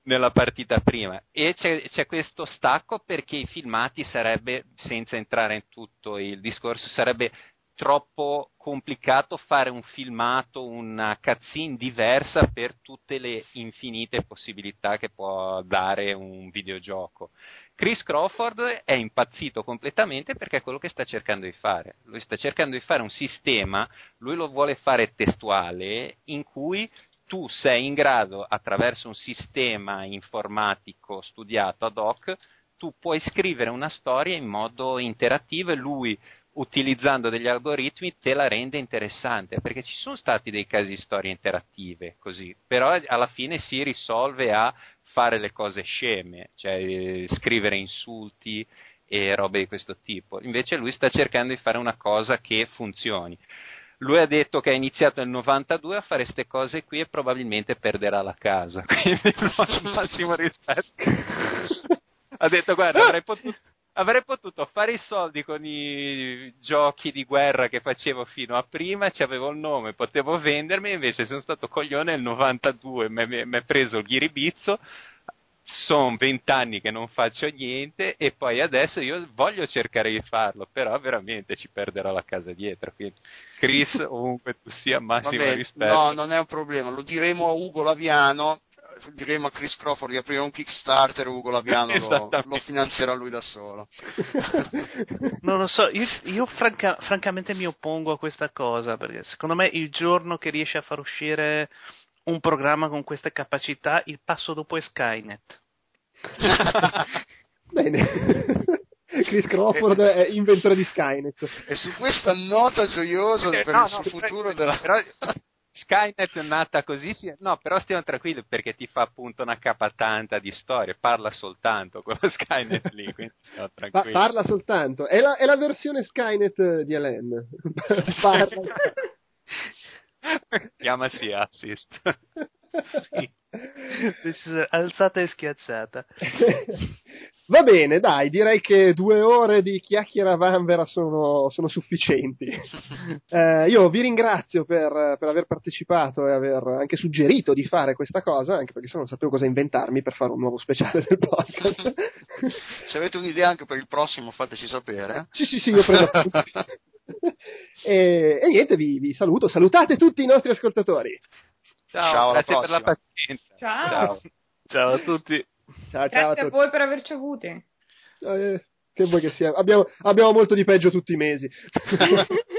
nella partita prima. E c'è, c'è, questo stacco perché i filmati sarebbe, senza entrare in tutto il discorso, sarebbe troppo complicato fare un filmato, una cutscene diversa per tutte le infinite possibilità che può dare un videogioco. Chris Crawford è impazzito completamente perché è quello che sta cercando di fare. Lui sta cercando di fare un sistema, lui lo vuole fare testuale, in cui tu sei in grado, attraverso un sistema informatico studiato ad hoc, tu puoi scrivere una storia in modo interattivo e lui utilizzando degli algoritmi te la rende interessante, perché ci sono stati dei casi storie interattive così, però alla fine si risolve a fare le cose sceme, cioè scrivere insulti e robe di questo tipo. Invece lui sta cercando di fare una cosa che funzioni. lui ha detto che ha iniziato nel 92 a fare queste cose qui e probabilmente perderà la casa, quindi il massimo rispetto. ha detto guarda avrei potuto, avrei potuto fare i soldi con i giochi di guerra che facevo fino a prima, ci avevo il nome, potevo vendermi, invece sono stato coglione nel 92, mi è preso il ghiribizzo, sono vent'anni che non faccio niente e poi adesso io voglio cercare di farlo, però veramente ci perderò la casa dietro. Quindi, Chris, ovunque tu sia, massimo Vabbè, rispetto. No, non è un problema, lo diremo a Ugo Laviano, diremo a Chris Crawford di aprire un Kickstarter, Ugo Laviano lo, lo finanzierà lui da solo. non lo so, io, io franca, francamente mi oppongo a questa cosa, perché secondo me il giorno che riesce a far uscire un programma con queste capacità, il passo dopo è Skynet. Bene. Chris Crawford è inventore di Skynet. E su questa nota gioiosa Eh, per no, il no, futuro della... però Skynet è nata così, sì- no, però stiamo tranquilli perché ti fa appunto una capatanta di storie, parla soltanto quello Skynet lì, quindi stiamo Pa- tranquilli. parla soltanto. È la, è la versione Skynet di Alain. parla. Chiamasi Assist. Is alzata e schiacciata. Va bene, dai, direi che due ore di chiacchiera vanvera sono, sono sufficienti. Eh, io vi ringrazio per, per aver partecipato e aver anche suggerito di fare questa cosa, anche perché se no non sapevo cosa inventarmi per fare un nuovo speciale del podcast. Se avete un'idea anche per il prossimo fateci sapere. Sì, sì, sì, io prendo e, e niente, vi, vi saluto. Salutate tutti i nostri ascoltatori. Ciao, Ciao, grazie per la prossima. pazienza. Ciao. Ciao a tutti. Ciao, ciao Grazie a a tutti. voi per averci avuti. Eh, che vuoi che sia? Abbiamo, abbiamo molto di peggio tutti i mesi.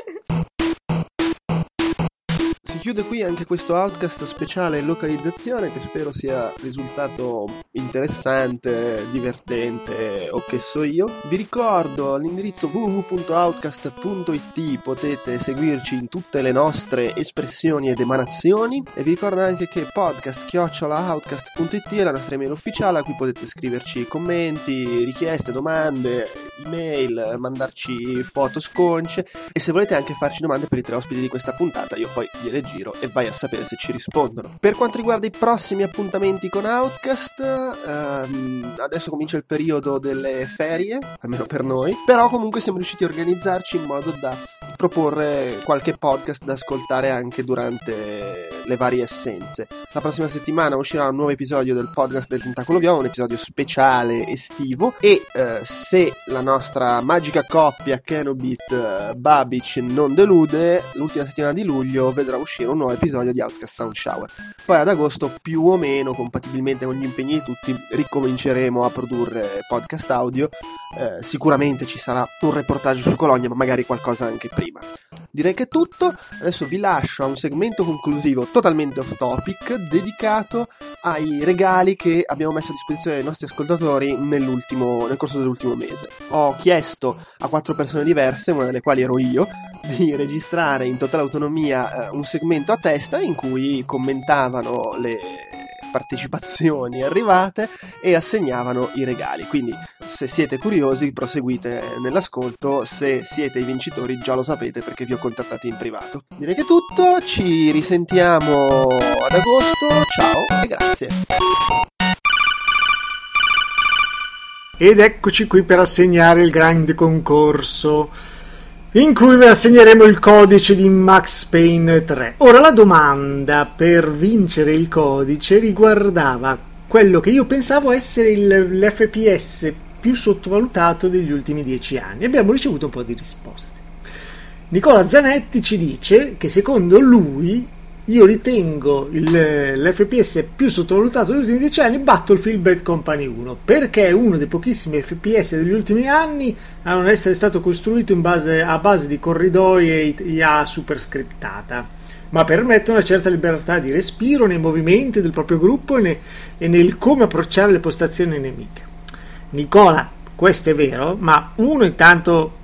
Si chiude qui anche questo outcast speciale localizzazione che spero sia risultato interessante, divertente o che so io. Vi ricordo l'indirizzo www.outcast.it, potete seguirci in tutte le nostre espressioni ed emanazioni e vi ricordo anche che podcast.outcast.it è la nostra email ufficiale a cui potete scriverci commenti, richieste, domande, email, mandarci foto sconce e se volete anche farci domande per i tre ospiti di questa puntata io poi gliele giro e vai a sapere se ci rispondono. Per quanto riguarda i prossimi appuntamenti con Outcast, ehm, adesso comincia il periodo delle ferie, almeno per noi, però comunque siamo riusciti a organizzarci in modo da proporre qualche podcast da ascoltare anche durante le varie essenze. La prossima settimana uscirà un nuovo episodio del podcast del Tentacolo Viola, un episodio speciale estivo e eh, se la nostra magica coppia Kenobit eh, Babic non delude, l'ultima settimana di luglio vedrà uscire un nuovo episodio di Outcast Sound Shower. Poi ad agosto, più o meno, compatibilmente con gli impegni di tutti, ricominceremo a produrre podcast audio. Eh, sicuramente ci sarà un reportage su Colonia, ma magari qualcosa anche prima. Direi che è tutto. Adesso vi lascio a un segmento conclusivo totalmente off topic dedicato ai regali che abbiamo messo a disposizione dei nostri ascoltatori nel corso dell'ultimo mese. Ho chiesto a quattro persone diverse, una delle quali ero io, di registrare in totale autonomia eh, un segmento a testa in cui commentavano le partecipazioni arrivate e assegnavano i regali. Quindi se siete curiosi proseguite nell'ascolto, se siete i vincitori già lo sapete perché vi ho contattati in privato. Direi che è tutto, ci risentiamo ad agosto, ciao e grazie. Ed eccoci qui per assegnare il grande concorso in cui vi assegneremo il codice di Max Payne 3. Ora la domanda per vincere il codice riguardava quello che io pensavo essere il- l'FPS più sottovalutato degli ultimi dieci anni. Abbiamo ricevuto un po' di risposte. Nicola Zanetti ci dice che secondo lui io ritengo il- l'FPS più sottovalutato degli ultimi dieci anni Battlefield Bad Company 1 perché è uno dei pochissimi FPS degli ultimi anni a non essere stato costruito base, a base di corridoi e IA super scriptata ma permette una certa libertà di respiro nei movimenti del proprio gruppo e, ne- e nel come approcciare le postazioni nemiche. Nicola, questo è vero, ma uno intanto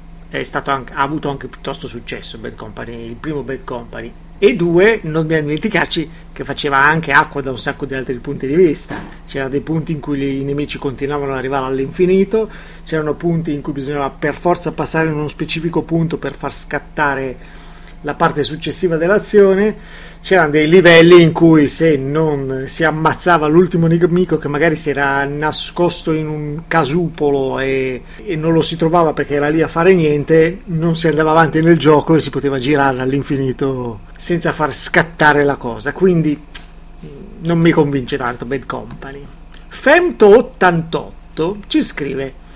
anche- ha avuto anche piuttosto successo Bad Company, il primo Bad Company, e due, non dobbiamo dimenticarci che faceva anche acqua da un sacco di altri punti di vista. C'erano dei punti in cui i nemici continuavano ad arrivare all'infinito, c'erano punti in cui bisognava per forza passare in uno specifico punto per far scattare la parte successiva dell'azione c'erano dei livelli in cui se non si ammazzava l'ultimo nemico che magari si era nascosto in un casupolo e, e, non lo si trovava perché era lì a fare niente, non si andava avanti nel gioco e si poteva girare all'infinito senza far scattare la cosa. Quindi non mi convince tanto Bad Company. Femto88 ci scrive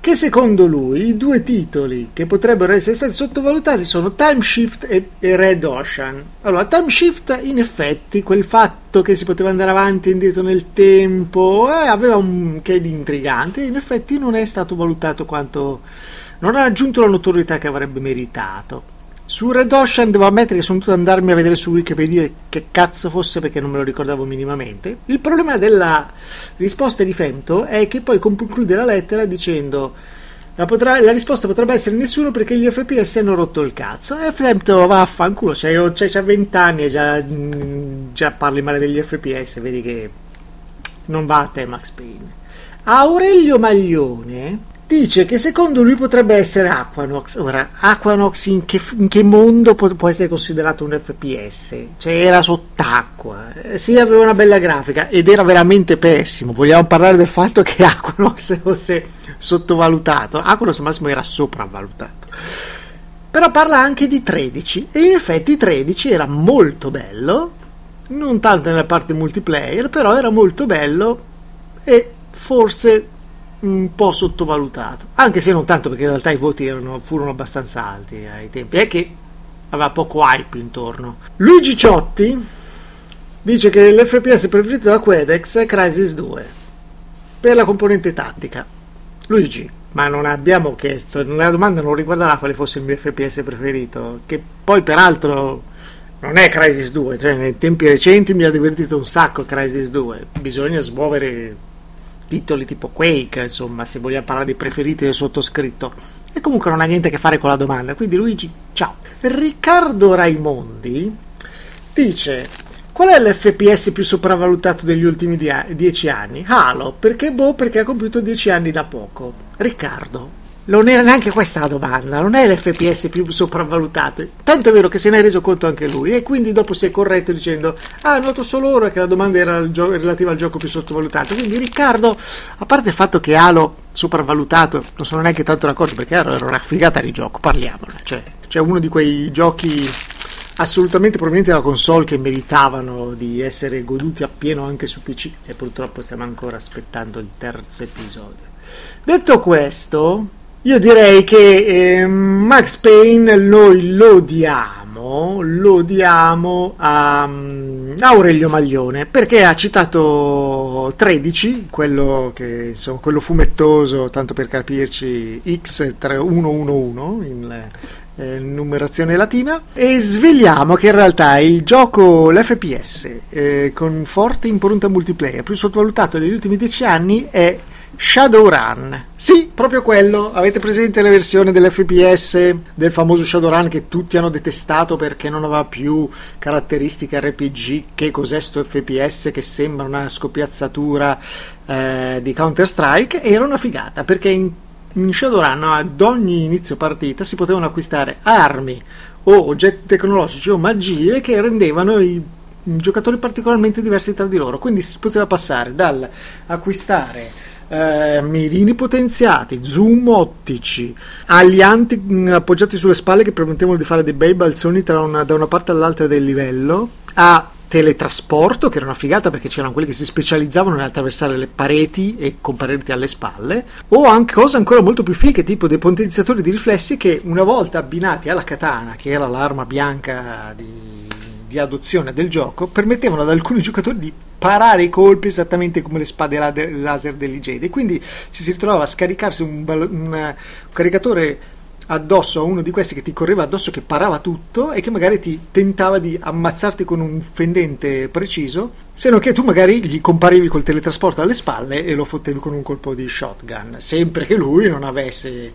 che secondo lui i due titoli che potrebbero essere stati sottovalutati sono Time Shift e, Red Ocean. Allora, Time Shift in effetti quel fatto che si poteva andare avanti e indietro nel tempo eh, aveva un che di intrigante, in effetti non è stato valutato quanto non ha raggiunto la notorietà che avrebbe meritato. Su Red Ocean devo ammettere che sono dovuto andarmi a vedere su Wikipedia che cazzo fosse perché non me lo ricordavo minimamente. Il problema della risposta di Fento è che poi conclude la lettera dicendo la, potrà, la, risposta potrebbe essere nessuno perché gli FPS hanno rotto il cazzo. E Fento vaffanculo, c'hai, c'hai 20 anni e già, già parli male degli FPS, vedi che non va a te Max Payne. Aurelio Maglione dice che secondo lui potrebbe essere Aquanox. Ora, Aquanox in che, in che mondo può, può, essere considerato un FPS? Cioè era sott'acqua, eh, sì aveva una bella grafica ed era veramente pessimo. Vogliamo parlare del fatto che Aquanox fosse sottovalutato? Aquanox massimo era sopravvalutato. Però parla anche di 13 e in effetti 13 era molto bello, non tanto nella parte multiplayer, però era molto bello e forse un po' sottovalutato, anche se non tanto perché in realtà i voti erano, furono abbastanza alti ai tempi, è che aveva poco hype intorno. Luigi Ciotti dice che l'FPS preferito da Quedex è Crisis 2 per la componente tattica. Luigi, ma non abbiamo chiesto, la domanda non riguardava quale fosse il mio FPS preferito, che poi peraltro non è Crisis 2, cioè nei tempi recenti mi ha divertito un sacco Crisis 2, bisogna smuovere titoli tipo Quake, insomma, se vogliamo parlare dei preferiti del sottoscritto. E comunque non ha niente a che fare con la domanda, quindi Luigi, ciao. Riccardo Raimondi dice: Qual è l'FPS più sopravvalutato degli ultimi dieci anni? Halo, perché boh, perché ha compiuto dieci anni da poco. Riccardo, non era neanche questa la domanda, non è l'FPS più sopravvalutato. Tanto è vero che se ne è reso conto anche lui e quindi dopo si è corretto dicendo ah, noto solo ora che la domanda era gio- relativa al gioco più sottovalutato. Quindi Riccardo, a parte il fatto che Halo sopravvalutato, non sono neanche tanto d'accordo perché Halo era una figata di gioco, parliamone. Cioè, c'è uno di quei giochi assolutamente provenienti dalla console che meritavano di essere goduti appieno anche su PC e purtroppo stiamo ancora aspettando il terzo episodio. Detto questo, io direi che eh, Max Payne noi lo diamo, lo diamo a, um, Aurelio Maglione perché ha citato 13, quello, che, insomma, quello fumettoso, tanto per capirci, X3111 in eh, numerazione latina. E svegliamo che in realtà il gioco, l'FPS, eh, con forte impronta multiplayer, più sottovalutato negli ultimi dieci anni è Shadowrun. Sì, proprio quello. Avete presente la versione dell'FPS del famoso Shadowrun che tutti hanno detestato perché non aveva più caratteristiche RPG? Che cos'è sto FPS che sembra una scoppiazzatura eh, di Counter-Strike? Era una figata perché in, in Shadowrun ad ogni inizio partita si potevano acquistare armi o oggetti tecnologici o magie che rendevano i giocatori particolarmente diversi tra di loro. Quindi si poteva passare dal acquistare eh, mirini potenziati, zoom ottici, alianti mh, mm, appoggiati sulle spalle che permettevano di fare dei bei balzoni una, da una parte all'altra del livello, a teletrasporto, che era una figata perché c'erano quelli che si specializzavano nell'attraversare le pareti e comparirti alle spalle, o anche cose ancora molto più fighe, tipo dei potenziatori di riflessi che una volta abbinati alla katana, che era l'arma bianca di di adozione del gioco permettevano ad alcuni giocatori di parare i colpi esattamente come le spade laser degli Jedi. Quindi ci si ritrovava a scaricarsi un, un, un caricatore addosso a uno di questi che ti correva addosso, che parava tutto e che magari ti tentava di ammazzarti con un fendente preciso, se non che tu magari gli comparivi col teletrasporto alle spalle e lo fottevi con un colpo di shotgun, sempre che lui non avesse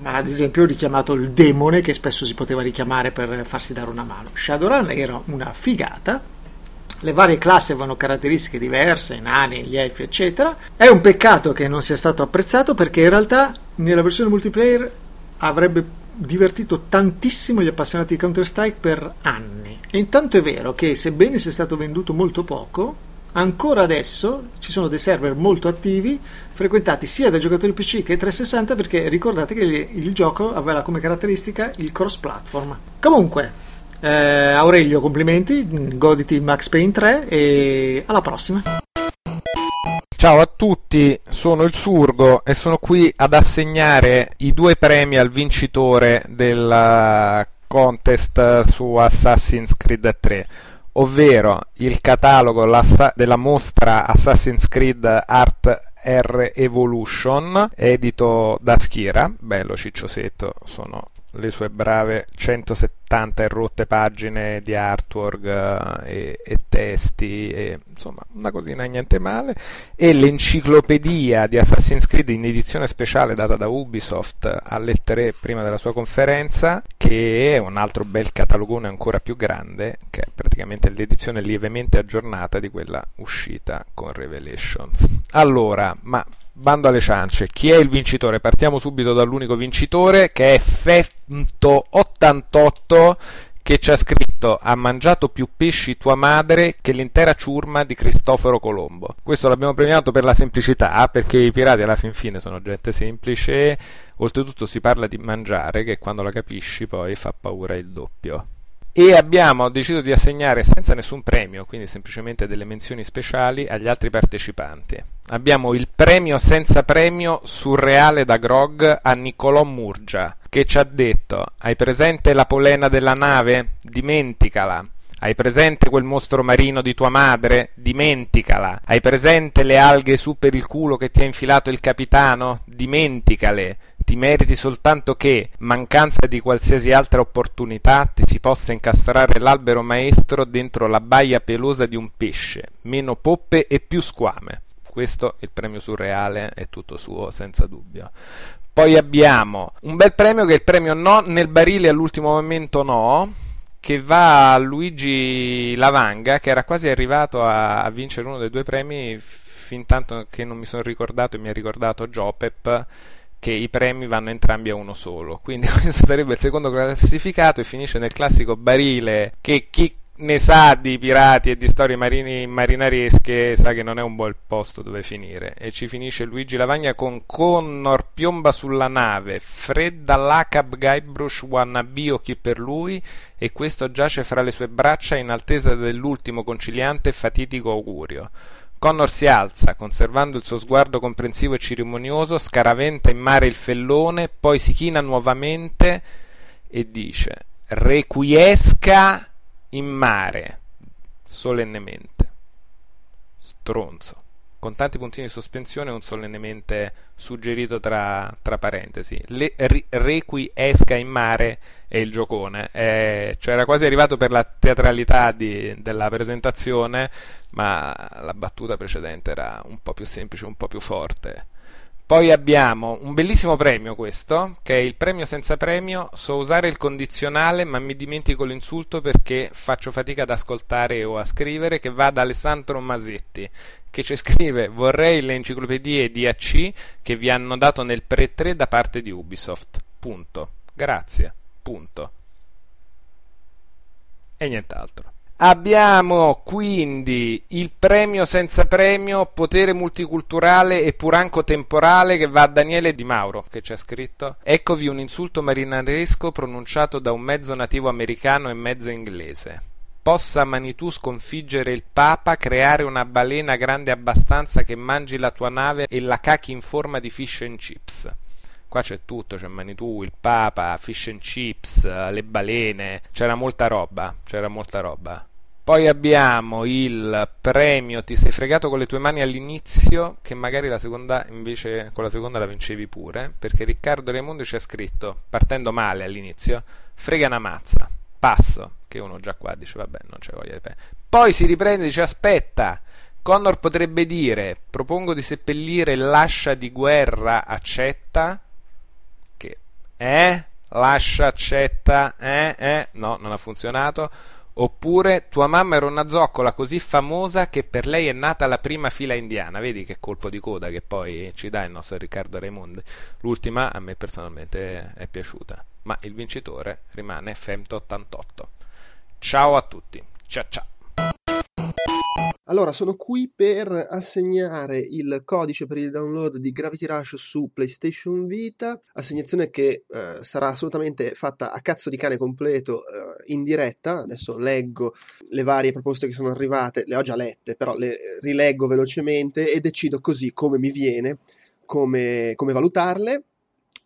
ad esempio richiamato il demone che spesso si poteva richiamare per farsi dare una mano. Shadowrun era una figata, le varie classi avevano caratteristiche diverse, i nani, gli elfi, eccetera. È un peccato che non sia stato apprezzato perché in realtà nella versione multiplayer avrebbe divertito tantissimo gli appassionati di Counter-Strike per anni. E intanto è vero che sebbene sia stato venduto molto poco, ancora adesso ci sono dei server molto attivi frequentati sia dai giocatori PC che 360 perché ricordate che il gioco aveva come caratteristica il cross platform comunque eh, Aurelio complimenti goditi Max Payne 3 e alla prossima. Ciao a tutti, sono il Surgo e sono qui ad assegnare i due premi al vincitore del contest su Assassin's Creed 3 ovvero il catalogo della mostra Assassin's Creed Art R Evolution, edito da Schira, bello cicciosetto, sono le sue brave 170 e rotte pagine di artwork eh, e, e, testi, e, insomma una cosina niente male, e l'enciclopedia di Assassin's Creed in edizione speciale data da Ubisoft alle 3 prima della sua conferenza, che è un altro bel catalogone ancora più grande, che è praticamente l'edizione lievemente aggiornata di quella uscita con Revelations. Allora, ma bando alle ciance. Chi è il vincitore? Partiamo subito dall'unico vincitore che è Fetto88 che ci ha scritto ha mangiato più pesci tua madre che l'intera ciurma di Cristoforo Colombo. Questo l'abbiamo premiato per la semplicità, perché i pirati alla fin fine sono gente semplice, oltretutto si parla di mangiare che quando la capisci poi fa paura il doppio e abbiamo deciso di assegnare senza nessun premio, quindi semplicemente delle menzioni speciali agli altri partecipanti. Abbiamo il premio senza premio surreale da Grog a Niccolò Murgia, che ci ha detto: Hai presente la polena della nave? Dimenticala. Hai presente quel mostro marino di tua madre? Dimenticala. Hai presente le alghe su per il culo che ti ha infilato il capitano? Dimenticale ti meriti soltanto che, mancanza di qualsiasi altra opportunità, ti si possa incastrare l'albero maestro dentro la baia pelosa di un pesce, meno poppe e più squame. Questo il premio surreale è tutto suo, senza dubbio. Poi abbiamo un bel premio che è il premio no nel barile all'ultimo momento no, che va a Luigi Lavanga, che era quasi arrivato a, a vincere uno dei due premi fin tanto che non mi sono ricordato e mi ha ricordato Jopep che i premi vanno entrambi a uno solo. Quindi questo sarebbe il secondo classificato e finisce nel classico barile che chi ne sa di pirati e di storie marini, marinaresche sa che non è un buon posto dove finire. E ci finisce Luigi Lavagna con Connor piomba sulla nave, fredda l'Acab Guybrush wannabe o chi per lui, e questo giace fra le sue braccia in attesa dell'ultimo conciliante e fatitico augurio. Connor si alza, conservando il suo sguardo comprensivo e cerimonioso, scaraventa in mare il fellone, poi si china nuovamente e dice Requiesca in mare, solennemente. Stronzo con tanti puntini di sospensione un solennemente suggerito tra, tra parentesi. Le, ri, requi esca in mare è il giocone, eh, cioè era quasi arrivato per la teatralità di, della presentazione, ma la battuta precedente era un po' più semplice, un po' più forte. Poi abbiamo un bellissimo premio questo, che è il premio senza premio. So usare il condizionale, ma mi dimentico l'insulto perché faccio fatica ad ascoltare o a scrivere, che va da Alessandro Masetti, che ci scrive vorrei le enciclopedie di AC che vi hanno dato nel pre 3 da parte di Ubisoft. Punto. Grazie. Punto. E nient'altro. Abbiamo quindi il premio senza premio, potere multiculturale e puranco temporale che va a Daniele Di Mauro, che ha scritto. Eccovi un insulto marinaresco pronunciato da un mezzo nativo americano e mezzo inglese. Possa Manitou sconfiggere il Papa, creare una balena grande abbastanza che mangi la tua nave e la cachi in forma di fish and chips. Qua c'è tutto, c'è Manitou, il Papa, fish and chips, le balene, c'era molta roba, c'era molta roba. Poi abbiamo il premio Ti sei fregato con le tue mani all'inizio, che magari la seconda invece con la seconda la vincevi pure, perché Riccardo Raimondo ci ha scritto, partendo male all'inizio, frega una mazza, passo, che uno già qua dice vabbè non c'è voglia di pe. Poi si riprende e dice aspetta, Connor potrebbe dire propongo di seppellire l'ascia di guerra, accetta, eh? Lascia, accetta, eh? Eh? No, non ha funzionato Oppure tua mamma era una zoccola così famosa che per lei è nata la prima fila indiana. Vedi che colpo di coda che poi ci dà il nostro Riccardo Raimondi. L'ultima a me personalmente è piaciuta. ma il vincitore rimane Femto88. Ciao a tutti, ciao ciao! Allora, sono qui per assegnare il codice per il download di Gravity Rush su PlayStation Vita, assegnazione che eh, sarà assolutamente fatta a cazzo di cane completo eh, in diretta. Adesso leggo le varie proposte che sono arrivate, le ho già lette, però le rileggo velocemente e decido così come mi viene, come, come valutarle.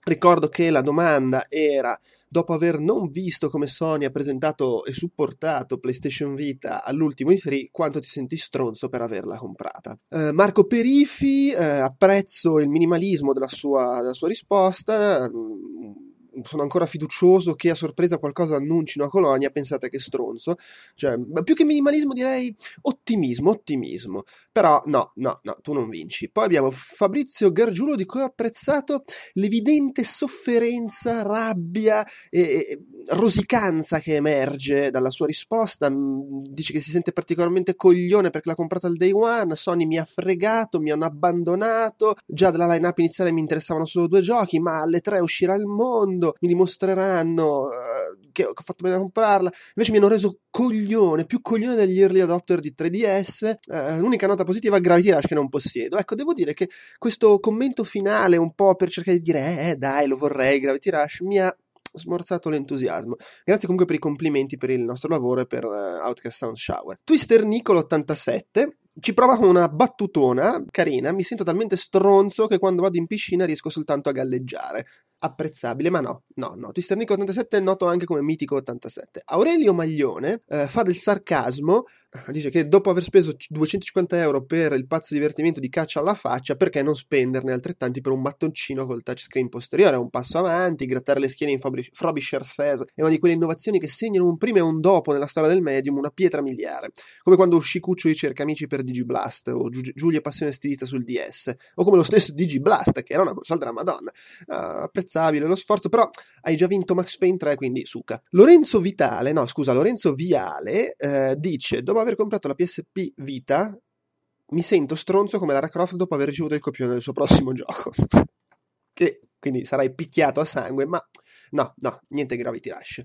Ricordo che la domanda era, dopo aver non visto come Sony ha presentato e supportato PlayStation Vita all'ultimo E3, quanto ti senti stronzo per averla comprata? Eh, Marco Perifi, eh, apprezzo il minimalismo della sua, della sua risposta, mm, sono ancora fiducioso che a sorpresa qualcosa annuncino a Colonia, pensate che stronzo. Cioè, più che minimalismo direi ottimismo, ottimismo. Però no, no, no, tu non vinci. Poi abbiamo Fabrizio Gargiulo di cui ho apprezzato l'evidente sofferenza, rabbia e, rosicanza che emerge dalla sua risposta. Mm, dice che si sente particolarmente coglione perché l'ha comprata al day one, Sony mi ha fregato, mi hanno abbandonato, già dalla line-up iniziale mi interessavano solo due giochi, ma alle tre uscirà il mondo mi dimostreranno uh, che ho fatto bene a comprarla. Invece mi hanno reso coglione, più coglione degli early adopter di 3DS. Uh, eh, l'unica nota positiva è Gravity Rush che non possiedo. Ecco, devo dire che questo commento finale, un po' per cercare di dire, eh, dai, lo vorrei, Gravity Rush, mi ha smorzato l'entusiasmo. Grazie comunque per i complimenti per il nostro lavoro e per uh, Outcast Sound Shower. Twister Nicolo 87 ci prova con una battutona carina. Mi sento talmente stronzo che quando vado in piscina riesco soltanto a galleggiare apprezzabile, ma no, no, no. Twister Nick 87 è noto anche come Mitico 87. Aurelio Maglione eh, fa del sarcasmo, dice che dopo aver speso 250 euro per il pazzo divertimento di caccia alla faccia, perché non spenderne altrettanti per un mattoncino col touchscreen posteriore? È un passo avanti, grattare le schiene in Frobisher says è una di quelle innovazioni che segnano un prima e un dopo nella storia del medium, una pietra miliare. Come quando uscì Cuccio di Cercamici per Digiblast, o Giulia Passione Stilista sul DS, o come lo stesso Digiblast, che era una console della Madonna. Uh, apprezzabile lo sforzo, però hai già vinto Max Payne 3, quindi suca. Lorenzo Vitale, no scusa, Lorenzo Viale eh, dice, dopo aver comprato la PSP Vita, mi sento stronzo come Lara Croft dopo aver ricevuto il copione del suo prossimo gioco. che quindi sarai picchiato a sangue, ma no, no, niente Gravity Rush.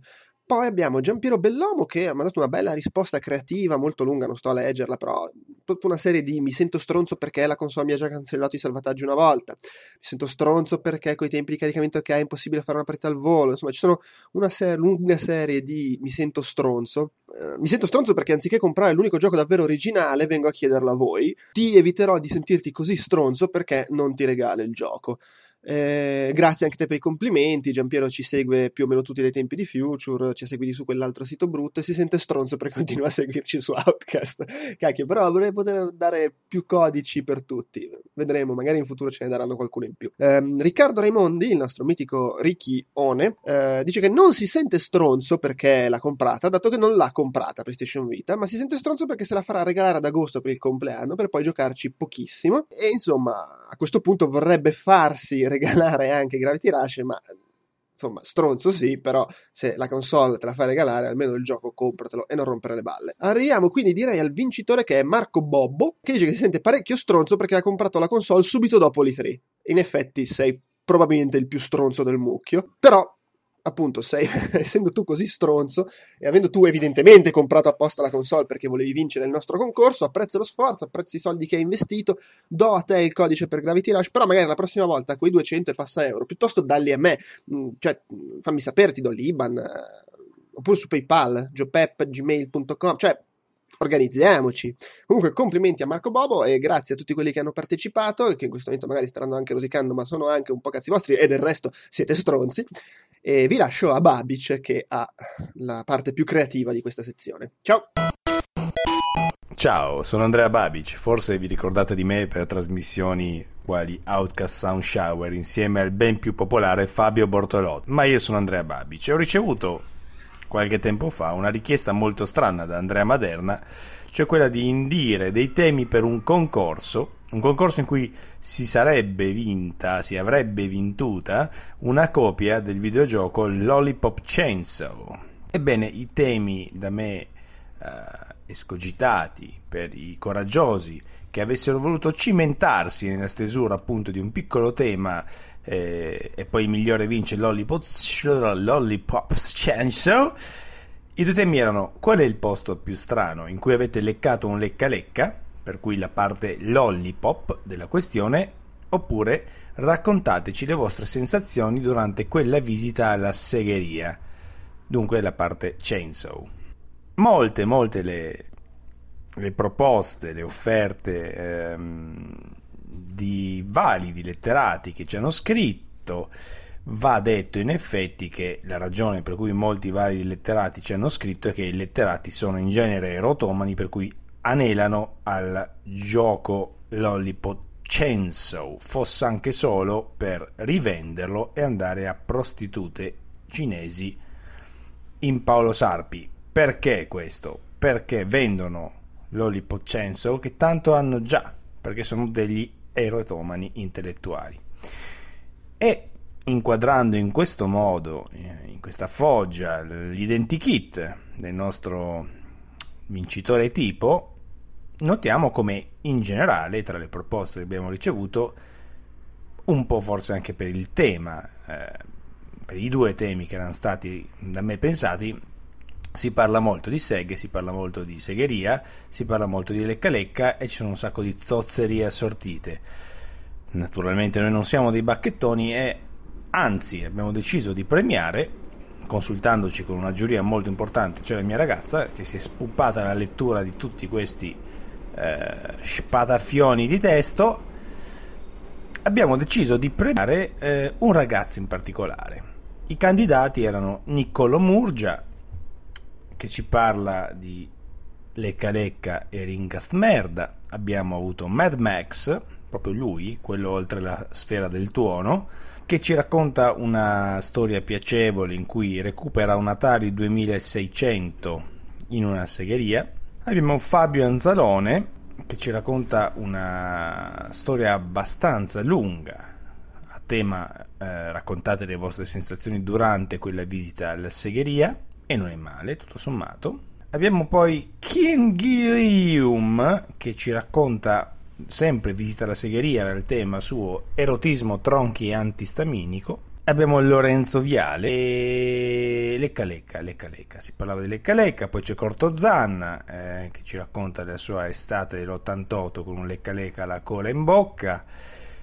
Poi abbiamo Giampiero Bellomo che ha mandato una bella risposta creativa, molto lunga, non sto a leggerla, però tutta una serie di mi sento stronzo perché la console mi ha già cancellato i salvataggi una volta, mi sento stronzo perché con i tempi di caricamento che ha è impossibile fare una partita al volo, insomma ci sono una ser- lunga serie di mi sento stronzo. Uh, mi sento stronzo perché anziché comprare l'unico gioco davvero originale vengo a chiederlo a voi, ti eviterò di sentirti così stronzo perché non ti regalo il gioco. Eh, grazie anche a te per i complimenti. Giampiero ci segue più o meno tutti dai tempi di Future, ci segui su quell'altro sito brutto e si sente stronzo perché continua a seguirci su Outcast. Cacchio, però vorrei poter dare più codici per tutti. Vedremo, magari in futuro ce ne daranno qualcuno in più. Eh, Riccardo Raimondi, il nostro mitico Ricky One, eh, dice che non si sente stronzo perché l'ha comprata, dato che non l'ha comprata PlayStation Vita, ma si sente stronzo perché se la farà regalare ad agosto per il compleanno per poi giocarci pochissimo. E insomma, a questo punto vorrebbe farsi regalare anche Gravity Rush, ma insomma, stronzo sì, però se la console te la fai regalare, almeno il gioco compratelo e non rompere le balle. Arriviamo quindi direi al vincitore che è Marco Bobbo, che dice che si sente parecchio stronzo perché ha comprato la console subito dopo l'E3. In effetti sei probabilmente il più stronzo del mucchio, però appunto, sei, essendo tu così stronzo e avendo tu evidentemente comprato apposta la console perché volevi vincere il nostro concorso, apprezzo lo sforzo, apprezzo i soldi che hai investito, do a te il codice per Gravity Rush, però magari la prossima volta quei 200 e passa euro, piuttosto dalli a me, mm, cioè fammi sapere, ti do l'Iban, eh, oppure su PayPal, giopep.gmail.com, cioè organizziamoci. Comunque, complimenti a Marco Bobo e grazie a tutti quelli che hanno partecipato che in questo momento magari staranno anche rosicando, ma sono anche un po' cazzi vostri e del resto siete stronzi. E vi lascio a Babic che ha la parte più creativa di questa sezione. Ciao! Ciao, sono Andrea Babic. Forse vi ricordate di me per trasmissioni quali Outcast Sound Shower insieme al ben più popolare Fabio Bortolotto. Ma io sono Andrea Babic e ho ricevuto qualche tempo fa una richiesta molto strana da Andrea Maderna, cioè quella di indire dei temi per un concorso, un concorso in cui si sarebbe vinta, si avrebbe vintuta una copia del videogioco Lollipop Chainsaw. Ebbene, i temi da me eh, escogitati, per i coraggiosi che avessero voluto cimentarsi nella stesura appunto di un piccolo tema eh, e poi il migliore vince Lollipop, Lollipop Chainsaw. I due temi erano qual è il posto più strano in cui avete leccato un lecca lecca, per cui la parte lollipop della questione, oppure raccontateci le vostre sensazioni durante quella visita alla segheria, dunque la parte chainsaw. Molte, molte le, le proposte, le offerte ehm, di validi letterati che ci hanno scritto, va detto in effetti che la ragione per cui molti validi letterati ci hanno scritto è che i letterati sono in genere erotomani per cui anelano al gioco Lollipop Chainsaw, fosse anche solo per rivenderlo e andare a prostitute cinesi in Paolo Sarpi. Perché questo? Perché vendono Lollipop Chainsaw che tanto hanno già, perché sono degli erotomani intellettuali. E inquadrando in questo modo, eh, in questa foggia, l'identikit del nostro vincitore tipo, notiamo come in generale tra le proposte che abbiamo ricevuto, un po' forse anche per il tema, eh, per i due temi che erano stati da me pensati, si parla molto di seghe, si parla molto di segheria, si parla molto di lecca lecca e ci sono un sacco di zozzerie assortite. Naturalmente noi non siamo dei bacchettoni e anzi abbiamo deciso di premiare, consultandoci con una giuria molto importante, cioè la mia ragazza, che si è spuppata la lettura di tutti questi eh, spatafioni di testo, abbiamo deciso di premiare eh, un ragazzo in particolare. I candidati erano Niccolo Murgia, che ci parla di Lecca Lecca e Rincast Merda. Abbiamo avuto Mad Max, proprio lui, quello oltre la sfera del tuono, che ci racconta una storia piacevole in cui recupera un Atari 2600 in una segheria. Abbiamo Fabio Anzalone che ci racconta una storia abbastanza lunga a tema eh, raccontate le vostre sensazioni durante quella visita alla segheria e non è male, tutto sommato. Abbiamo poi Kingilium che ci racconta sempre visita la segheria nel tema suo erotismo tronchi e antistaminico. Abbiamo Lorenzo Viale e Lecca Lecca, Lecca Lecca, si parlava di Lecca Lecca, poi c'è Corto Zanna eh, che ci racconta della sua estate dell'88 con un Lecca Lecca alla cola in bocca.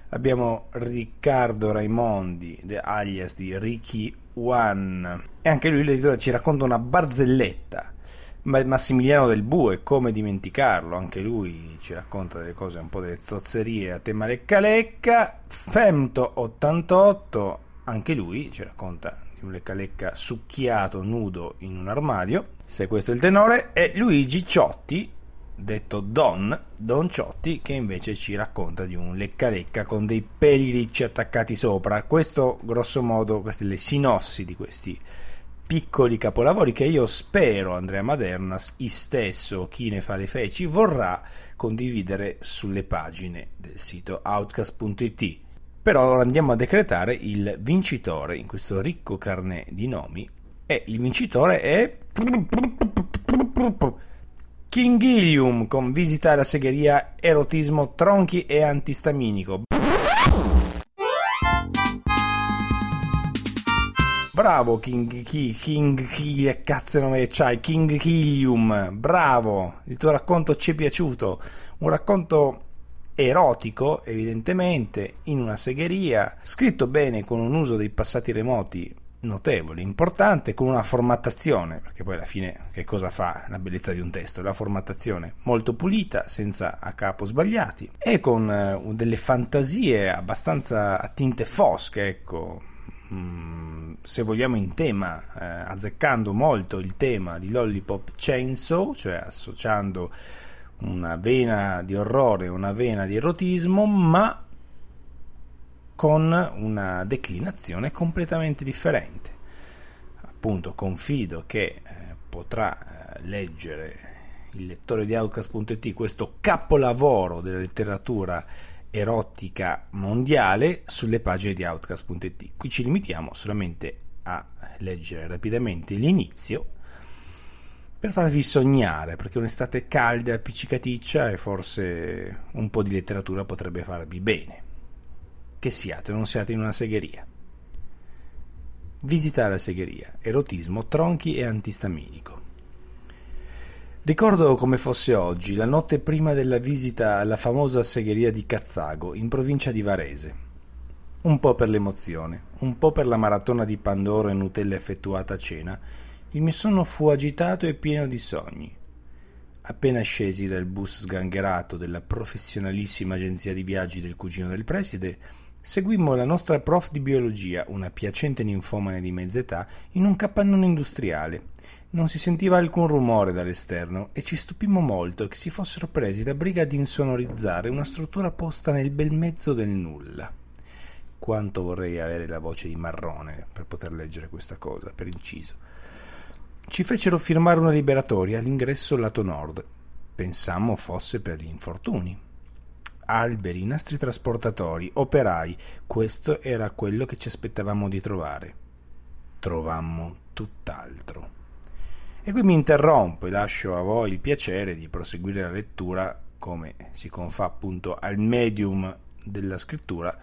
Abbiamo Riccardo Raimondi, alias di Ricky One. E anche lui l'editore ci racconta una barzelletta. Massimiliano del Bue, come dimenticarlo? Anche lui ci racconta delle cose, un po' delle zozzerie a tema lecca lecca. Femto 88, anche lui ci racconta di un lecca lecca succhiato nudo in un armadio. Se questo è il tenore, e Luigi Ciotti, detto Don, Don Ciotti, che invece ci racconta di un lecca lecca con dei peli ricci attaccati sopra. Questo, grosso modo, queste le sinossi di questi piccoli capolavori che io spero Andrea Madernas, stesso chi ne fa le feci, vorrà condividere sulle pagine del sito outcast.it. Però ora andiamo a decretare il vincitore in questo ricco carnet di nomi e il vincitore è King Ilium con visita alla segheria, erotismo, tronchi e antistaminico. Bravo King King King che cazzo nome c'hai? King Ilium, bravo, il tuo racconto ci è piaciuto, un racconto erotico evidentemente in una segheria, scritto bene con un uso dei passati remoti notevole, importante, con una formattazione, perché poi alla fine che cosa fa la bellezza di un testo? La formattazione molto pulita, senza a capo sbagliati, e con uh, delle fantasie abbastanza a tinte fosche, ecco, mm, se vogliamo in tema, eh, azzeccando molto il tema di Lollipop Chainsaw, cioè associando una vena di orrore, una vena di erotismo, ma con una declinazione completamente differente. Appunto, confido che eh, potrà eh, leggere il lettore di Outcast.it questo capolavoro della letteratura erotica mondiale sulle pagine di Outcast.it. Qui ci limitiamo solamente a leggere rapidamente l'inizio per farvi sognare, perché un'estate calda e appiccicaticcia e forse un po' di letteratura potrebbe farvi bene. Che siate o non siate in una segheria. Visitare la segheria, erotismo, tronchi e antistaminico. Ricordo come fosse oggi, la notte prima della visita alla famosa segheria di Cazzago, in provincia di Varese. Un po' per l'emozione, un po' per la maratona di Pandoro e Nutella effettuata a cena, il mio sonno fu agitato e pieno di sogni. Appena scesi dal bus sgangherato della professionalissima agenzia di viaggi del cugino del preside, seguimmo la nostra prof di biologia, una piacente ninfomane di mezza età, in un capannone industriale. Non si sentiva alcun rumore dall'esterno e ci stupimmo molto che si fossero presi la briga di insonorizzare una struttura posta nel bel mezzo del nulla. Quanto vorrei avere la voce di marrone per poter leggere questa cosa, per inciso. Ci fecero firmare una liberatoria all'ingresso lato nord. Pensammo fosse per gli infortuni. Alberi, nastri trasportatori, operai, questo era quello che ci aspettavamo di trovare. Trovammo tutt'altro. E qui mi interrompo e lascio a voi il piacere di proseguire la lettura, come si confà appunto al medium della scrittura,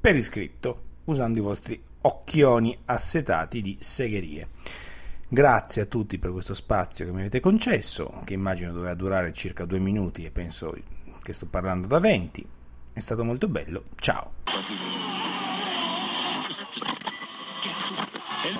per iscritto, usando i vostri occhioni assetati di segherie. Grazie a tutti per questo spazio che mi avete concesso, che immagino doveva durare circa due minuti e penso che sto parlando da 20. È stato molto bello, ciao!